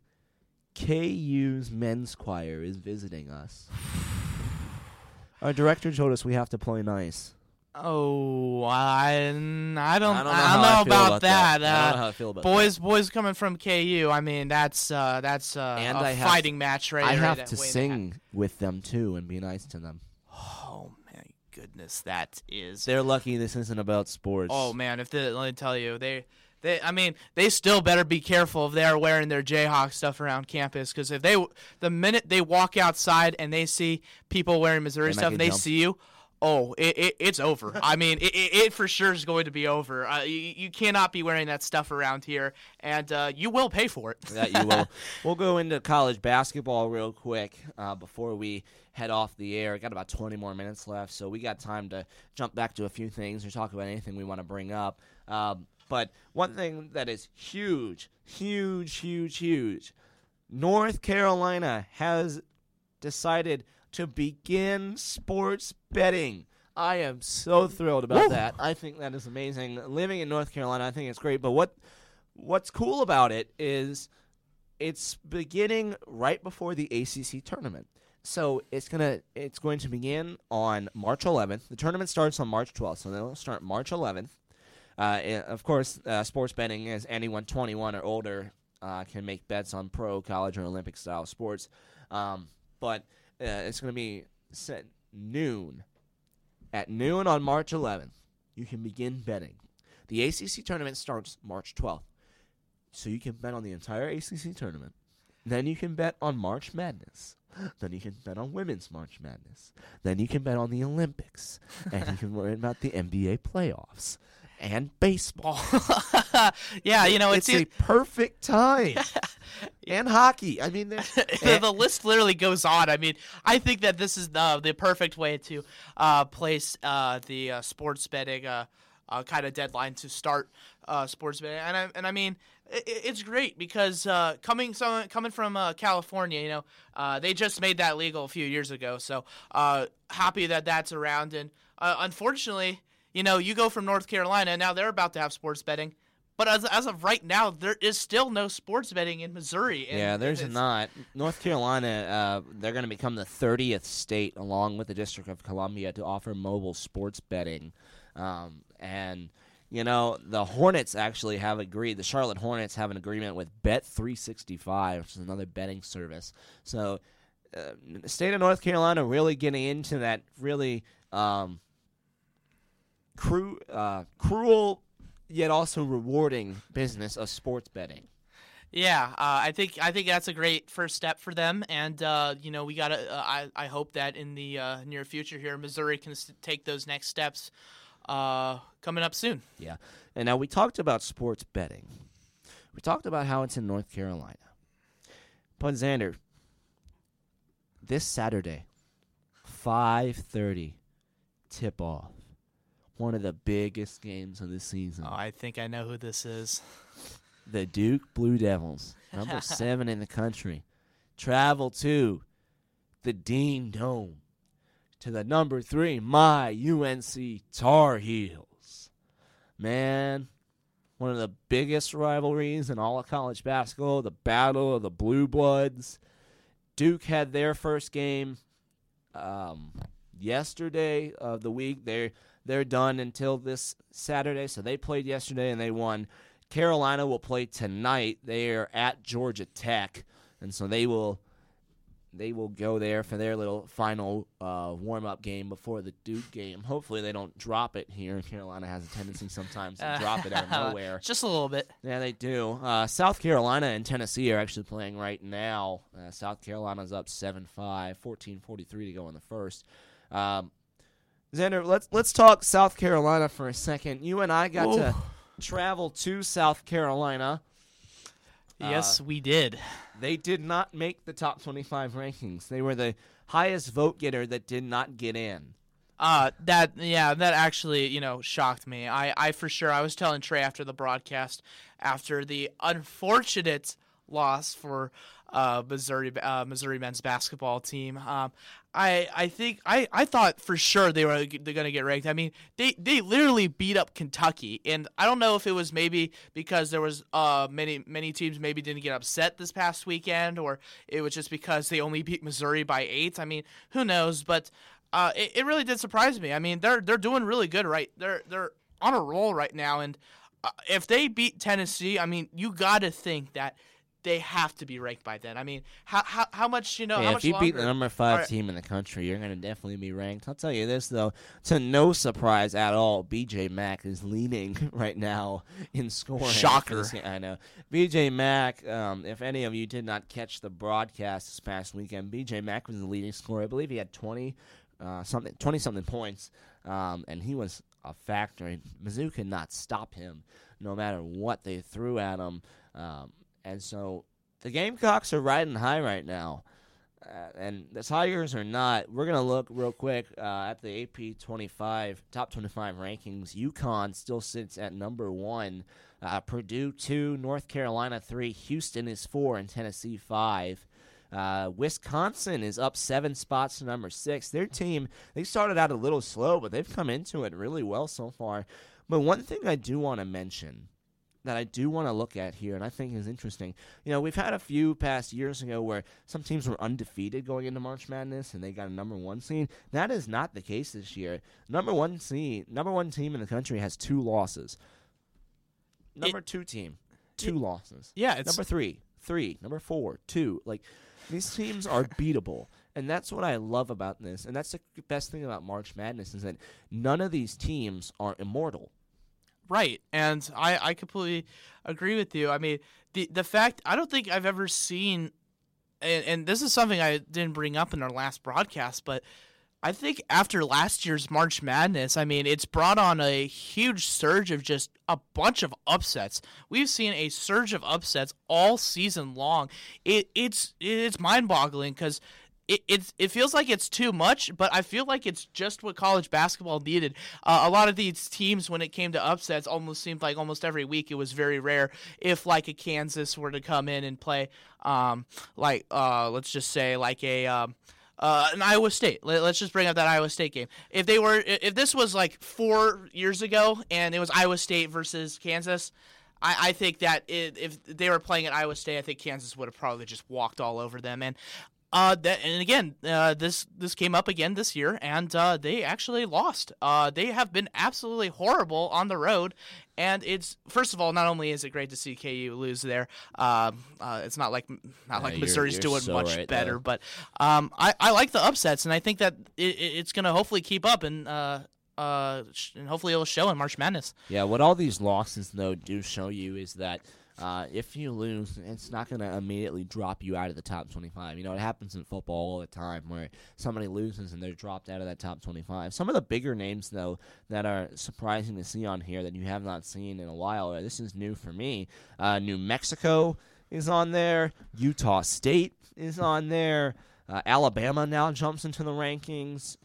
Speaker 1: KU's men's choir is visiting us. Our director told us we have to play nice.
Speaker 2: Oh, I, I don't, I don't,
Speaker 1: I don't know
Speaker 2: know, about,
Speaker 1: about
Speaker 2: that.
Speaker 1: that. I don't
Speaker 2: Uh,
Speaker 1: know how I feel about
Speaker 2: boys, boys coming from KU. I mean, that's uh, that's uh,
Speaker 1: And
Speaker 2: a
Speaker 1: I have
Speaker 2: fighting match, right?
Speaker 1: I have to sing with them too and be nice to them.
Speaker 2: Oh my goodness, that is.
Speaker 1: They're lucky this isn't about sports.
Speaker 2: Oh man, if let me tell you, they, they, I mean, they still better be careful if they're wearing their Jayhawk stuff around campus because if they, the minute they walk outside and they see people wearing Missouri
Speaker 1: They
Speaker 2: stuff and they
Speaker 1: jumped.
Speaker 2: see you, oh, it, it it's over. I mean, it, it, it for sure is going to be over. Uh, you, you cannot be wearing that stuff around here, and uh, you will pay for it.
Speaker 1: that you will. we'll go into college basketball real quick uh, before we head off the air. Got about 20 more minutes left, so we got time to jump back to a few things or talk about anything we want to bring up. Um, but one thing that is huge, huge, huge, huge North Carolina has decided to begin sports betting. I am so thrilled about
Speaker 2: Woo.
Speaker 1: that. I think that is amazing. Living in North Carolina, I think it's great. But what what's cool about it is it's beginning right before the ACC tournament. So it's gonna it's going to begin on March 11th. The tournament starts on March 12th, so they'll start March 11th. Uh, and of course, uh, sports betting is anyone 21 or older uh, can make bets on pro, college, or Olympic style sports. Um, but uh, it's going to be set noon. At noon on March 11th, you can begin betting. The ACC tournament starts March 12th. So you can bet on the entire ACC tournament. Then you can bet on March Madness. Then you can bet on Women's March Madness. Then you can bet on the Olympics. and you can learn about the NBA playoffs and baseball.
Speaker 2: yeah, you know,
Speaker 1: it's,
Speaker 2: it's,
Speaker 1: a perfect time. and hockey. I mean,
Speaker 2: the, the list literally goes on. I mean, I think that this is the the perfect way to uh, place uh, the uh, sports betting uh, uh, kind of deadline to start uh, sports betting, and I and I mean. It's great because uh, coming some, coming from uh, California, you know, uh, they just made that legal a few years ago. So uh, happy that that's around. And uh, unfortunately, you know, you go from North Carolina, now they're about to have sports betting. But as, as of right now, there is still no sports betting in Missouri. and
Speaker 1: yeah, there's not. North Carolina, uh, they're going to become the 30th state, along with the District of Columbia, to offer mobile sports betting. Um, and, you know, the Hornets actually have agreed, the Charlotte Hornets have an agreement with Bet365, which is another betting service. So, uh, the state of North Carolina really getting into that really um, cru- uh, cruel yet also rewarding business of sports betting.
Speaker 2: Yeah, uh, I think I think that's a great first step for them, and uh, you know we gotta. Uh, I I hope that in the uh, near future here, Missouri can take those next steps uh, coming up soon.
Speaker 1: Yeah. And now we talked about sports betting. We talked about how it's in North Carolina. But Xander, this Saturday, 5:30 tip off. One of the biggest games of the season.
Speaker 2: Oh, I think I know who this is.
Speaker 1: The Duke Blue Devils, number 7 in the country, travel to the Dean Dome to the number 3 my UNC Tar Heels. Man, one of the biggest rivalries in all of college basketball, the battle of the Blue Bloods. Duke had their first game um, yesterday of the week. They're they're done until this Saturday, so they played yesterday and they won. Carolina will play tonight. They are at Georgia Tech, and so they will they will go there for their little final uh, warm up game before the Duke game. Hopefully, they don't drop it here. Carolina has a tendency sometimes to drop it out of nowhere.
Speaker 2: Just a little bit.
Speaker 1: Yeah, they do. Uh, South Carolina and Tennessee are actually playing right now. Uh, South Carolina's up 7 5, 14 43 to go in the first. Um, Xander, let's let's talk South Carolina for a second. You and I got to travel to South Carolina.
Speaker 2: Yes,
Speaker 1: Uh,
Speaker 2: we did.
Speaker 1: They did not make the top 25 rankings. They were the highest vote getter that did not get in.
Speaker 2: Uh, that yeah, that actually you know shocked me. I I for sure I was telling Trey after the broadcast after the unfortunate loss for uh Missouri uh, Missouri men's basketball team. Um, I I think I I thought for sure they were they're gonna get ranked. I mean they they literally beat up Kentucky, and I don't know if it was maybe because there was uh many many teams maybe didn't get upset this past weekend, or it was just because they only beat Missouri by eight. I mean who knows, but. Uh, it, it really did surprise me. I mean, they're they're doing really good, right? They're they're on a roll right now, and uh, if they beat Tennessee, I mean, you got to think that they have to be ranked by then. I mean, how how, how much you know?
Speaker 1: yeah,
Speaker 2: how
Speaker 1: if
Speaker 2: much
Speaker 1: you beat the number five team in the country, you're going to definitely be ranked. I'll tell you this though, to no surprise at all, BJ Mack is leading right now in scoring.
Speaker 2: Shocker.
Speaker 1: I know BJ Mack. Um, if any of you did not catch the broadcast this past weekend, BJ Mack was the leading scorer. I believe he had 20 uh, something, twenty something points, um, and he was a factor. Mizzou could not stop him, no matter what they threw at him. Um, and so the Gamecocks are riding high right now. Uh, and the Tigers are not. We're gonna look real quick uh, at the AP 25 top 25 rankings. UConn still sits at number one. Uh, Purdue two, North Carolina three, Houston is four, and Tennessee five. Uh, Wisconsin is up seven spots to number six. Their team they started out a little slow, but they've come into it really well so far. But one thing I do want to mention that I do want to look at here, and I think is interesting. You know, we've had a few past years ago where some teams were undefeated going into March Madness, and they got a number one seed. That is not the case this year. Number one seed, number one team in the country has two losses. Number two team, two losses.
Speaker 2: Yeah, it's-
Speaker 1: number three, three. Number four, two. Like these teams are beatable. And that's what I love about this. And that's the best thing about March Madness is that none of these teams are immortal.
Speaker 2: Right, and I, I completely agree with you. I mean, the the fact I don't think I've ever seen, and, and this is something I didn't bring up in our last broadcast, but I think after last year's March Madness, I mean, it's brought on a huge surge of just a bunch of upsets. We've seen a surge of upsets all season long. It it's it's mind boggling because it, it's it feels like it's too much, but I feel like it's just what college basketball needed. Uh, a lot of these teams, when it came to upsets, almost seemed like almost every week it was very rare if like a Kansas were to come in and play, um, like uh, let's just say like a. Um, uh, an Iowa State. Let, us just bring up that Iowa State game. If they were, if this was like four years ago and it was Iowa State versus Kansas, I, I think that it, if they were playing at Iowa State, I think Kansas would have probably just walked all over them. And uh, that, and again, uh, this this came up again this year, and uh, they actually lost. Uh, they have been absolutely horrible on the road, and it's first of all, not only is it great to see KU lose there, um, uh, it's not like not like
Speaker 1: you're-
Speaker 2: Missouri's
Speaker 1: you're
Speaker 2: doing
Speaker 1: so
Speaker 2: much
Speaker 1: right
Speaker 2: better,
Speaker 1: there.
Speaker 2: but um, I, I like the upsets, and I think that it- it's going to hopefully keep up, and uh, uh, and hopefully it'll show in March Madness.
Speaker 1: Yeah, what all these losses though do show you is that uh, if you lose, it's not going to immediately drop you out of the top 25. You know, it happens in football all the time where somebody loses and they're dropped out of that top 25. Some of the bigger names though that are surprising to see on here that you have not seen in a while. This is new for me. Uh, New Mexico is on there. Utah State is on there. Uh, Alabama now jumps into the rankings.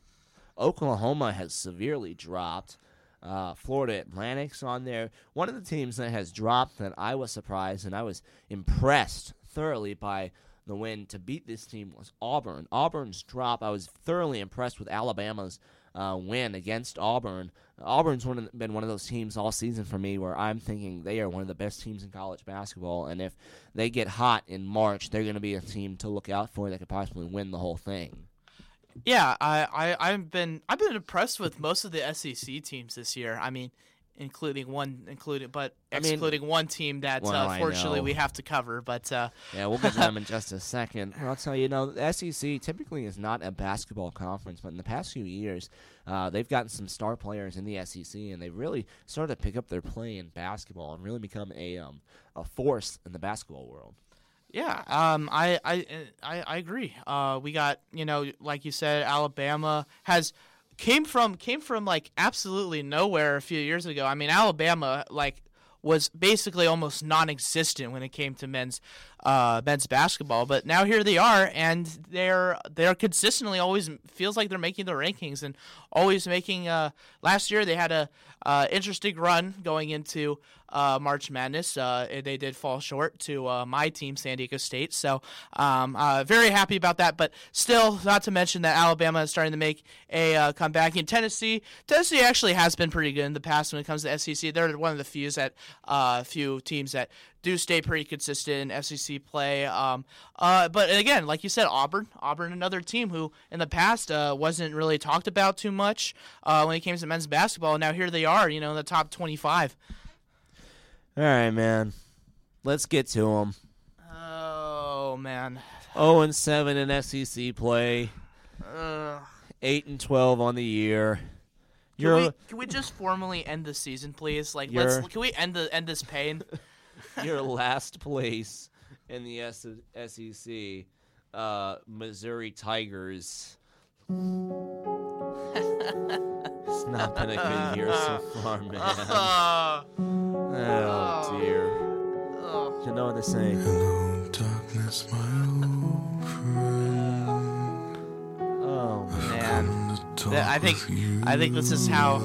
Speaker 1: Oklahoma has severely dropped. Uh, Florida Atlantic's on there. One of the teams that has dropped that I was surprised and I was impressed thoroughly by the win to beat this team was Auburn. Auburn's drop, I was thoroughly impressed with Alabama's uh, win against Auburn. Auburn's one of, been one of those teams all season for me where I'm thinking they are one of the best teams in college basketball, and if they get hot in March, they're going to be a team to look out for that could possibly win the whole thing.
Speaker 2: Yeah, I, I I've been I've been impressed with most of the SEC teams this year. I mean, including one including but
Speaker 1: I mean-
Speaker 2: excluding one team that
Speaker 1: Well,
Speaker 2: uh,
Speaker 1: I
Speaker 2: unfortunately we have to cover. But uh,
Speaker 1: Yeah, we'll get to them in just a second. I'll tell you, you know, the SEC typically is not a basketball conference, but in the past few years, uh, they've gotten some star players in the SEC, and they've really started to pick up their play in basketball and really become a um, a force in the basketball world.
Speaker 2: Yeah, um, I, I, I, I agree. Uh, we got you know, like you said, Alabama has came from came from like absolutely nowhere a few years ago. I mean, Alabama like was basically almost non-existent when it came to men's uh, men's basketball, but now here they are, and they're they're consistently always feels like they're making the rankings and always making. Uh, last year they had a uh, interesting run going into uh, March Madness. Uh, they did fall short to uh, my team, San Diego State. So um, very happy about that. But still, not to mention that Alabama is starting to make a comeback. In Tennessee, Tennessee actually has been pretty good in the past when it comes to SEC. They're one of the few that few teams that do stay pretty consistent in SEC play. Um, uh, but again, like you said, Auburn, Auburn, another team who in the past uh, wasn't really talked about too much uh, when it came to men's basketball. Now here they are, you know, in the top twenty-five.
Speaker 1: All right, man. Let's get to them.
Speaker 2: Oh man.
Speaker 1: 0 and 7 in SEC play.
Speaker 2: Ugh.
Speaker 1: 8 and 12 on the year.
Speaker 2: Can we, can we just formally end the season, please? Like, let's can we end the end this pain?
Speaker 1: your last place in the S- SEC, uh, Missouri Tigers. it's not been a good year so far, man.
Speaker 2: Uh,
Speaker 1: oh dear. You know what they say.
Speaker 30: Hello, darkness, my old friend.
Speaker 1: Oh
Speaker 2: man. I think I think this is how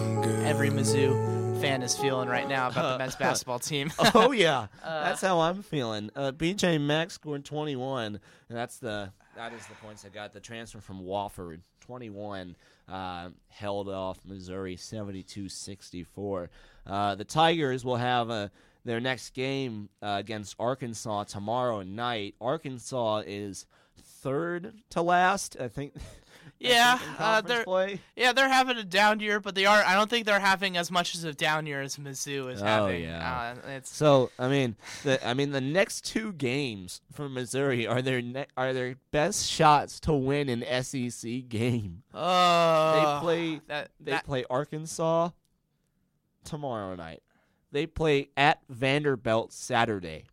Speaker 2: every Mizzou fan is feeling right now about the men's basketball team.
Speaker 1: oh yeah,
Speaker 2: Uh,
Speaker 1: that's how I'm feeling. Uh, BJ Max scored 21, and that's the that is the points I got. The transfer from Wofford, 21, uh, held off Missouri 72-64. Uh, the Tigers will have uh, their next game uh, against Arkansas tomorrow night. Arkansas is third to last, I think.
Speaker 2: Yeah, uh, they're
Speaker 1: play.
Speaker 2: yeah they're having a down year, but they are. I don't think they're having as much as a down year as Mizzou is
Speaker 1: Oh
Speaker 2: having.
Speaker 1: yeah.
Speaker 2: Uh, it's
Speaker 1: so I mean, the I mean the next two games for Missouri are their ne- are their best shots to win an SEC game.
Speaker 2: Oh,
Speaker 1: they play
Speaker 2: that-
Speaker 1: they
Speaker 2: that-
Speaker 1: play Arkansas tomorrow night. They play at Vanderbilt Saturday.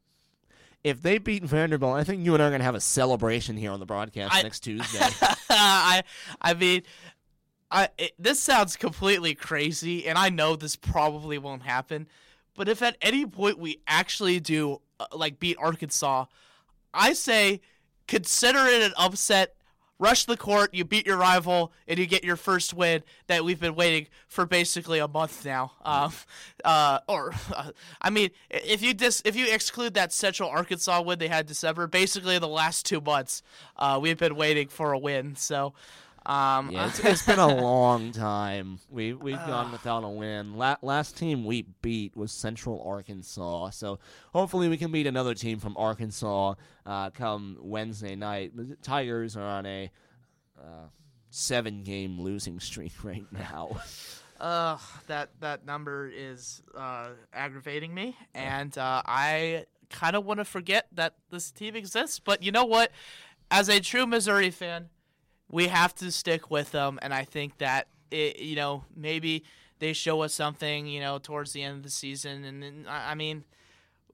Speaker 1: If they beat Vanderbilt, I think you and I are going to have a celebration here on the broadcast
Speaker 2: I-
Speaker 1: next Tuesday.
Speaker 2: I I mean, I it, this sounds completely crazy, and I know this probably won't happen. But if at any point we actually do uh, like beat Arkansas, I say consider it an upset. Rush the court, you beat your rival, and you get your first win that we've been waiting for basically a month now. Um, uh, or, uh, I mean, if you dis- if you exclude that Central Arkansas win they had December, basically the last two months, uh, we've been waiting for a win. So, um,
Speaker 1: Yeah, it's, it's been a long time. We we've gone without a win. La- last team we beat was Central Arkansas. So hopefully we can beat another team from Arkansas uh, come Wednesday night. The Tigers are on a uh, seven game losing streak right now.
Speaker 2: Ugh, that that number is uh, aggravating me, and uh, I kind of want to forget that this team exists. But you know what? As a true Missouri fan, we have to stick with them, and I think that it, you know maybe they show us something, you know, towards the end of the season, and I mean,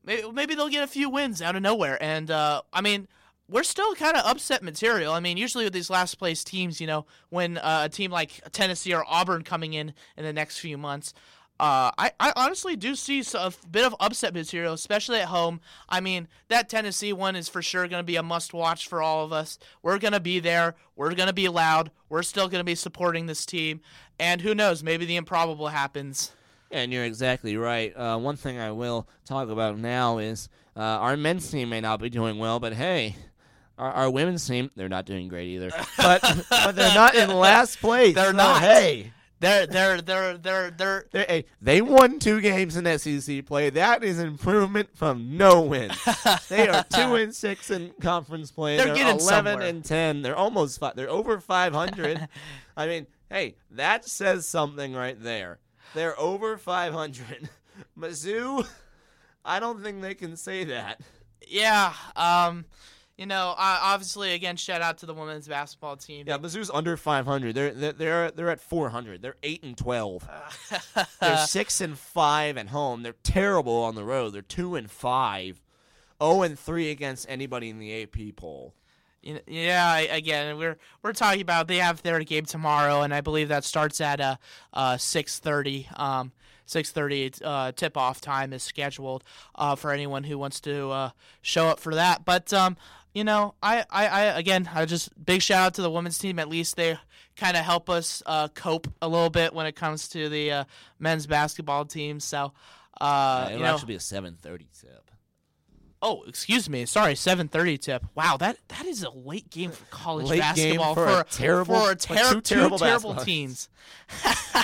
Speaker 2: maybe, maybe they'll get a few wins out of nowhere, and uh, I mean. We're still kind of upset material. I mean, usually with these last place teams, you know, when uh, a team like Tennessee or Auburn coming in in the next few months, uh, I, I honestly do see a bit of upset material, especially at home. I mean, that Tennessee one is for sure going to be a must watch for all of us. We're going to be there. We're going to be loud. We're still going to be supporting this team. And who knows, maybe the improbable happens.
Speaker 1: And you're exactly right. Uh, one thing I will talk about now is uh, our men's team may not be doing well, but hey, our, our women's team, they're not doing great either. But but they're not in last place.
Speaker 2: They're
Speaker 1: so
Speaker 2: not.
Speaker 1: Hey.
Speaker 2: They're they're they're they're they're
Speaker 1: They, hey, they won two games in SEC play. That is improvement from no wins. they are two and six in conference play.
Speaker 2: They're getting
Speaker 1: eleven
Speaker 2: somewhere.
Speaker 1: and ten. They're almost five. They're over five hundred. I mean, hey, that says something right there. They're over five hundred. Mizzou, I don't think they can say that.
Speaker 2: yeah. Um, you know, uh, obviously, again, shout out to the women's basketball team.
Speaker 1: Yeah, Mizzou's under 500. They're they're they're, they're at 400. They're eight and 12. they're six and five at home. They're terrible on the road. They're two and five. 0 and three against anybody in the AP poll.
Speaker 2: Yeah, again, we're we're talking about they have their game tomorrow, and I believe that starts at uh, uh six thirty. Um, six thirty uh, tip off time is scheduled uh, for anyone who wants to uh, show up for that. But um, you know, I, I, I again, I just big shout out to the women's team. At least they kind of help us uh, cope a little bit when it comes to the uh, men's basketball team. So, uh, you
Speaker 1: it'll
Speaker 2: know,
Speaker 1: actually be a 7:30 tip.
Speaker 2: Oh, excuse me. Sorry, 7:30 tip. Wow, that that is a late game for college
Speaker 1: Late
Speaker 2: basketball
Speaker 1: for a terrible-
Speaker 2: for a
Speaker 1: for
Speaker 2: ter-
Speaker 1: two terrible
Speaker 2: terrible teams.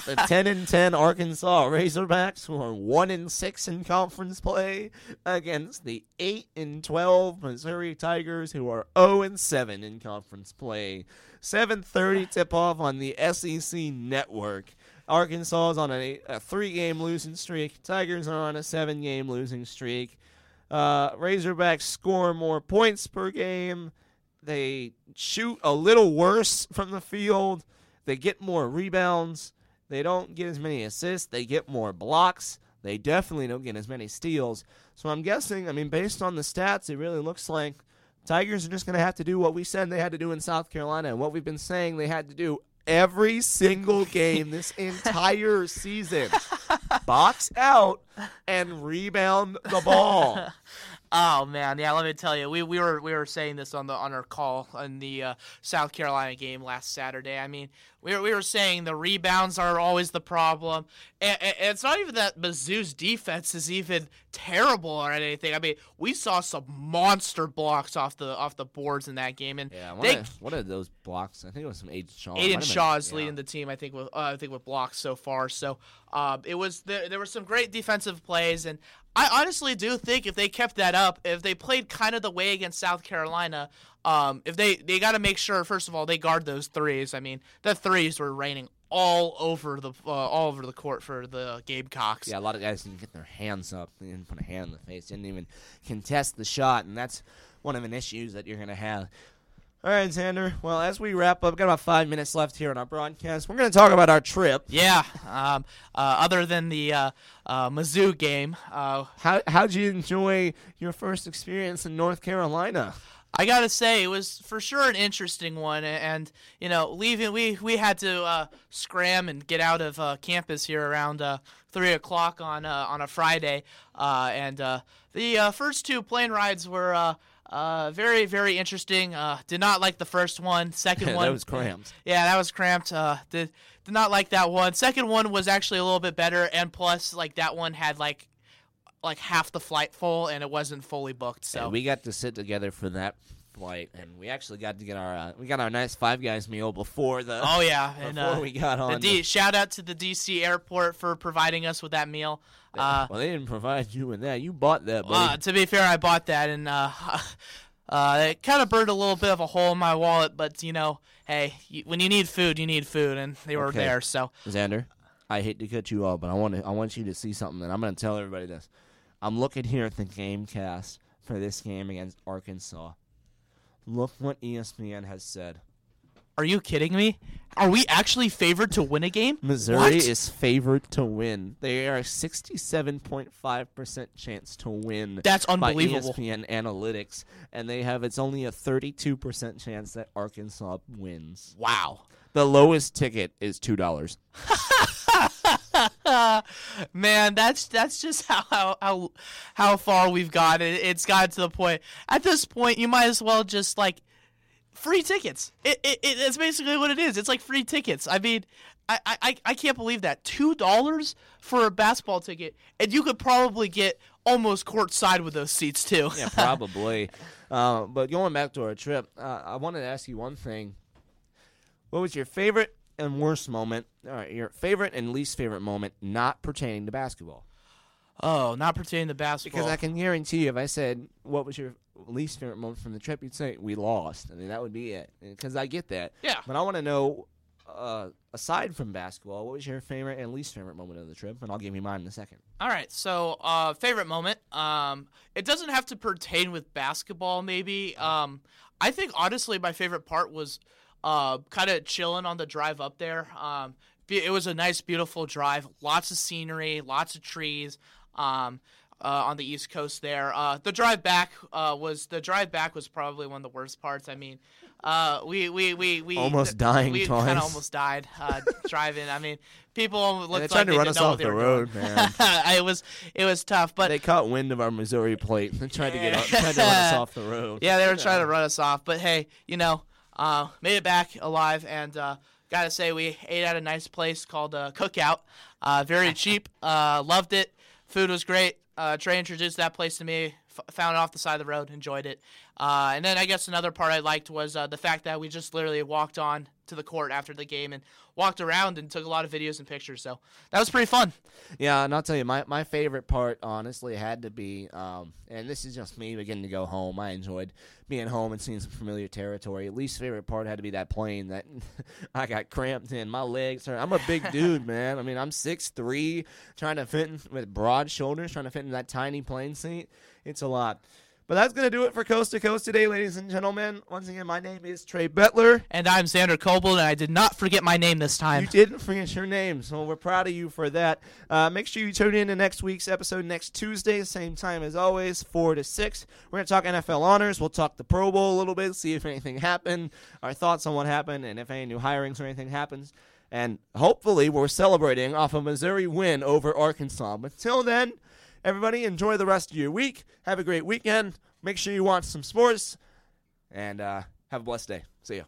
Speaker 1: the 10 and 10 Arkansas Razorbacks who are 1 and 6 in conference play against the 8 and 12 Missouri Tigers who are 0 and 7 in conference play. 7:30 tip off on the SEC network. Arkansas is on a, a 3-game losing streak. Tigers are on a 7-game losing streak. Uh, Razorbacks score more points per game. They shoot a little worse from the field. They get more rebounds. They don't get as many assists. They get more blocks. They definitely don't get as many steals. So I'm guessing, I mean, based on the stats, it really looks like Tigers are just going to have to do what we said they had to do in South Carolina and what we've been saying they had to do every single game this entire season. Box out and rebound the ball.
Speaker 2: Oh man, yeah. Let me tell you, we, we were we were saying this on the on our call in the uh, South Carolina game last Saturday. I mean, we were, we were saying the rebounds are always the problem, and, and it's not even that Mizzou's defense is even terrible or anything. I mean, we saw some monster blocks off the off the boards in that game, and
Speaker 1: Yeah,
Speaker 2: they
Speaker 1: what, are, what are those blocks? I think it was some Aidan Shaw. Aidan
Speaker 2: Shaw is
Speaker 1: yeah.
Speaker 2: leading the team, I think, with uh, I think with blocks so far. So um, it was there, there were some great defensive plays, and I honestly do think if they kept that up, if they played kind of the way against South Carolina, um, if they they got to make sure first of all they guard those threes. I mean, the threes were raining all over the uh, all over the court for the Gamecocks.
Speaker 1: Yeah, a lot of guys didn't get their hands up. They didn't put a hand in the face. Didn't even contest the shot, and that's one of the issues that you're going to have. All right, Xander. Well, as we wrap up, got about five minutes left here on our broadcast. We're going to talk about our trip.
Speaker 2: Yeah. Um, uh, other than the uh, uh, Mizzou game, uh,
Speaker 1: how how'd you enjoy your first experience in North Carolina?
Speaker 2: I gotta say, it was for sure an interesting one, and you know, leaving we we had to uh, scram and get out of uh, campus here around uh, three o'clock on uh, on a Friday, uh, and uh, the uh, first two plane rides were. Uh, very, very interesting. Uh, did not like the first one. Second one.
Speaker 1: That was cramped.
Speaker 2: Yeah, that was cramped. Uh, did did not like that one. Second one was actually a little bit better, and plus, like that one had like like half the flight full, and it wasn't fully booked. So
Speaker 1: And we got to sit together for that flight, and we actually got to get our uh, we got our nice Five Guys meal before the.
Speaker 2: Oh yeah, and
Speaker 1: before
Speaker 2: uh,
Speaker 1: we got
Speaker 2: the
Speaker 1: on.
Speaker 2: D-
Speaker 1: the-
Speaker 2: shout out to the DC airport for providing us with that meal. Uh,
Speaker 1: well, they didn't provide you with that. You bought that, buddy.
Speaker 2: uh, to be fair, I bought that, and uh, uh, it kind of burned a little bit of a hole in my wallet. But you know, hey, you, when you need food, you need food, and they were
Speaker 1: Okay.
Speaker 2: there. So
Speaker 1: Xander, I hate to cut you off, but I want to, I want you to see something, and I'm going to tell everybody this. I'm looking here at the game cast for this game against Arkansas. Look what ESPN has said.
Speaker 2: Are you kidding me? Are we actually favored to win a game?
Speaker 1: Missouri
Speaker 2: What?
Speaker 1: is favored to win. They are a 67.5% chance to win.
Speaker 2: That's unbelievable. by.
Speaker 1: ESPN analytics, and they have it's only a 32% chance that Arkansas wins.
Speaker 2: Wow.
Speaker 1: The lowest ticket is $2.
Speaker 2: Man, that's that's just how how how, how far we've got. It, it's gotten to the point. At this point, you might as well just like free tickets. It, it, it it's basically what it is. It's like free tickets. I mean, I I, I can't believe that two dollars for a basketball ticket, and you could probably get almost courtside with those seats too.
Speaker 1: yeah, probably. uh, but going back to our trip, uh, I wanted to ask you one thing. What was your favorite and worst moment? All right, your favorite and least favorite moment not pertaining to basketball?
Speaker 2: Oh, not pertaining to basketball.
Speaker 1: Because I can guarantee you, if I said what was your least favorite moment from the trip, you'd say we lost. I mean, that would be it. Because I get that.
Speaker 2: Yeah.
Speaker 1: But I want to know, uh, aside from basketball, what was your favorite and least favorite moment of the trip? And I'll give you mine in a second.
Speaker 2: All right, so uh, favorite moment. Um, it doesn't have to pertain with basketball. Maybe. Um, I think honestly, my favorite part was uh, kind of chilling on the drive up there. Um, it was a nice, beautiful drive. Lots of scenery, lots of trees. Um, uh, on the East Coast there. Uh, the drive back uh, was the drive back was probably one of the worst parts. I mean, uh, we we we we
Speaker 1: Almost dying
Speaker 2: We kind of almost died uh, driving. I mean, people looked
Speaker 1: they
Speaker 2: like
Speaker 1: tried to
Speaker 2: they
Speaker 1: run us off the road,
Speaker 2: doing.
Speaker 1: man.
Speaker 2: it was it was tough, but
Speaker 1: they caught wind of our Missouri plate. and tried to get up, tried to run us off the road.
Speaker 2: Yeah, they were trying to run us off, but hey, you know, uh, made it back alive, and uh, gotta say we ate at a nice place called uh, Cookout. Uh, very cheap. Uh, loved it. Food was great. Uh, Trey introduced that place to me. F- found it off the side of the road. Enjoyed it. Uh, and then I guess another part I liked was uh, the fact that we just literally walked on to the court after the game and walked around and took a lot of videos and pictures. So that was pretty fun.
Speaker 1: Yeah, and I'll tell you, my, my favorite part, honestly, had to be, um, and this is just me getting to go home. I enjoyed being home and seeing some familiar territory. Least favorite part had to be that plane that I got cramped in. My legs hurt. I'm a big dude, man. I mean, I'm 6'3", trying to fit in with broad shoulders, trying to fit in that tiny plane seat. It's a lot. But that's going to do it for Coast to Coast today, ladies and gentlemen. Once again, my name is Trey Bettler.
Speaker 2: And I'm Xander Coble, and I did not forget my name this time.
Speaker 1: You didn't forget your name, so we're proud of you for that. Uh, make sure you tune in to next week's episode next Tuesday, same time as always, 4 to 6. We're going to talk NFL honors. We'll talk the Pro Bowl a little bit, see if anything happened, our thoughts on what happened, and if any new hirings or anything happens. And hopefully, we're celebrating off a Missouri win over Arkansas. But till then, everybody, enjoy the rest of your week. Have a great weekend. Make sure you watch some sports, and uh, have a blessed day. See ya.